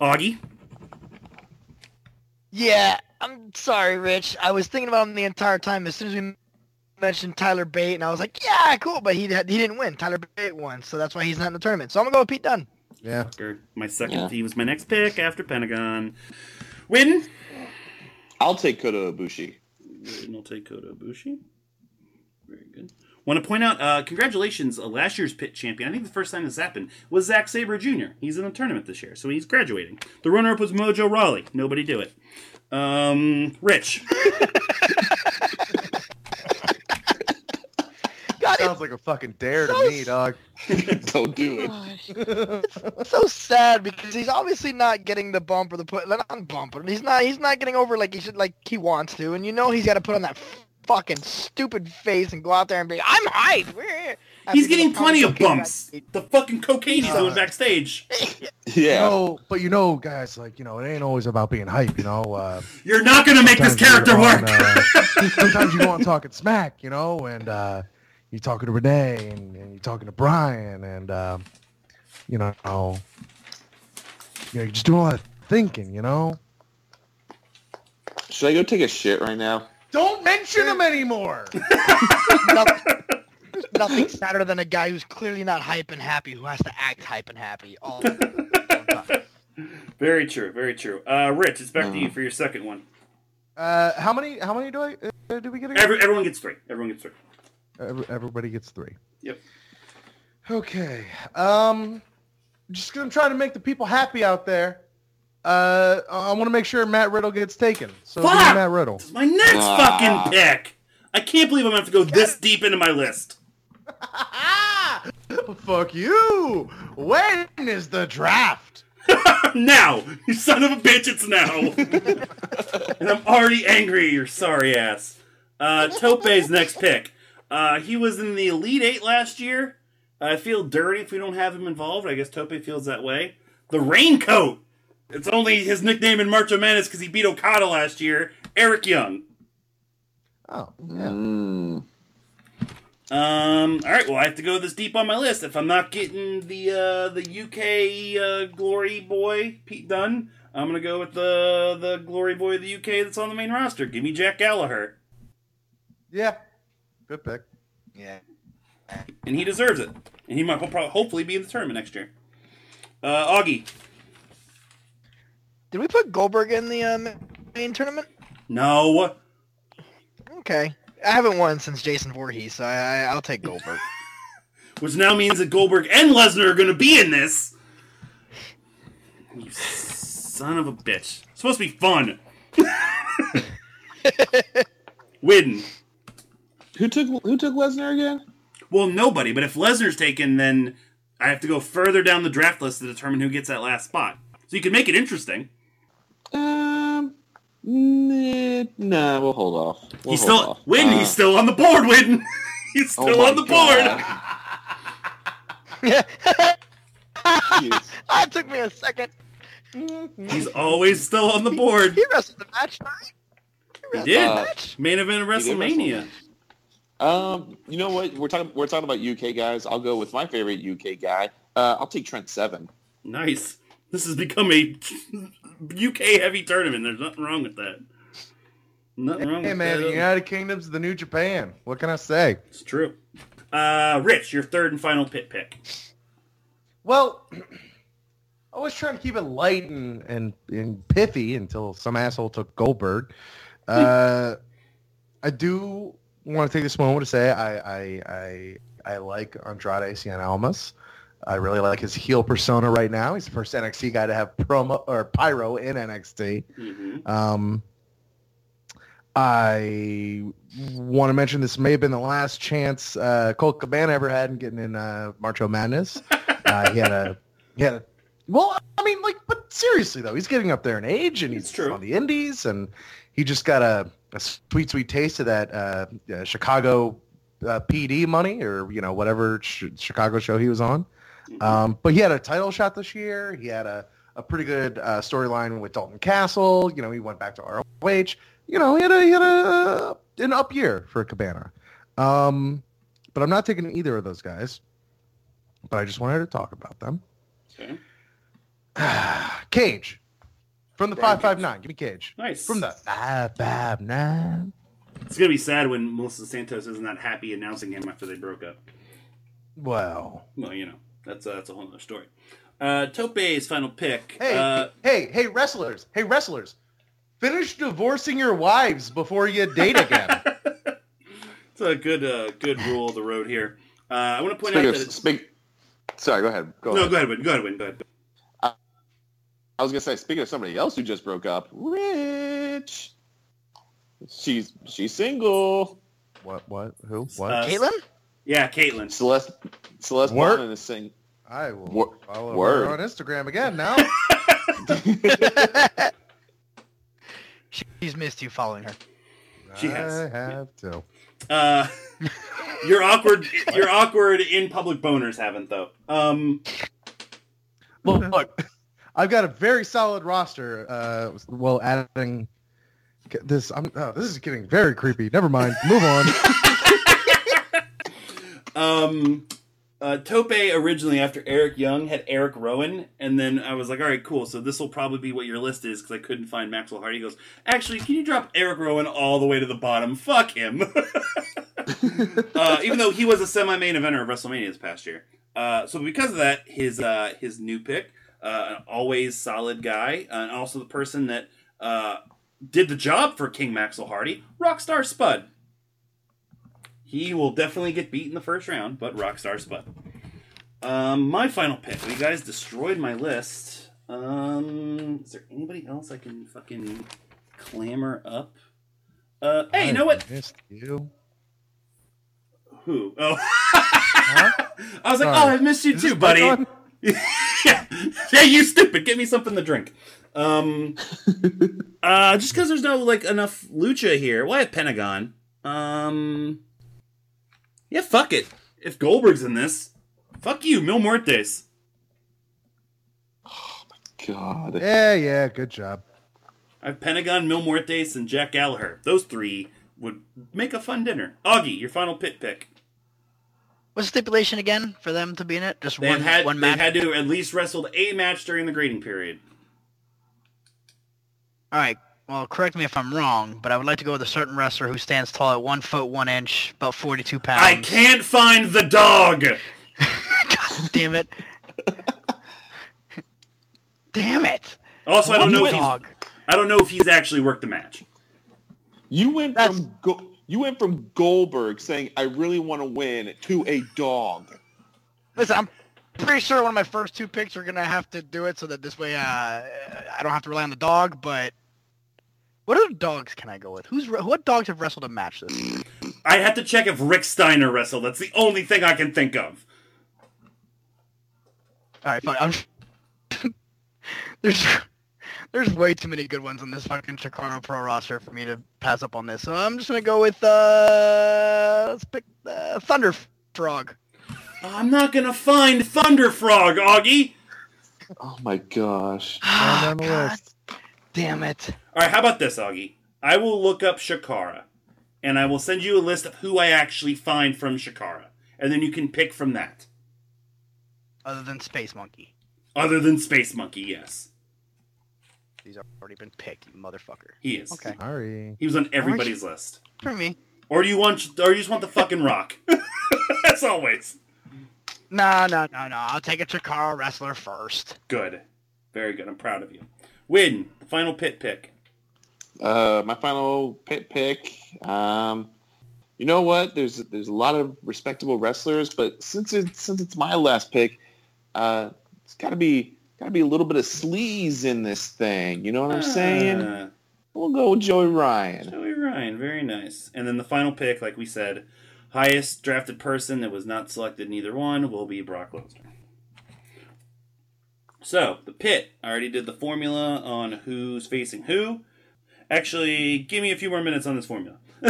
Augie? Yeah, I'm sorry, Rich. I was thinking about him the entire time. As soon as we mentioned Tyler Bate, and I was like, yeah, cool, but he he didn't win. Tyler Bate won, so that's why he's not in the tournament. So I'm gonna go with Pete Dunne. Yeah. Or My second, Yeah. he was my next pick after Pentagon. Win. I'll take Kota Ibushi. And I'll take Kota Ibushi. Very good. Want to point out, uh, congratulations, uh, last year's pit champion. I think the first time this happened was Zack Sabre Jr. He's in the tournament this year, so he's graduating. The runner-up was Mojo Rawley. Nobody do it. Um, Rich. God, Sounds like a fucking dare to me, dog. Don't do it. it's so sad because he's obviously not getting the bump or the put. Not bump, but he's not. He's not getting over like he should, like he wants to. And you know he's got to put on that fucking stupid face and go out there and be, I'm hype. After He's getting plenty of bumps. backstage. The fucking cocaine he's Uh, doing backstage. Yeah. No, but you know, guys, like you know, it ain't always about being hype. You know, uh, You're not going to make this character you're on, work. uh, sometimes you go on talking smack, you know, and uh, you're talking to Renee and, and you're talking to Brian, and um, you know, you know, you're just doing a lot of thinking, you know. Should I go take a shit right now? Don't mention him anymore. nothing, there's nothing sadder than a guy who's clearly not hype and happy who has to act hype and happy all the time. Very true. Very true. Uh, Rich, it's back to Mm. you for your second one. Uh, how many? How many do I uh, do we get? Again? Every, everyone gets three. Everyone gets three. Every- everybody gets three. Yep. Okay. Um, just gonna try to make the people happy out there. Uh, I want to make sure Matt Riddle gets taken. So Fuck! Matt Riddle. It's my next Ah. fucking pick. I can't believe I'm gonna have to go this deep into my list. Fuck you. When is the draft? now, you son of a bitch, it's now. and I'm already angry your sorry ass. Uh, Tope's next pick. Uh, he was in the Elite Eight last year. I feel dirty if we don't have him involved. I guess Tope feels that way. The Raincoat. It's only his nickname in March of Madness because he beat Okada last year. Eric Young. Oh, yeah. Mm. Um. All right. Well, I have to go this deep on my list. If I'm not getting the uh, the UK uh, Glory Boy Pete Dunne, I'm gonna go with the the Glory Boy of the UK that's on the main roster. Give me Jack Gallagher, Yeah. Good pick. Yeah. and he deserves it. And he might will probably hopefully be in the tournament next year. Uh, Augie. Did we put Goldberg in the uh, main tournament? No. Okay. I haven't won since Jason Voorhees, so I, I, I'll take Goldberg. Which now means that Goldberg and Lesnar are going to be in this. You son of a bitch. It's supposed to be fun. Win. Who took Who took Lesnar again? Well, nobody. But if Lesnar's taken, then I have to go further down the draft list to determine who gets that last spot. So you can make it interesting. Um, nah, nah we'll hold off. We'll he's hold still off. win. Uh, he's still on the board. Win. he's oh still my on the board. God. Jeez. that took me a second. He's always still on the board. He wrestled the match, right? He wrestled did. the match. Main event of He. WrestleMania. Um, you know what? We're talking. We're talking about UK guys. I'll go with my favorite UK guy. Uh, I'll take Trent Seven. Nice. This has become a UK heavy tournament. There's nothing wrong with that. Nothing wrong Hey with man, that. the United Kingdom's the new Japan. What can I say? It's true. Uh, Rich, your third and final pit pick. Well, I was trying to keep it light and and, and pithy until some asshole took Goldberg. Uh, I do want to take this moment to say I I I, I like Andrade Cien Almas. I really like his heel persona right now. He's the first NXT guy to have promo or pyro in NXT. Mm-hmm. Um, I want to mention this may have been the last chance uh, Colt Cabana ever had in getting in uh, Marcho Madness. Uh, he had a, he had a, well, I mean, like, but seriously though, he's getting up there in age, and he's true. on the Indies, and he just got a, a sweet, sweet taste of that uh, uh, Chicago uh, PD money, or you know, whatever sh- Chicago show he was on. Um, but he had a title shot this year. He had a, a pretty good uh, storyline with Dalton Castle. You know, he went back to ROH. You know, he had a, he had a an up year for Cabana. Um, but I'm not taking either of those guys. But I just wanted to talk about them. Okay. Cage from the five five nine. Give me Cage Nice. from the five five nine. It's gonna be sad when Melissa Santos isn't that happy announcing him after they broke up. Well, Well, you know, that's a, that's a whole other story. Uh, Tope's final pick. hey, Uh, hey, hey, wrestlers, hey, wrestlers, finish divorcing your wives before you date again. it's a good uh, good rule of the road here. Uh, I want to point Speak out of, that it's, speak, sorry, go ahead. Go no, ahead. go ahead, Win. Go ahead, Win. Go ahead. I was gonna say, speaking of somebody else who just broke up, Rich. She's she's single. what? What? Who? What? Uh, Kaitlyn? Yeah, Kaitlyn. Celeste Celeste Word. Bonin is sing. I will Wor- follow word. her on Instagram again now. She's missed you following her. She has, I have to. Uh, you're awkward. You're awkward in public boners haven't though. Um, Look, look, I've got a very solid roster. Uh, well, adding this, I'm. Oh, this is getting very creepy. Never mind. Move on. um, uh, Tope originally after Eric Young had Eric Rowan, and then I was like, all right, cool. So this will probably be what your list is because I couldn't find Maxwell Hardy. He goes, actually, can you drop Eric Rowan all the way to the bottom? Fuck him. uh, even though he was a semi-main eventer of WrestleMania this past year. Uh, so because of that, his uh, his new pick, uh, an always solid guy, and also the person that uh, did the job for King Maxwell Hardy, Rockstar Spud. He will definitely get beat in the first round, but Rockstar's Spud. Um, my final pick. You guys destroyed my list. Um, is there anybody else I can fucking clamor up? Uh, hey, you know what? I missed you. Who? Oh, I was like, Sorry. oh, I missed you Is too, buddy. on? yeah, you stupid! Get me something to drink. Um, uh, just because there's no like enough lucha here. Why have Pentagon? Um, yeah, fuck it. If Goldberg's in this, fuck you, Mil Muertes. Oh my god. Yeah, yeah, good job. I have Pentagon, Mil Muertes, and Jack Gallagher. Those three would make a fun dinner. Augie, your final pit pick. What's the stipulation again for them to be in it? Just They one had one they had to at least wrestled a match during the grading period. All right. Well, correct me if I'm wrong, but I would like to go with a certain wrestler who stands tall at one foot one inch, about 42 pounds. I can't find the dog. God damn it! damn it! Also, I don't know if he's, dog. I don't know if he's actually worked the match. You went That's- from Go- you went from Goldberg saying I really want to win to a dog. Listen, I'm pretty sure one of my first two picks are gonna have to do it so that this way uh, I don't have to rely on the dog. But what other dogs can I go with? Who's what dogs have wrestled a match this? I have to check if Rick Steiner wrestled. That's the only thing I can think of. All right, fine. I'm... there's there's way too many good ones on this fucking Chikara Pro roster for me to pass up on this. So I'm just gonna go with uh, let's pick uh, Thunder Frog. I'm not gonna find Thunder Frog, Augie. Oh my gosh. Down, down the God list. Damn it! All right, how about this, Augie? I will look up Chikara, and I will send you a list of who I actually find from Chikara, and then you can pick from that. Other than Space Monkey, Other than Space Monkey, yes, these have already been picked, you motherfucker. he is. Okay, Sorry. He was on everybody's list. for me. Or do you want? Or you just want the fucking Rock? As always. No, no, no, no. I'll take a Chikara wrestler first. Good. Very good. I'm proud of you. Win. The final pit pick. Uh, my final pit pick. Um, you know what? There's there's a lot of respectable wrestlers, but since it's since it's my last pick, uh, it's got to be got to be a little bit of sleaze in this thing. You know what I'm saying? Uh, We'll go with Joey Ryan. Joey Ryan. Very nice. And then the final pick, like we said, highest drafted person that was not selected in either one will be Brock Lesnar. So, the pit. I already did the formula on who's facing who. Actually, give me a few more minutes on this formula.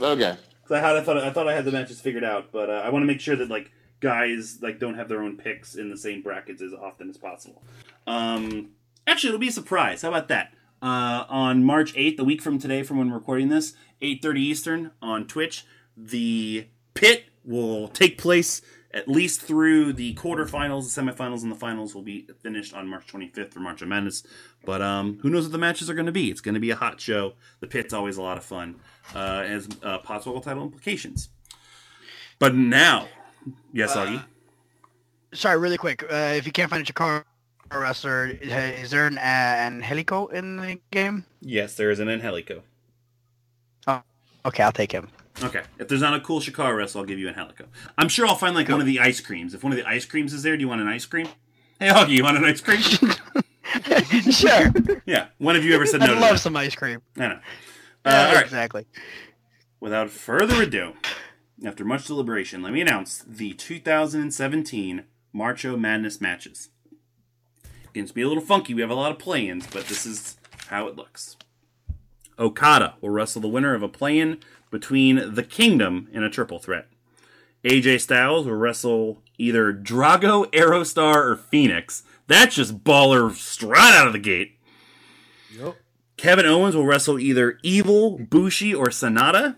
Okay. 'Cause I had, I thought, I thought I had the matches figured out, but uh, I want to make sure that like guys like don't have their own picks in the same brackets as often as possible. Um, actually, it'll be a surprise. How about that? Uh, on March eighth, a week from today, from when we're recording this, eight thirty Eastern on Twitch, the pit will take place at least through the quarterfinals, the semifinals, and the finals will be finished on March 25th for March of Madness. But um, who knows what the matches are going to be? It's going to be a hot show. The pit's always a lot of fun, uh, as uh, possible title implications. But now, yes, Augie. Sorry, really quick. Uh, if you can't find a Chikara wrestler, is there an uh, Angelico in the game? Yes, there is an Angelico. Okay, I'll take him. Okay, if there's not a cool Chikara wrestle, I'll give you Angelico. I'm sure I'll find like one of the ice creams. If one of the ice creams is there, do you want an ice cream? Hey, Augie, you want an ice cream? sure. yeah. When have you ever said no? To love that? some ice cream. I know. Uh, Yeah, all right. Exactly. Without further ado, after much deliberation, let me announce the 2017 Marcho Madness matches. It's going to be a little funky. We have a lot of play-ins, but this is how it looks. Okada will wrestle the winner of a play-in between the Kingdom in a triple threat. AJ Styles will wrestle either Drago, Aerostar, or Fenix. That's just baller straight out of the gate. Yep. Kevin Owens will wrestle either Evil, Bushi, or Sanada.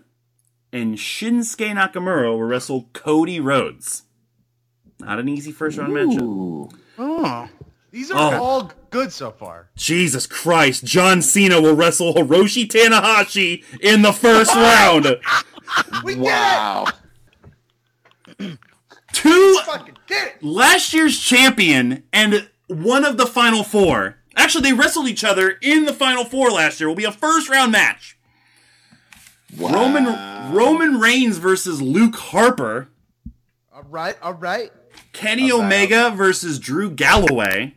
And Shinsuke Nakamura will wrestle Cody Rhodes. Not an easy first round matchup. Oh. These are Oh. all good so far. Jesus Christ, John Cena will wrestle Hiroshi Tanahashi in the first round. We Wow. Two Fucking get it. last year's champion and one of the final four. Actually, they wrestled each other in the final four last year. Will be a first round match. Roman Roman Reigns versus Luke Harper. All right, all right. Kenny Omega versus Drew Galloway.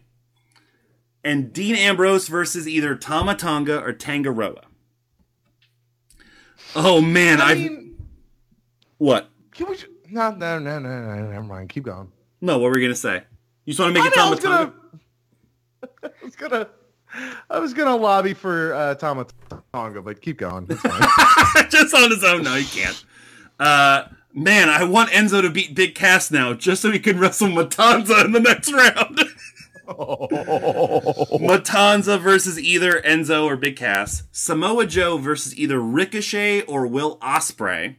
And Dean Ambrose versus either Tama Tonga or Tanga Loa. Oh man, I mean, what? can we? No, no, no, no, no. Never mind. Keep going. No, what were we gonna say? You just want to I, make it I Tama was gonna. Tonga? I was gonna. I was gonna lobby for uh, Tama Tonga, but keep going. Fine. just on his own. No, he can't. Uh, man, I want Enzo to beat Big Cass now, just so he can wrestle Matanza in the next round. Matanza versus either Enzo or Big Cass. Samoa Joe versus either Ricochet or Will Ospreay.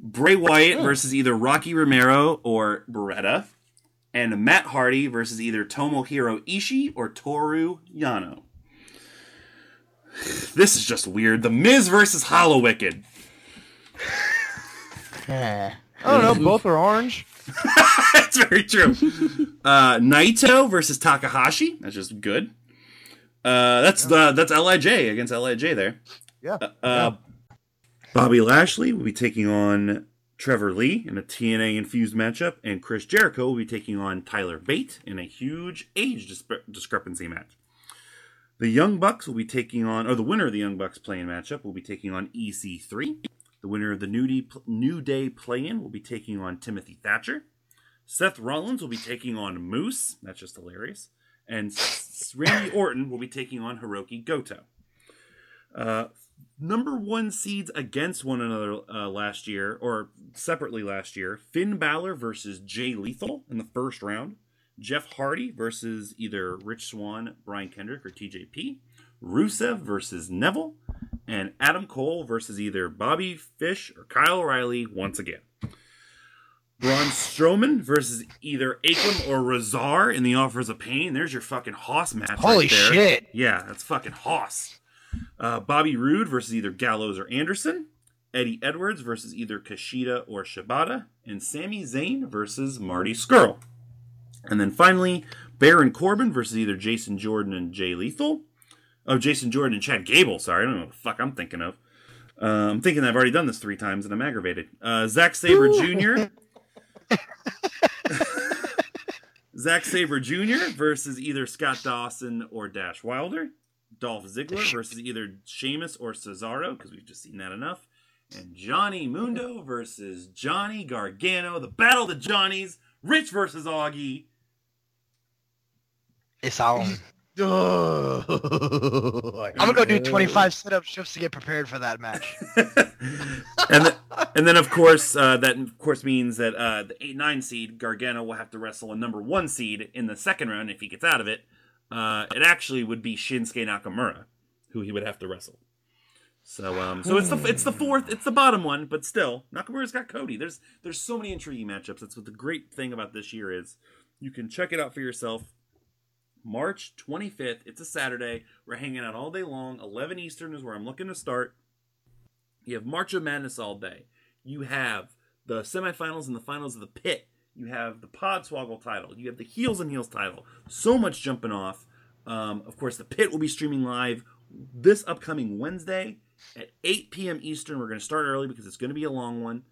Bray Wyatt hmm. versus either Rocky Romero or Beretta. And Matt Hardy versus either Tomohiro Ishii or Toru Yano. This is just weird. The Miz versus Hallowicked. I don't know. Both are orange. That's very true. Uh, Naito versus Takahashi. That's just good. Uh, that's the that's Lij against Lij there. Yeah. Uh, Bobby Lashley will be taking on Trevor Lee in a TNA infused matchup, and Chris Jericho will be taking on Tyler Bate in a huge age discre- discrepancy match. The Young Bucks will be taking on, or the winner of the Young Bucks play-in matchup will be taking on EC3. The winner of the New Day, New Day play-in will be taking on Timothy Thatcher. Seth Rollins will be taking on Moose. That's just hilarious. And Randy Orton will be taking on Hiroki Goto. Uh, number one seeds against one another uh, last year, or separately last year. Finn Balor versus Jay Lethal in the first round. Jeff Hardy versus either Rich Swann, Brian Kendrick, or TJP. Rusev versus Neville. And Adam Cole versus either Bobby Fish or Kyle O'Reilly once again. Braun Strowman versus either Akam or Rezar in the Authors of Pain. There's your fucking Hoss match. Holy right there. shit. Yeah, that's fucking Hoss. Uh, Bobby Roode versus either Gallows or Anderson. Eddie Edwards versus either Kushida or Shibata. And Sami Zayn versus Marty Scurll. And then finally, Baron Corbin versus either Jason Jordan and Jay Lethal. Oh, Jason Jordan and Chad Gable. Sorry, I don't know what the fuck I'm thinking of. Uh, I'm thinking I've already done this three times and I'm aggravated. Uh, Zack Sabre Jr. Zack Sabre Jr. versus either Scott Dawson or Dash Wilder. Dolph Ziggler versus either Sheamus or Cesaro, because we've just seen that enough. And Johnny Mundo versus Johnny Gargano. The battle of the Johnnies. Rich versus Augie. It's on. I'm I'm gonna go do 25 sit-ups just to get prepared for that match. and then, and then of course uh, that of course means that uh, the eight nine seed Gargano will have to wrestle a number one seed in the second round if he gets out of it. Uh, it actually would be Shinsuke Nakamura who he would have to wrestle. So um, so it's the it's the fourth, it's the bottom one, but still Nakamura's got Cody. There's there's so many intriguing matchups. That's what the great thing about this year is. You can check it out for yourself. March 25th. It's a Saturday. We're hanging out all day long. 11 Eastern is where I'm looking to start. You have March of Madness all day. You have the semifinals and the finals of the pit. You have the Podswoggle title. You have the Heels and Heels title. So much jumping off. Um, of course, the pit will be streaming live this upcoming Wednesday at 8 p.m. Eastern. We're going to start early because it's going to be a long one.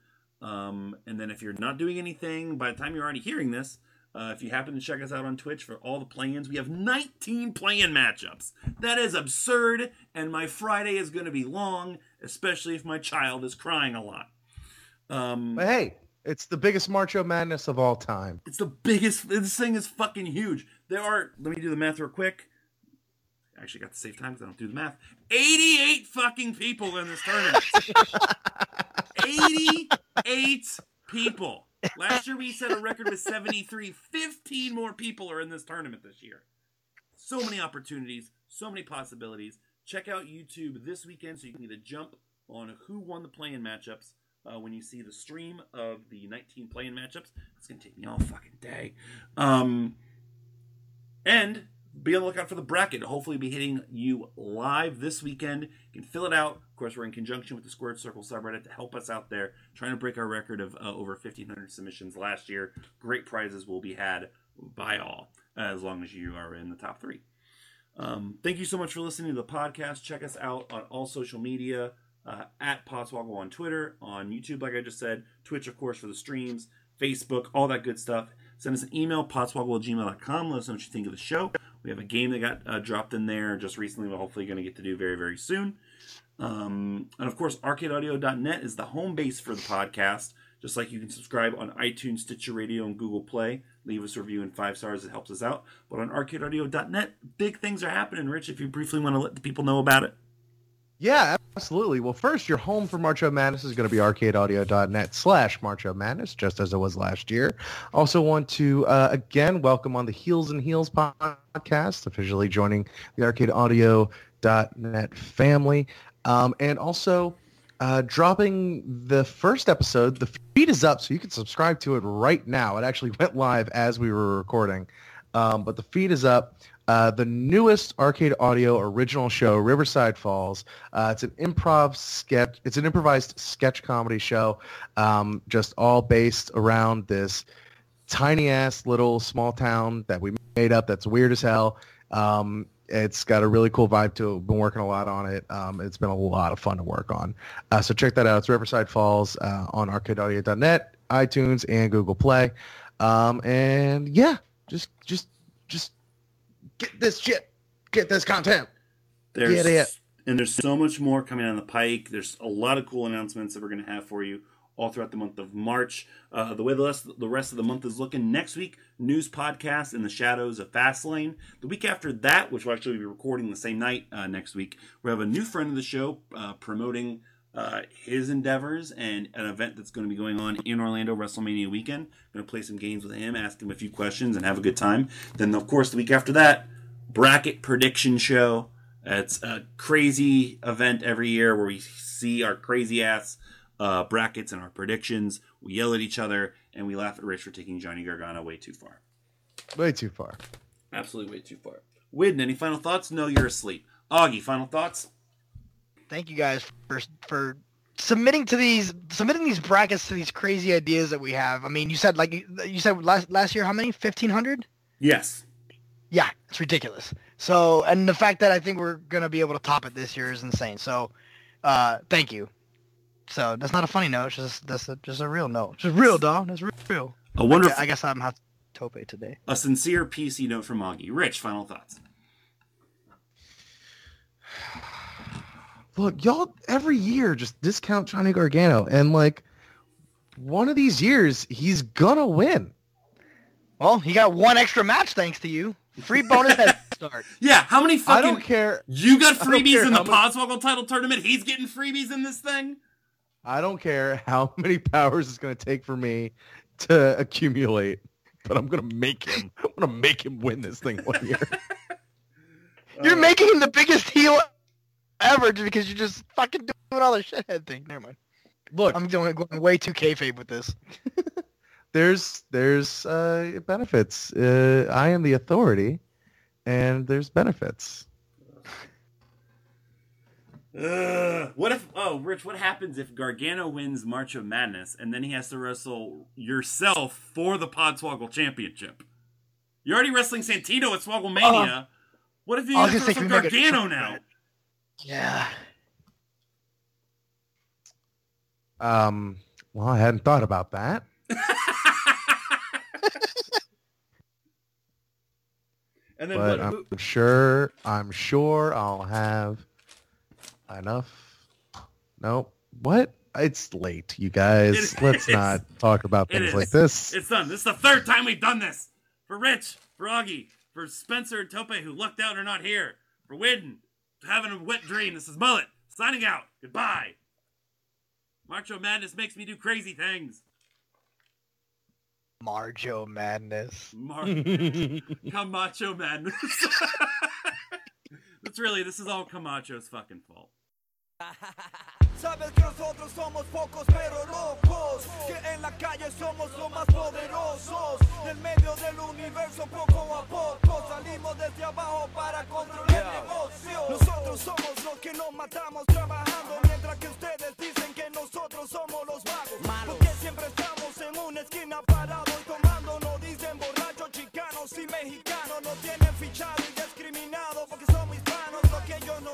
Um, and then if you're not doing anything by the time you're already hearing this, uh, if you happen to check us out on Twitch for all the play-ins, we have 19 play-in matchups. That is absurd, and my Friday is going to be long, especially if my child is crying a lot. Um, But hey, it's the biggest Marcho Madness of all time. it's the biggest. This thing is fucking huge. There are. Let me do the math real quick. I actually got to save time because I don't do the math. 88 fucking people in this tournament. 88 people. Last year we set a record with 73. 15 more people are in this tournament this year. So many opportunities, so many possibilities. Check out YouTube this weekend so you can get a jump on who won the playing matchups uh, when you see the stream of the 19 playing matchups. It's going to take me all fucking day. Um, and be on the lookout for the bracket. Hopefully, be hitting you live this weekend. You can fill it out. Of course, we're in conjunction with the Squared Circle subreddit to help us out there, trying to break our record of uh, over 1,500 submissions last year. Great prizes will be had by all. as long as you are in the top three. Um, thank you so much for listening to the podcast. Check us out on all social media uh, at Podswoggle on Twitter, on YouTube, like I just said, Twitch, of course, for the streams, Facebook, all that good stuff. Send us an email, gmail.com. Let us know what you think of the show. We have a game that got uh, dropped in there just recently. We're hopefully going to get to do very, very soon. Um, and of course, arcadeaudio.net is the home base for the podcast. Just like you can subscribe on iTunes, Stitcher Radio, and Google Play. Leave us a review and five stars. It helps us out. But on arcadeaudio.net, big things are happening, Rich, if you briefly want to let the people know about it. Yeah, absolutely. Well, first, your home for March of Madness is going to be arcadeaudio.net slash March of Madness, just as it was last year. Also want to, uh, again, welcome on the Heels and Heels podcast, officially joining the arcadeaudio.net family. Um, and also uh, dropping the first episode. The feed is up, so you can subscribe to it right now. It actually went live as we were recording. Um, but the feed is up. Uh, the newest arcade audio original show, Riverside Falls. Uh, it's an improv sketch. It's an improvised sketch comedy show, um, just all based around this tiny ass little small town that we made up. That's weird as hell. Um, it's got a really cool vibe to it. Been working a lot on it. Um, it's been a lot of fun to work on. Uh, so check that out. It's Riverside Falls uh, on arcadeaudio.net, iTunes, and Google Play. Um, and yeah, just just just get this shit. Get this content. There's, Get it. And there's so much more coming on the pike. There's a lot of cool announcements that we're going to have for you all throughout the month of March. Uh, the way the rest, the rest of the month is looking next week, news podcast in the shadows of Fastlane. The week after that, which we'll actually be recording the same night uh, next week, we have a new friend of the show uh, promoting uh, his endeavors and an event that's going to be going on in Orlando WrestleMania weekend. I'm going to play some games with him, ask him a few questions, and have a good time. Then, of course, the week after that, bracket prediction show. It's a crazy event every year where we see our crazy ass uh, brackets and our predictions. We yell at each other and we laugh at Rich for taking Johnny Gargano way too far. Way too far. Absolutely way too far. Whidden, any final thoughts? No, you're asleep. Augie, final thoughts? Thank you guys for for submitting to these submitting these brackets to these crazy ideas that we have. I mean, you said like you- said last last year how many? Fifteen hundred? Yes. Yeah, it's ridiculous. So, and the fact that I think we're gonna be able to top it this year is insane. So, uh, thank you. So that's not a funny note. It's just that's a, just a real note. Just real, dog. That's real. A wonderful, I guess I'm have tope today. a sincere PC note from Augie. Rich, final thoughts. Look, y'all every year just discount Johnny Gargano, and like one of these years he's gonna win. Well, he got one extra match thanks to you. Free bonus head start. Yeah, how many fucking I fucking... don't care. You got freebies in the how Podswoggle title tournament. He's getting freebies in this thing. I don't care how many powers it's gonna take for me to accumulate, but I'm gonna make him. I'm gonna make him win this thing one year. You're uh, making him the biggest heel ever just because you're just fucking doing all the shithead thing. Never mind. Look, I'm doing going way too kayfabe with this. there's there's uh, benefits. Uh, I am the authority, and there's benefits. Ugh. What if? Oh, Rich, what happens if Gargano wins March of Madness and then he has to wrestle yourself for the Podswoggle Championship? You're already wrestling Santino at Swoggle Mania. what if you I was have to gonna say, wrestle can we make a Gargano triple now? Match? Yeah. Um, well, I hadn't thought about that. And then but what? I'm sure I'm sure I'll have enough. Nope. What? It's late, you guys. It Let's is. not talk about It things is. like this. It's done. This is the third time we've done this. For Rich, for Augie, for Spencer and Tope, who lucked out and are not here. For Whidden, having a wet dream. This is Mullet, signing out. Goodbye. Macho Madness makes me do crazy things. Marjo Madness. Mar- Camacho Madness. That's really, this is all Camacho's fucking fault. Sabes que nosotros somos pocos pero locos. Que en la calle somos los más poderosos. Del medio del universo poco a poco Salimos desde abajo para controlar el negocio Nosotros somos los que nos matamos trabajando Mientras que ustedes dicen que nosotros somos los magos. Porque siempre estamos en una esquina parados tomando Nos dicen borrachos chicanos y mexicanos. Nos tienen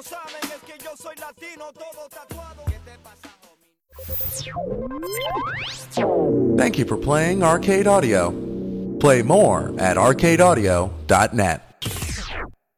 saben es que yo soy latino, todo tatuado. ¿Qué te pasa. Thank you for playing Arcade Audio. Play more at arcadeaudio.net.